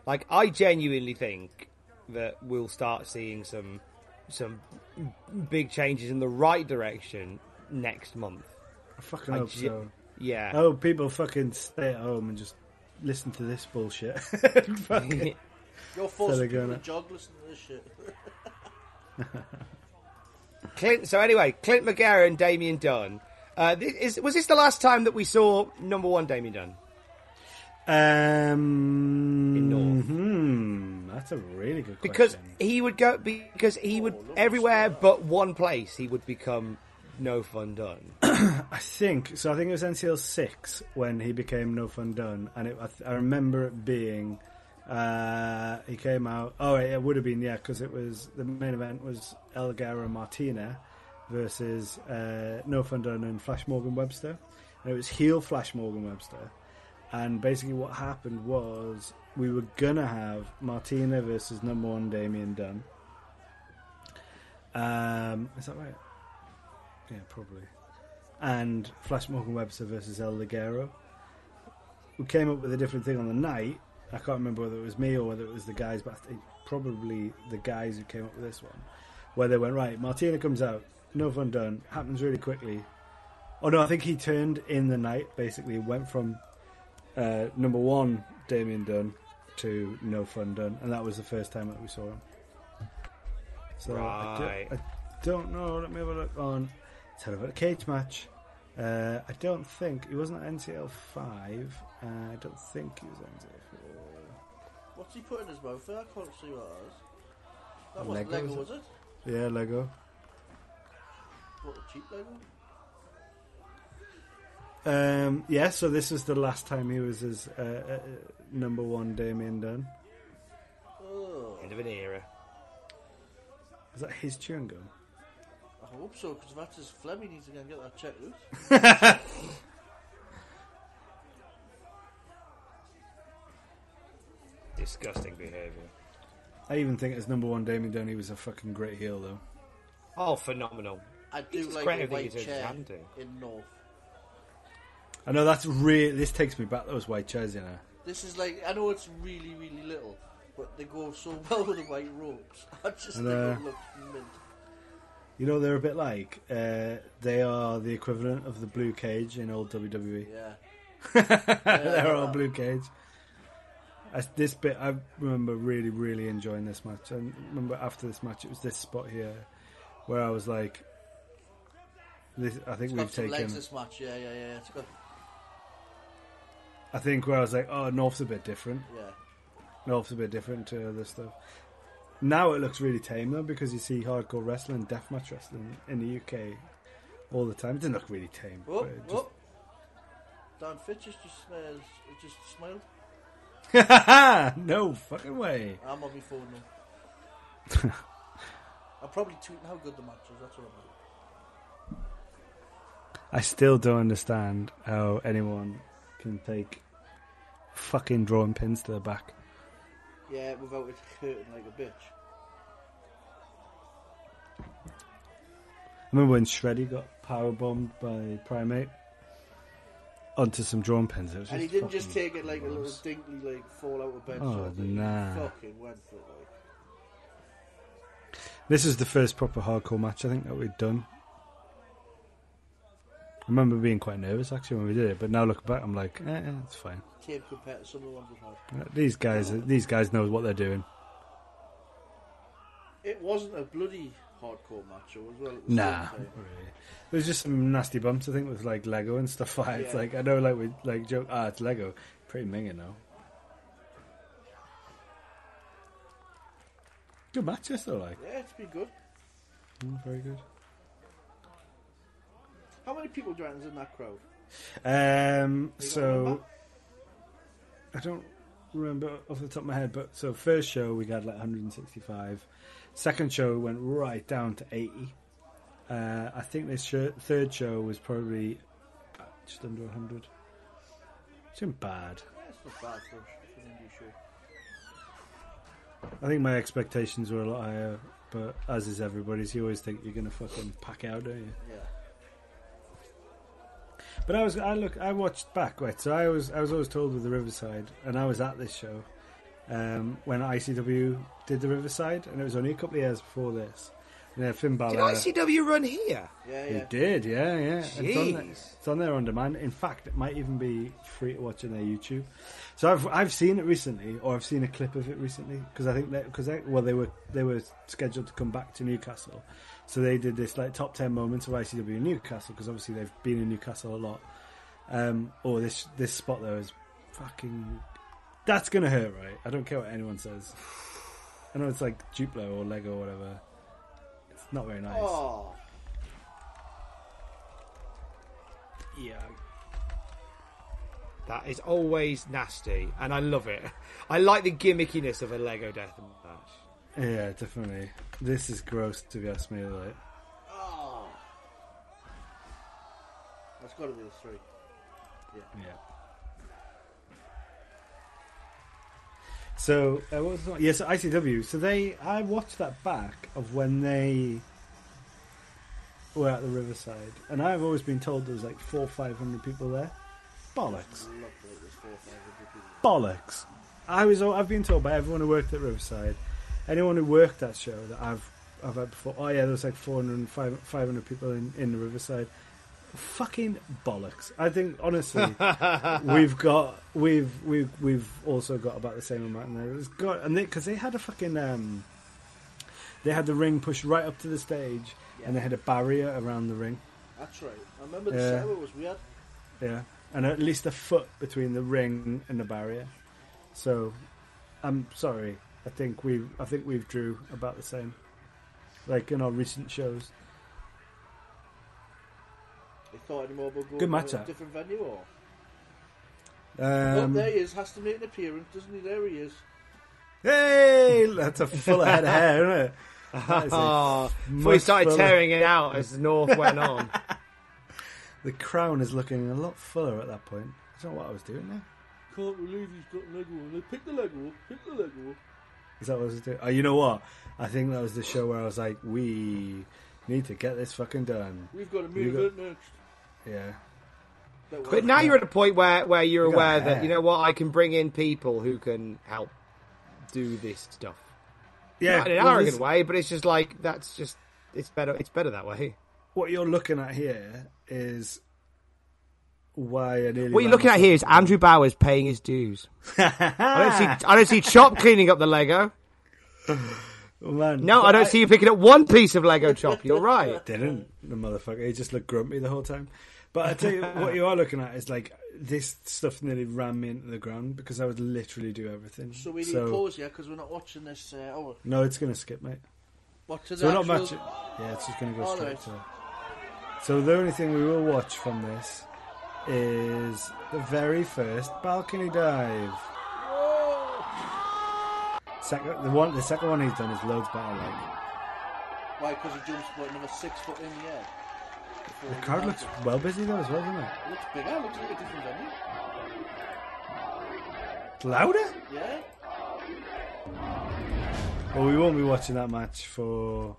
like I genuinely think that we'll start seeing some some big changes in the right direction next month. I fucking I hope ge- so. Yeah. Oh, people fucking stay at home and just listen to this bullshit. You're gonna- to jog listening to this shit. Clint. So anyway, Clint Margera and Damien Dunn. Uh, is, was this the last time that we saw number one Damien Dunn? um, In North. Hmm, that's a really good question. Because he would go because he would everywhere but one place he would become no fun Dunn. I think so. I think it was NCL six when he became No Fun Dunn, and it, I, th- I remember it being uh, he came out. Oh, it would have been yeah, because it was the main event was El Ligero Martina versus uh, No Done and Flash Morgan Webster, and it was heel Flash Morgan Webster. And basically, what happened was we were gonna have Martina versus number one Damien Dunn. Um, is that right? Yeah, probably. And Flash Morgan Webster versus El Ligero. We came up with a different thing on the night. I can't remember whether it was me or whether it was the guys, but I think probably the guys who came up with this one. Where they went, right, Martina comes out, no fun Dunn, happens really quickly. Oh no, I think he turned in the night, basically, went from uh, number one Damien Dunn to no fun Dunn, and that was the first time that we saw him. So I, Right. don't, I don't know. Let me have a look on. Have a cage match. Uh, I don't think he wasn't at NCL five. Uh, I don't think he was at NCL. What's he put in his mouth there? I can't see what it is. That wasn't Lego, Lego, was was it? it? Yeah, Lego. What, a cheap Lego? Um, yeah, so this is the last time he was his uh, uh, number one Damien Dunn. Oh, End of an era. Is that his chewing gum? I hope so, because if that's his phlegm, he needs to go and get that checked out. Disgusting behaviour. I even think as number one Damien Dunn, he was a fucking great heel though. Oh, phenomenal. I do It's like great a if he white gets chair hand in North. I know that's real. This takes me back to those white chairs, you know. This is like, I know it's really, really little, but they go so well with the white ropes. I just And, think uh, it looks mint. You know they're a bit like uh, they are the equivalent of the blue cage in old WWE. Yeah. they're all blue cage. I, this bit I remember really, really enjoying this match. And remember after this match, it was this spot here where I was like, this, "I think It's we've some legs taken." this match, yeah, yeah, yeah. It's got, I think where I was like, "Oh, North's a bit different. yeah. North's a bit different to other stuff." Now it looks really tame though because you see hardcore wrestling, deathmatch wrestling in the UK all the time. It doesn't look really tame. It just-. Dan Fitch just, just, smells, just smiled. no fucking way. I'm on my phone now. I'm probably tweeting how good the match is, that's what I'm doing. I still don't understand how anyone can take fucking drawing pins to the back. Yeah, without it hurting like a bitch. I remember when Shreddy got power bombed by Primate onto some drawing pins. It was And he didn't just take it like a little dinkly, like fall out of bed Oh, sort of nah. He fucking went for it, like. This is the first proper hardcore match I think that we'd done. I remember being quite nervous actually when we did it, but now looking back, I'm like, eh, eh, it's fine. Compared to some of the ones we've had. Uh, These guys, these guys know what they're doing. It wasn't a bloody hardcore match, or as well. Nah, same not time. really. There's just some nasty bumps, I think, with like Lego and stuff like that. It's like I know, like we like joke, ah, it's Lego, pretty minging now. Good match, yes, though. Like, Yeah, it's been good. Mm, very good. How many people do you reckon's in that crowd? Um, You got a so number? I don't remember off the top of my head, but so first show we got like 165. Second show went right down to 80. Uh, I think this show, third show was probably uh, just under 100. It's not bad. Not bad for, for an indie show. I think my expectations were a lot higher, but as is everybody's, you always think you're gonna fucking pack out, don't you? Yeah. But I was, I look, I watched back, right? So I was, I was always told with the Riverside, and I was at this show um, when ICW did the Riverside, and it was only a couple of years before this. And then Finn Did Balor, ICW run here? Yeah, he yeah. did, yeah, yeah. And It's on, there, it's on there on demand. In fact, it might even be free to watch on their YouTube. So I've, I've seen it recently, or I've seen a clip of it recently, because I think that because well they were they were scheduled to come back to Newcastle, so they did this like top ten moments of ICW in Newcastle because obviously they've been in Newcastle a lot. Um, or this this spot though is fucking. That's gonna hurt, right? I don't care what anyone says. I know it's like Duplo or Lego or whatever. It's not very nice. Oh, Yeah. That is always nasty, and I love it. I like the gimmickiness of a Lego death match. Yeah, definitely. This is gross to be asked me. Like, oh. That's got to be the three. yeah. So uh, what was the one? Yes, ICW. So they, I watched that back of when they were at the Riverside, and I've always been told there was like four, five hundred people there. Bollocks. I love that it was four or five hundred people. bollocks. I was. I've been told by everyone who worked at Riverside, anyone who worked that show that I've I've had before. Oh yeah, there was like 400, 500 people in in the Riverside. Fucking bollocks. I think honestly, we've got we've we've we've also got about the same amount in there. It's got and because they, had a fucking um, they had the ring pushed right up to the stage, and they had a barrier around the ring. That's right. I remember the Yeah. setup was weird. Yeah, and at least a foot between the ring and the barrier. So, I'm sorry. I think we I think we've drew about the same, like in our recent shows. They thought any more about going Good matter. to a different venue or? oh, Um, there he is. Has to make an appearance, doesn't he? There he is. hey, that's a full head of hair, isn't it? That is a Oh, before he much started fuller- tearing it out as the North went on. The crown is looking a lot fuller at that point. I don't know what I was doing there. Can't believe he's got Lego on. Pick the Lego up. Pick the Lego up. Is that what I was doing? Oh, you know what? I think that was the show where I was like, we need to get this fucking done. We've got a You main got- event next. Yeah. That But now you're at a point where, where you're You got aware hair. that, you know what, I can bring in people who can help do this stuff. Yeah. Not in an well, arrogant this- way, but it's just like, that's just, it's better, it's better that way. what you're looking at here is why I nearly What you're looking at here is. Andrew Bowers paying his dues. I don't see, I don't see Chop cleaning up the Lego. Man, No, I don't see you picking up one piece of Lego Chop. You're right. Didn't the motherfucker? He just looked grumpy the whole time. But I tell you what, you are looking at is like this stuff nearly ran me into the ground because I would literally do everything. So we need to pause here because we're not watching this. Uh, oh, no, it's gonna skip, mate. what to So we're the not actual- matching. Yeah, it's just gonna go All straight right. to. So the only thing we will watch from this is the very first balcony dive. Second, the one, the second one he's done is loads better. Like Why? Because he jumps about another six foot in the air. The card looks well busy though as well, doesn't it? It looks bigger. It looks like a different venue. Louder. Yeah. Well, we won't be watching that match for.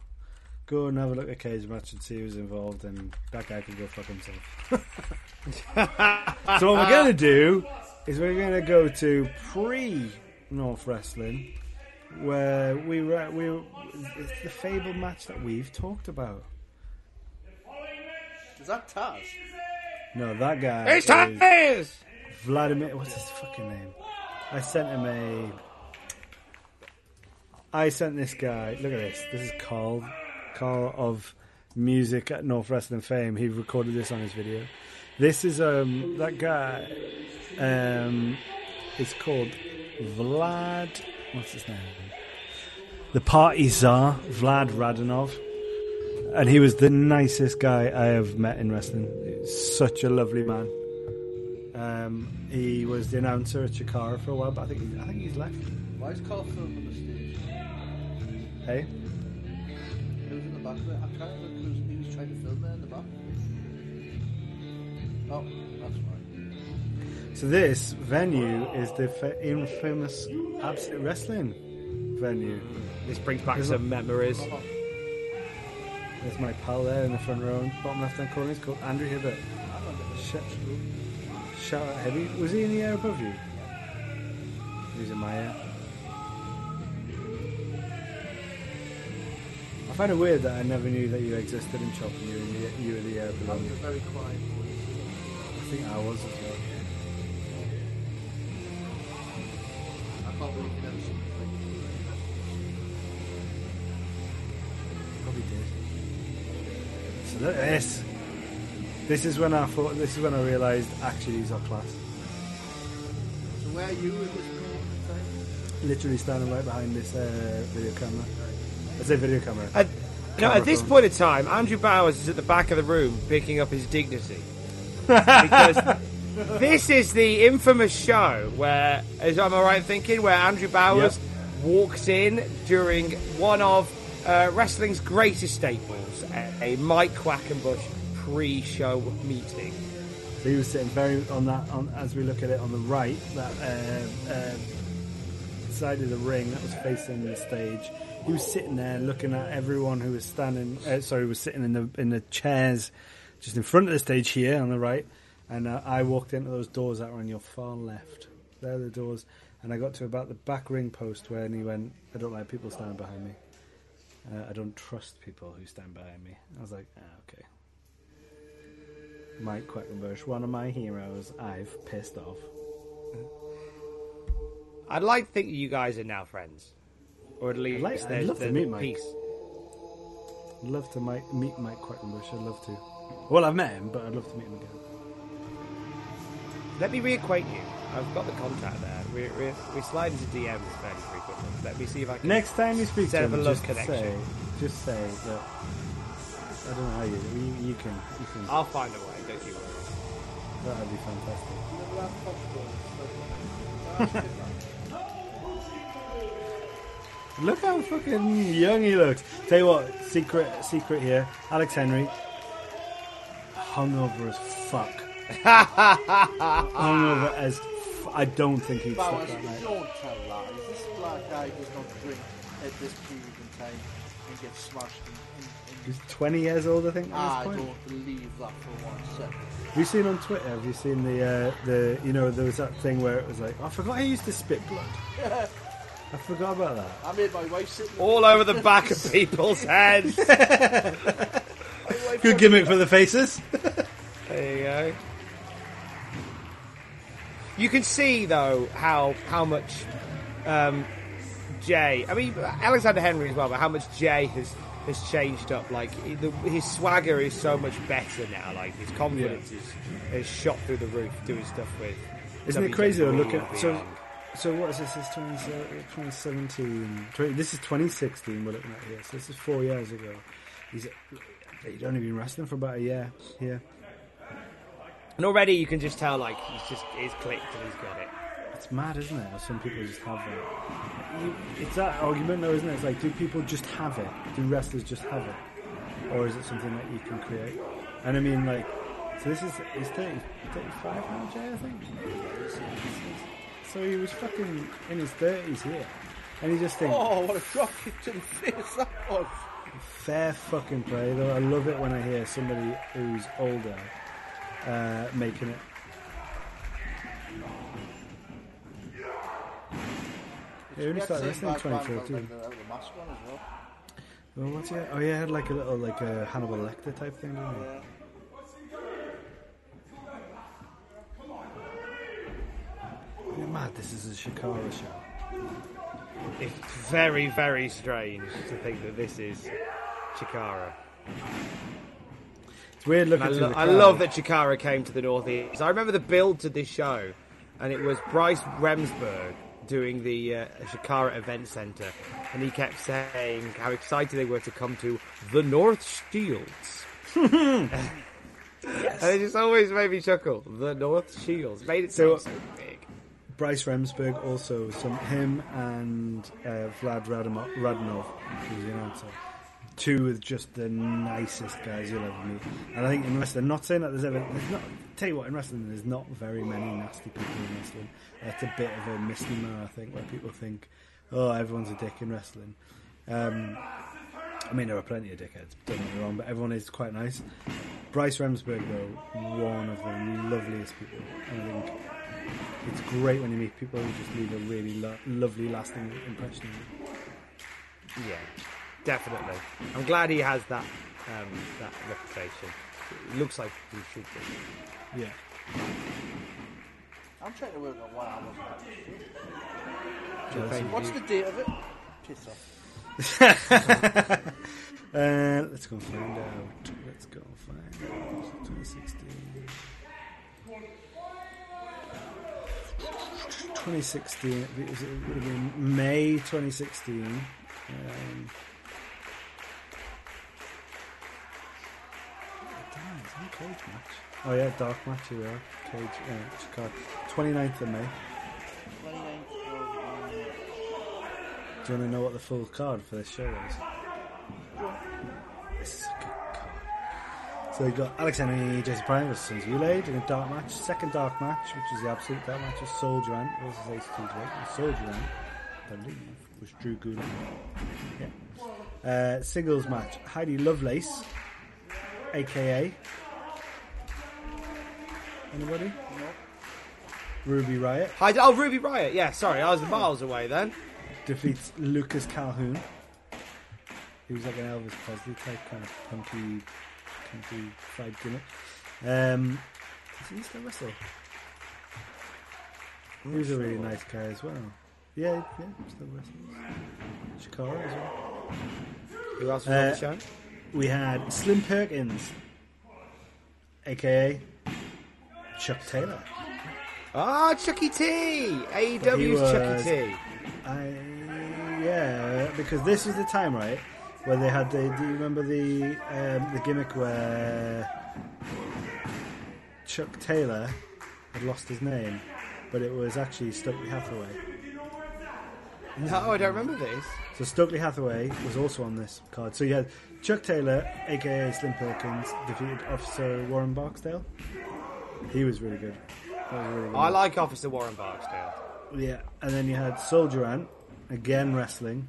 Go and have a look at Cage match and see who's involved, and that guy can go fuck himself. so what we're gonna do is we're gonna go to pre North Wrestling, where we were we it's the fabled match that we've talked about. Is that Taz? No, that guy It's is Taz! Vladimir. What's his fucking name? I sent him a. I sent this guy. Look at this. This is Carl. Carl of music at North Wrestling fame. He recorded this on his video. This is um that guy. Um, it's called Vlad. What's his name? The Party Czar, Vlad Radonov. And he was the nicest guy I have met in wrestling. Such a lovely man. Um, he was the announcer at Chikara for a while, but I think I think he's left. Why is Carl filming the stage? Hey, Who's in the back of it? I can't remember who's, he was trying to film there in the back. Oh, that's right. so this venue is the fa- infamous Absolute Wrestling venue. This brings back There's some memories. There's my pal there in the front row, bottom left hand corner. He's called Andrew Hibbert. Shout, shout out, Heavy. Was he in the air above you? He's in my air. I find it weird that I never knew that you existed in Chop and you were in the, you were the air below me. a very quiet boy. I think I was as well. I can't believe you never So look at this. This is when I thought. This is when I realised actually he's our class. So where are you in this moment in time? literally standing right behind this uh, video camera. I say video camera. At, you know, at this phone. point in time, Andrew Bowers is at the back of the room picking up his dignity. because this is the infamous show where, as I right in thinking, where Andrew Bowers walks in during one of uh, wrestling's greatest staples, a, a Mike Quackenbush pre-show meeting. So he was sitting very on that, on, as we look at it on the right, that uh, uh, side of the ring that was facing the stage. He was sitting there looking at everyone who was standing. Uh, sorry, was sitting in the in the chairs just in front of the stage here on the right. And uh, I walked into those doors that were on your far left. They're the doors. And I got to about the back ring post where he went, I don't like people standing behind me. Uh, I don't trust people who stand behind me. I was like, ah, okay. Mike Quackenbush, one of my heroes, I've pissed off. I'd like to think you guys are now friends, or at least like- I'd love to meet Mike. peace. I'd love to mi- meet Mike Quackenbush. I'd love to. Well, I've met him, but I'd love to meet him again. Let me reacquaint you. I've got the contact there. We're, we're, we slide into DMs fairly frequently. Let me see if I can. Next time you speak Set to him, a love just connection. say, just say that. I don't know how you. You, you can. You can. I'll find a way. Don't you worry. That'd be fantastic. Look how fucking young he looks. Tell you what, secret, secret here. Alex Henry, hungover as fuck. hungover as. F- I don't think he'd stop that night. don't tell lies. This black guy does not drink at this period in time and get smashed in. in, in He's 20 years old, I think. At I point. don't believe that for one second. Have you seen on Twitter? Have you seen the uh, the you know there was that thing where it was like I forgot I used to spit blood. I forgot about that. I made my wife sit. All over the back of people's heads. Good gimmick for the faces. There you go. You can see though how how much um, Jay. I mean Alexander Henry as well, but how much Jay has has changed up. Like the, his swagger is so much better now. Like his confidence is is shot through the roof doing stuff with. Isn't it crazy to Look at so. So what is this? This is 2017. 20, this is 2016. We're looking at here. So this is four years ago. He's he'd only been wrestling for about a year. here. And already you can just tell like he's just he's clicked and he's got it. It's mad, isn't it? How some people just have that. It's that argument, though, isn't it? It's like, do people just have it? Do wrestlers just have it, or is it something that you can create? And I mean, like, so this is he's 30, 35 now, Jay, I think. So he was fucking in his thirties here, and he just think, Oh, what a drop kick to the face that was. fair fucking play. Though I love it when I hear somebody who's older uh, making it. He only started wrestling in 2014. The, uh, the mask on as well. Well, what's he? Oh, yeah, he had like a little, like a Hannibal Lecter type thing, didn't he? Yeah. Isn't mad? This is a Chikara show. It's very very strange to think that this is Chikara. It's weird looking I, lo- the I love that Chikara came to the Northeast. I remember the build to this show, and it was Bryce Remsburg doing the uh, Chikara Event Centre, and he kept saying how excited they were to come to the North Shields. And it just always made me chuckle. The North Shields made it So- sound so big. Bryce Remsburg also, some him and uh, Vlad Radimo- Radnov, who's the announcer. Two of just the nicest guys you'll ever meet. And I think in wrestling, not saying that there's ever, there's not, tell you what, in wrestling, there's not very many nasty people in wrestling. That's a bit of a misnomer, I think, where people think, oh, everyone's a dick in wrestling. Um, I mean, there are plenty of dickheads, don't get me wrong, but everyone is quite nice. Bryce Remsburg, though, one of the loveliest people. I think it's great when you meet people who just leave a really lo- lovely, lasting impression. Yeah, definitely. I'm glad he has that um, that reputation. It looks like he should be. Yeah. I'm trying to work out what I was at. Jealousy. What's the date of it? Piss off. Uh, let's go find out. Let's go find out. 2016. 2016. It was- it would have been May 2016. Um, damn, cage match. Oh yeah, dark match. Here we are. Cage. Uh, Chikara. 29th of May. 29th of, um, Do you want to know what the full card for this show is? This is a good card. So we got Alex Henry, Jason Prime versus Ulade in a dark match. Second dark match, which is the absolute dark match, was Soldier Ant versus Ace Tuesday. And Soldier Ant, I believe, was Drew Gulak. Yeah. Uh, singles match, Heidi Lovelace, aka. Anybody? Ruby Riot Hi, oh, Ruby Riot. Yeah, sorry, I was miles away then. defeats Lucas Calhoun. He was like an Elvis Presley type kind of punky, punky fried gimmick. Um, is he still wrestle? He was a really nice guy as well. Yeah, yeah, still wrestles. Chikara as well. Who else was on Uh, the show? We had Slim Perkins, aka Chuck Taylor. Ah, Chucky T. AEW's was- Chucky T. I yeah, because this was the time, right, where they had the. Do you remember the um, the gimmick where Chuck Taylor had lost his name, but it was actually Stokely Hathaway. No, I don't remember this. So Stokely Hathaway was also on this card. So you had Chuck Taylor, aka Slim Perkins, defeated Officer Warren Barksdale. He was really good. Was really good. I like Officer Warren Barksdale. Yeah, and then you had Soldier Ant, again wrestling,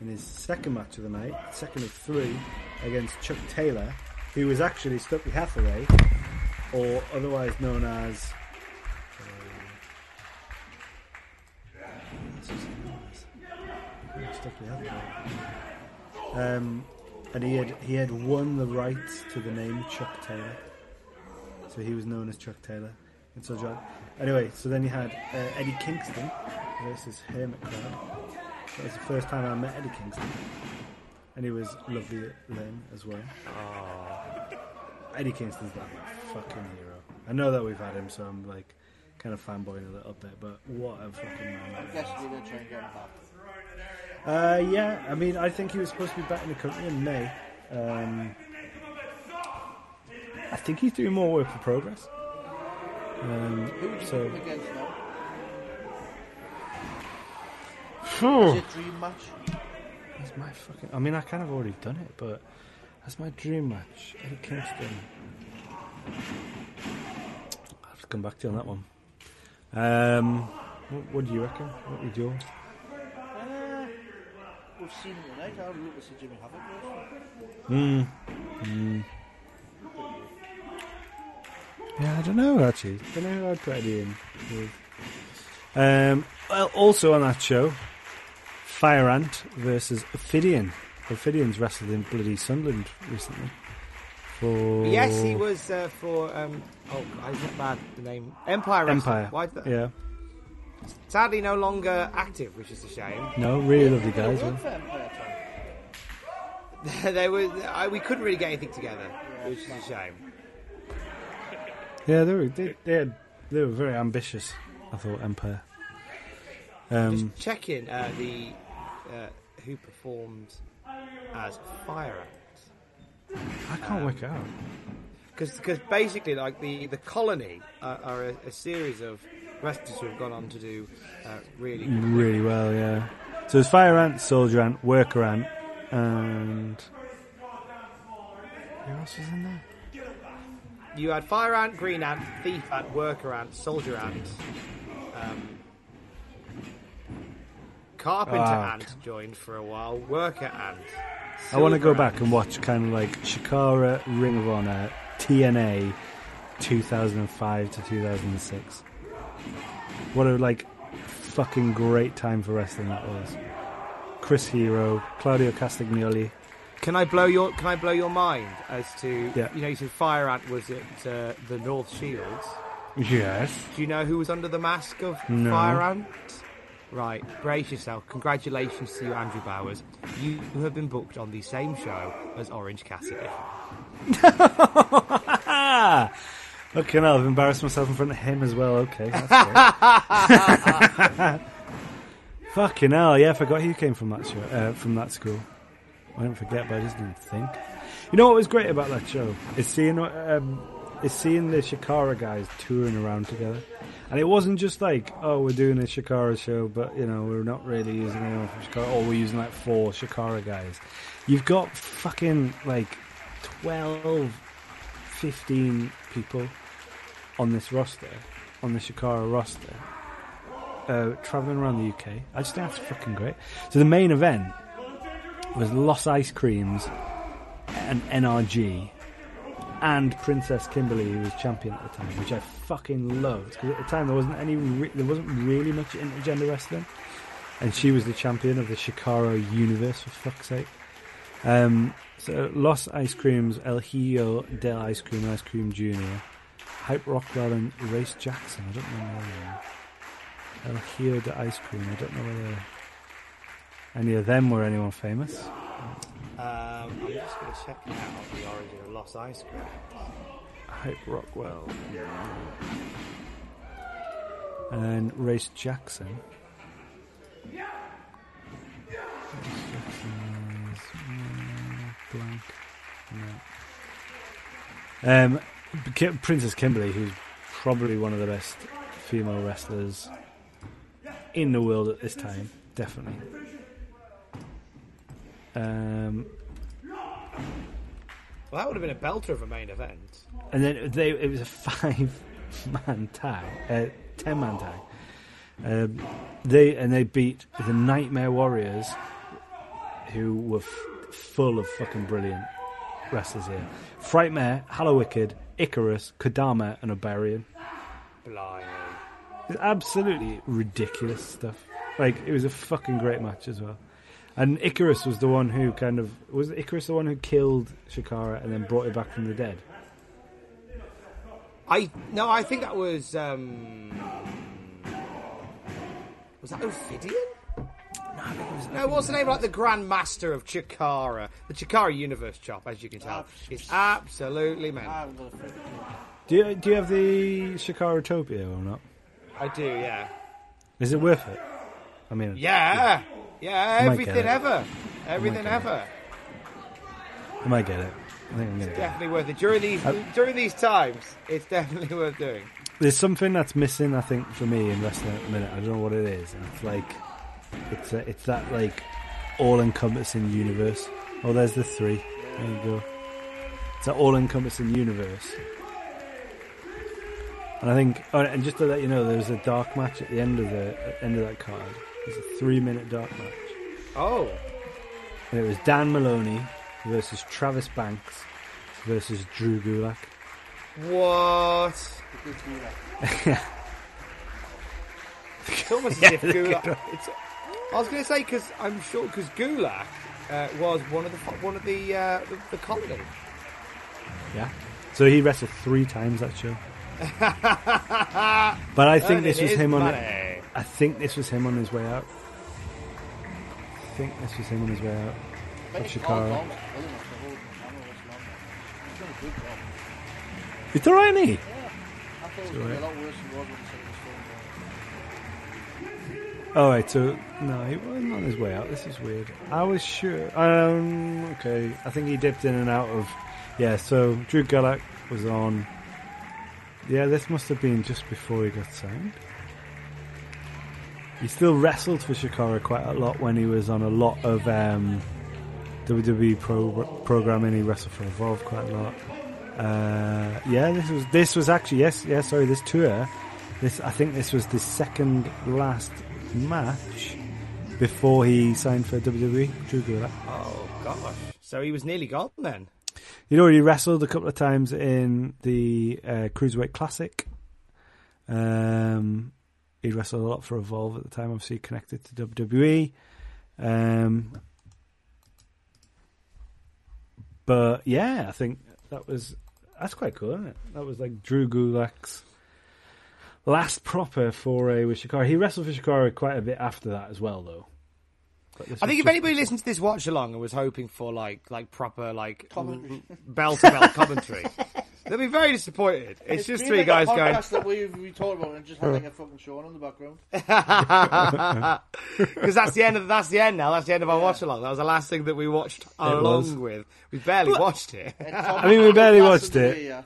in his second match of the night, second of three, against Chuck Taylor, who was actually Stokely Hathaway, or otherwise known as. uh, what's his name as? Yeah, Stokely Hathaway. Um, and he had he had won the rights to the name Chuck Taylor, so he was known as Chuck Taylor. And so John. Anyway, so then you had uh, Eddie Kingston versus Hermit Crab. That was the first time I met Eddie Kingston, and he was lovely then as well. Eddie Kingston's like my fucking hero. I know that we've had him, so I'm like kind of fanboying a little bit, but what a fucking man! I that guess was. they're going to try and get him back. Uh, yeah, I mean, I think he was supposed to be back in the country in May. Um, I think he's doing more work for progress. Um, Who would you so, against now? Is it dream match? That's my fucking. I mean, I kind of already done it, but that's my dream match. Eddie Kingston. I'll have to come back to you on that one. Um, what, what do you reckon? What would yours? We've seen it tonight. I'd look to see Jimmy Havoc versus. Hmm. Mm. Yeah, I don't know actually. I don't know who I'd put Eddie in. with. Um, well, also on that show, Fire Ant versus Ophidian. Ophidian's wrestled in bloody Sunderland recently. For Yes, he was uh, for. Um, oh, I not bad. The name Empire. Wrestling. Empire. Why did that? Yeah. Sadly, no longer active, which is a shame. No, really lovely guys. Yeah. for Empire, Tom. they were. I, we couldn't really get anything together, which is a shame. Yeah, they were they, they, had, they were very ambitious. I thought Empire. Um, Just checking uh, the uh, who performed as Fire Ant. I can't work it out. because basically like the the colony uh, are a, a series of who have gone on to do uh, really Really well, yeah. So there's Fire Ant, Soldier Ant, Worker Ant, and who else was in there? you had fire ant green ant thief ant worker ant soldier ant um, carpenter Ah, ant joined for a while worker ant I want to go Silver back and watch kind of like Chikara, Ring of Honor, TNA, 2005 to 2006. What a like fucking great time for wrestling that was. Chris Hero, Claudio Castagnoli. Can I blow your Can I blow your mind as to Yeah. you know you said Fire Ant was at uh, the North Shields. Yes. Do you know who was under the mask of No. Fire Ant? Right, brace yourself. Congratulations to you, Andrew Bowers. You have been booked on the same show as Orange Cassidy. Okay, now I've embarrassed myself in front of him as well. Okay, that's. Fucking hell, yeah, I forgot he came from that show, uh, from that school. I didn't forget, but I just didn't think. You know what was great about that show is seeing um, is seeing the Chikara guys touring around together, and it wasn't just like, oh, we're doing a Chikara show, but you know we're not really using anyone from Chikara, or we're using like four Chikara guys. You've got fucking like 12, 15 people on this roster, on the Chikara roster, uh, traveling around the UK. I just think that's fucking great. So the main event was Los Ice Creams and NRG and Princess Kimberly, who was champion at the time, which I fucking loved because at the time there wasn't any, re- there wasn't really much intergender wrestling, and she was the champion of the Chikara universe for fuck's sake. Um, so Los Ice Creams, El Hijo del Ice Cream, Ice Cream Junior, Hype Rockwell, and Race Jackson. I don't know. Whether, El Hijo del Ice Cream. I don't know whether any of them were anyone famous. Um, I'm just going to check out the origin of Los Ice Cream. Hype Rockwell. And Race Jackson. Race Jackson is mm, blank. No. Um, Princess Kimberly, who's probably one of the best female wrestlers in the world at this time, definitely. Um, Well, that would have been a belter of a main event. and then they it was a five man tag, uh, ten man tag. Um, they and they beat the Nightmare Warriors, who were f- full of fucking brilliant wrestlers here. Frightmare, Hallowicked, Icarus, Kodama, and Obariyon. Blimey. It's absolutely ridiculous stuff. Like it was a fucking great match as well. And Icarus was the one who kind of was Icarus the one who killed Chikara and then brought it back from the dead. I no, I think that was um, was that Ophidian? No, I think it was. No, what's the name? Like the Grand Master of Chikara, the Chikara Universe chop, as you can tell, is absolutely I mental. haven't got a friend. Do you, do you have the Chikaratopia or not? I do, yeah, Is it worth it? I mean, yeah, yeah. I might Everything it. ever, everything get ever. I might get it. I think I'm gonna get it. Definitely worth it during these Uh, during these times. It's definitely worth doing. There's something that's missing, I think, for me in wrestling at the minute. I don't know what it is. And it's like, it's a, it's that like all-encompassing universe. Oh, there's the three. There you go. It's that all-encompassing universe. And I think, oh, and just to let you know, there was a dark match at the end of the at end of that card. It's a three-minute dark match. Oh, And it was Dan Moloney versus Travis Banks versus Drew Gulak. what? Good to do that. It's almost as Yeah, if Gulak. It's, I was going to say because I'm sure because Gulak uh, was one of the one of the uh, the, the colony. Yeah. So he wrestled three times that show. but I think Earning this was his him on. money. I think this was him on his way out. I think this was him on his way out of It's all Chikara. gone. Well enough to hold him. I All right. So no, he wasn't on his way out. This is weird. I was sure. Um. Okay. I think he dipped in and out of. Yeah. So Drew Gulak was on. Yeah, this must have been just before he got signed. He still wrestled for Chikara quite a lot when he was on a lot of um, WWE pro- programming. He wrestled for Evolve quite a lot. Uh, yeah, this was this was actually yes, yeah. Sorry, this tour. This I think this was the second last match before he signed for WWE. Drew Gulak. Oh gosh! So he was nearly gone then. He'd already wrestled a couple of times in the uh, Cruiserweight Classic. Um, he wrestled a lot for Evolve at the time, obviously connected to WWE. Um, but yeah, I think that was that's quite cool, isn't it? That was like Drew Gulak's last proper foray with Chikara. He wrestled for Chikara quite a bit after that as well, though. I think if just- anybody listened to this watch along and was hoping for like like proper like Commentary. bell to bell commentary, They'll be very disappointed. It's, just three like guys a going. podcast that we we talked about and just had like a fucking show on the background. Because that's the end of that's the end now. That's the end of our watch along. That was the last thing that we watched along was. with. We barely watched it. I mean, we barely watched it. Yeah.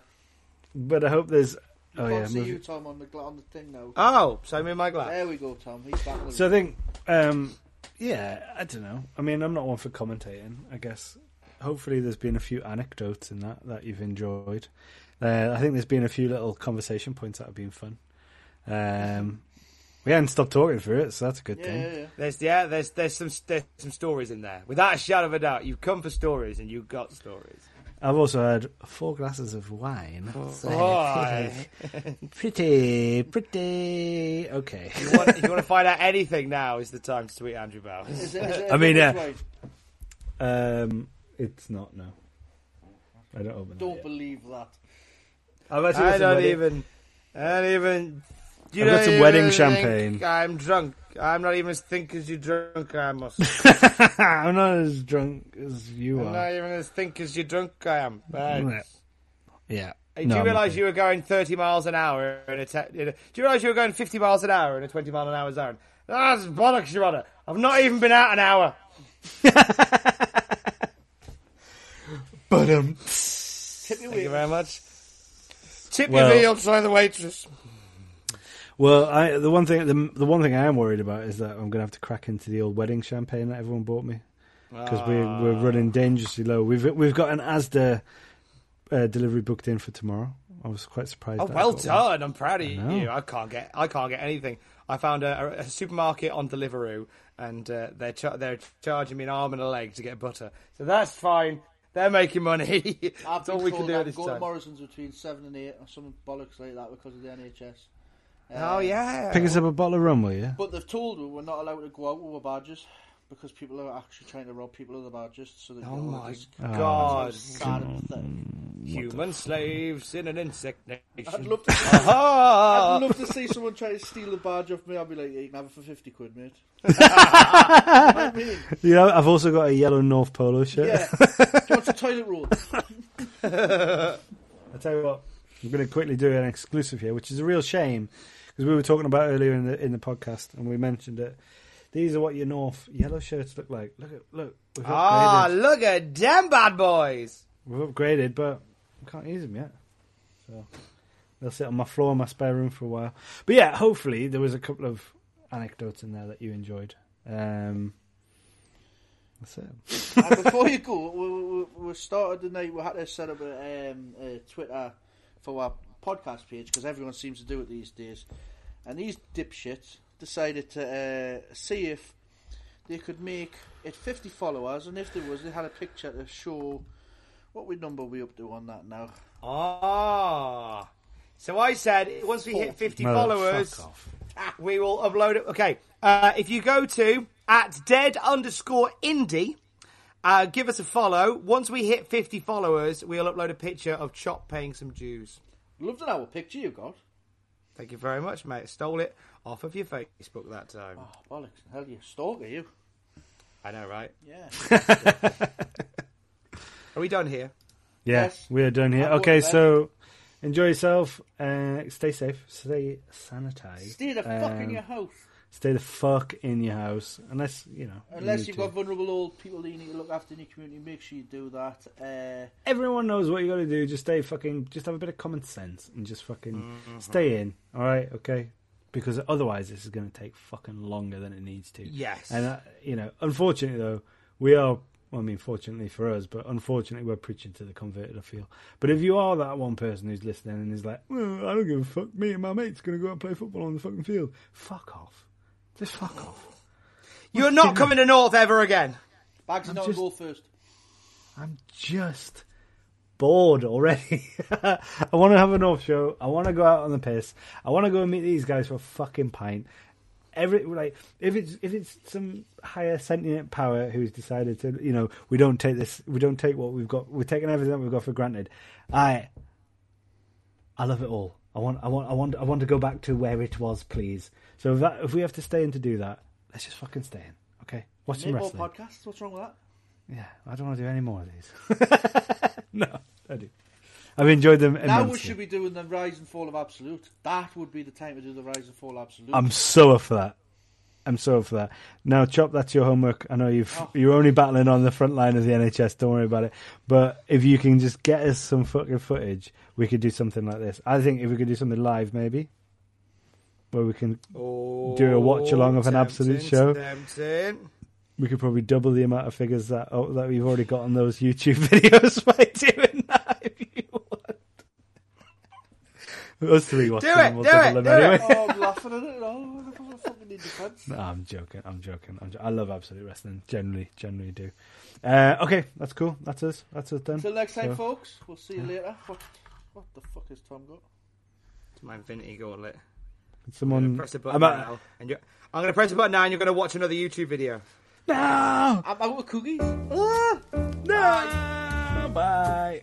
But I hope there's. Oh Can't yeah. see movie- you, Tom, on the gla- on the thing now. Oh, show me my glass. There we go, Tom. He's back. with So I think, um, yeah, I don't know. I mean, I'm not one for commentating. I guess hopefully there's been a few anecdotes in that that you've enjoyed. Uh, I think there's been a few little conversation points that have been fun. Um, we hadn't stopped talking through it, so that's a good yeah, thing. yeah, yeah. There's yeah, there's there's some there's some stories in there. Without a shadow of a doubt, you've come for stories and you've got stories. I've also had four glasses of wine. So pretty, pretty okay. if, you want, if you want to find out anything now, is the time to tweet Andrew Bowers. Is it, is it I mean, which yeah. way? Um, it's not no. I don't open. Don't that believe that. I've actually I don't wedding- even. I don't even. You I've got don't some even wedding champagne. I'm drunk. I'm not even as think as you drunk. I must. I'm not as drunk as you are. I'm are. not even as think as you drunk. I am. Right. Yeah. Hey, No, do you realise you were going 30 miles an hour in a, te- in a? Do you realise you were going 50 miles an hour in a 20 mile an hour zone? That's bollocks, Your Honour. I've not even been out an hour. But um, Tip your Thank you very much. Tip Well- your meal, try the waitress. Well, I the one thing the, the one thing I am worried about is that I'm going to have to crack into the old wedding champagne that everyone bought me because we're we're running dangerously low. We've we've got an Asda uh, delivery booked in for tomorrow. I was quite surprised. Oh, well got one. done! I'm proud of know. you. I can't get, I can't get anything. I found a, a supermarket on Deliveroo, and uh, they're char- they're charging me an arm and a leg to get butter. So that's fine. They're making money. I've that's all we can do I at can this go to. Morrison's between seven and eight, or some bollocks like that because of the NHS. Oh Uh, yeah. Pick us up a bottle of rum, will you? But they've told me we're not allowed to go out with our badges because people are actually trying to rob people of the badges. So they Oh get all my this God! sad. Human slaves in an insect nation. I'd love to. I'd Ah! love to see someone try to steal a badge off me. I'd be like, yeah, you can have it for fifty quid, mate. you know I mean? You know, I've also got a yellow North Polo shirt. Yeah. Do you want a toilet roll? I'll tell you what, I'm going to quickly do an exclusive here, which is a real shame because we were talking about earlier in the in the podcast and we mentioned it. These are what your North yellow shirts look like. Look at look, we've upgraded. Ah, look at them bad boys. We've upgraded, but I can't use them yet. So they'll sit on my floor in my spare room for a while. But yeah, hopefully there was a couple of anecdotes in there that you enjoyed. Um, that's it. and before you go, we, we, we started the night. We had to set up a, um, a Twitter for our podcast page because everyone seems to do it these days. And these dipshits decided to uh, see if they could make it 50 followers, and if there was, they had a picture to show what we number we up to on that now. Ah. So I said once we hit 50 No, followers, we will upload it. Okay. Uh, if you go to at dead underscore indie, uh, give us a follow. Once we hit 50 followers, we'll upload a picture of Chop paying some dues. Loved an hour picture you got. Thank you very much, mate. Stole it off of your Facebook that time. Oh, bollocks. Hell, you stalker, you. I know, right? Yeah. Are we done here? Yeah, Yes. we are done here. I'll go Okay, so enjoy yourself. Uh, stay safe. Stay sanitized. Stay the fuck in Um, your house. Stay the fuck in your house, unless you know. you Unless need you've to. got vulnerable old people that you need to look after in your community, make sure you do that. Uh, Everyone knows what you got to do. Just stay fucking. Just have a bit of common sense and just fucking stay in. All right, okay. Because otherwise, this is going to take fucking longer than it needs to. Yes. And uh, you know, unfortunately though, we are. Well, I mean, fortunately for us, but unfortunately, we're preaching to the converted. I feel. But if you are that one person who's listening and is like, well, I don't give a fuck. Me and my mates going to go out and play football on the fucking field. Fuck off. Just fuck off. You're not coming to North ever again. Bags I'm not just- go first. I'm just bored already. I want to have an off show. I want to go out on the piss. I want to go and meet these guys for a fucking pint. Every like, if it's if it's some higher sentient power who's decided to, you know, we don't take this, we don't take what we've got, we're taking everything that we've got for granted. I, I love it all. I want, I want, I want, I want to go back to where it was, please. So if that, if we have to stay in to do that, let's just fucking stay in, okay? Watch some Make more wrestling. podcasts. What's wrong with that? Yeah, I don't want to do any more of these. no, I do. I've enjoyed them Now we should be doing the rise and fall of Absolute. That would be the time to do the rise and fall of Absolute. I'm so up for that. I'm so up for that. Now, Chop, that's your homework. I know you've Oh. you're only battling on the front line of the NHS. Don't worry about it. But if you can just get us some fucking footage, we could do something like this. I think if we could do something live, maybe, where we can do a watch along of an absolute show. tempting. we could probably double the amount of figures that oh, that we've already got on those YouTube videos by doing that. If you want, us three watching Do them, it, we'll do double it, them do anyway. it. oh, I'm laughing at it. Oh, I fucking need defense. No, I'm joking. I'm joking. I'm jo- I love absolute wrestling. Generally, generally do. Uh, okay, that's cool. That's us. That's us done. Until next time, So- folks. We'll see you later. What, what the fuck has Tom got? It's my Infinity Gauntlet. Someone. Press a button I'm now, and you're, I'm going to press a button now, and you're going to watch another YouTube video. No! I'm out with cookies. Ah! No! Bye.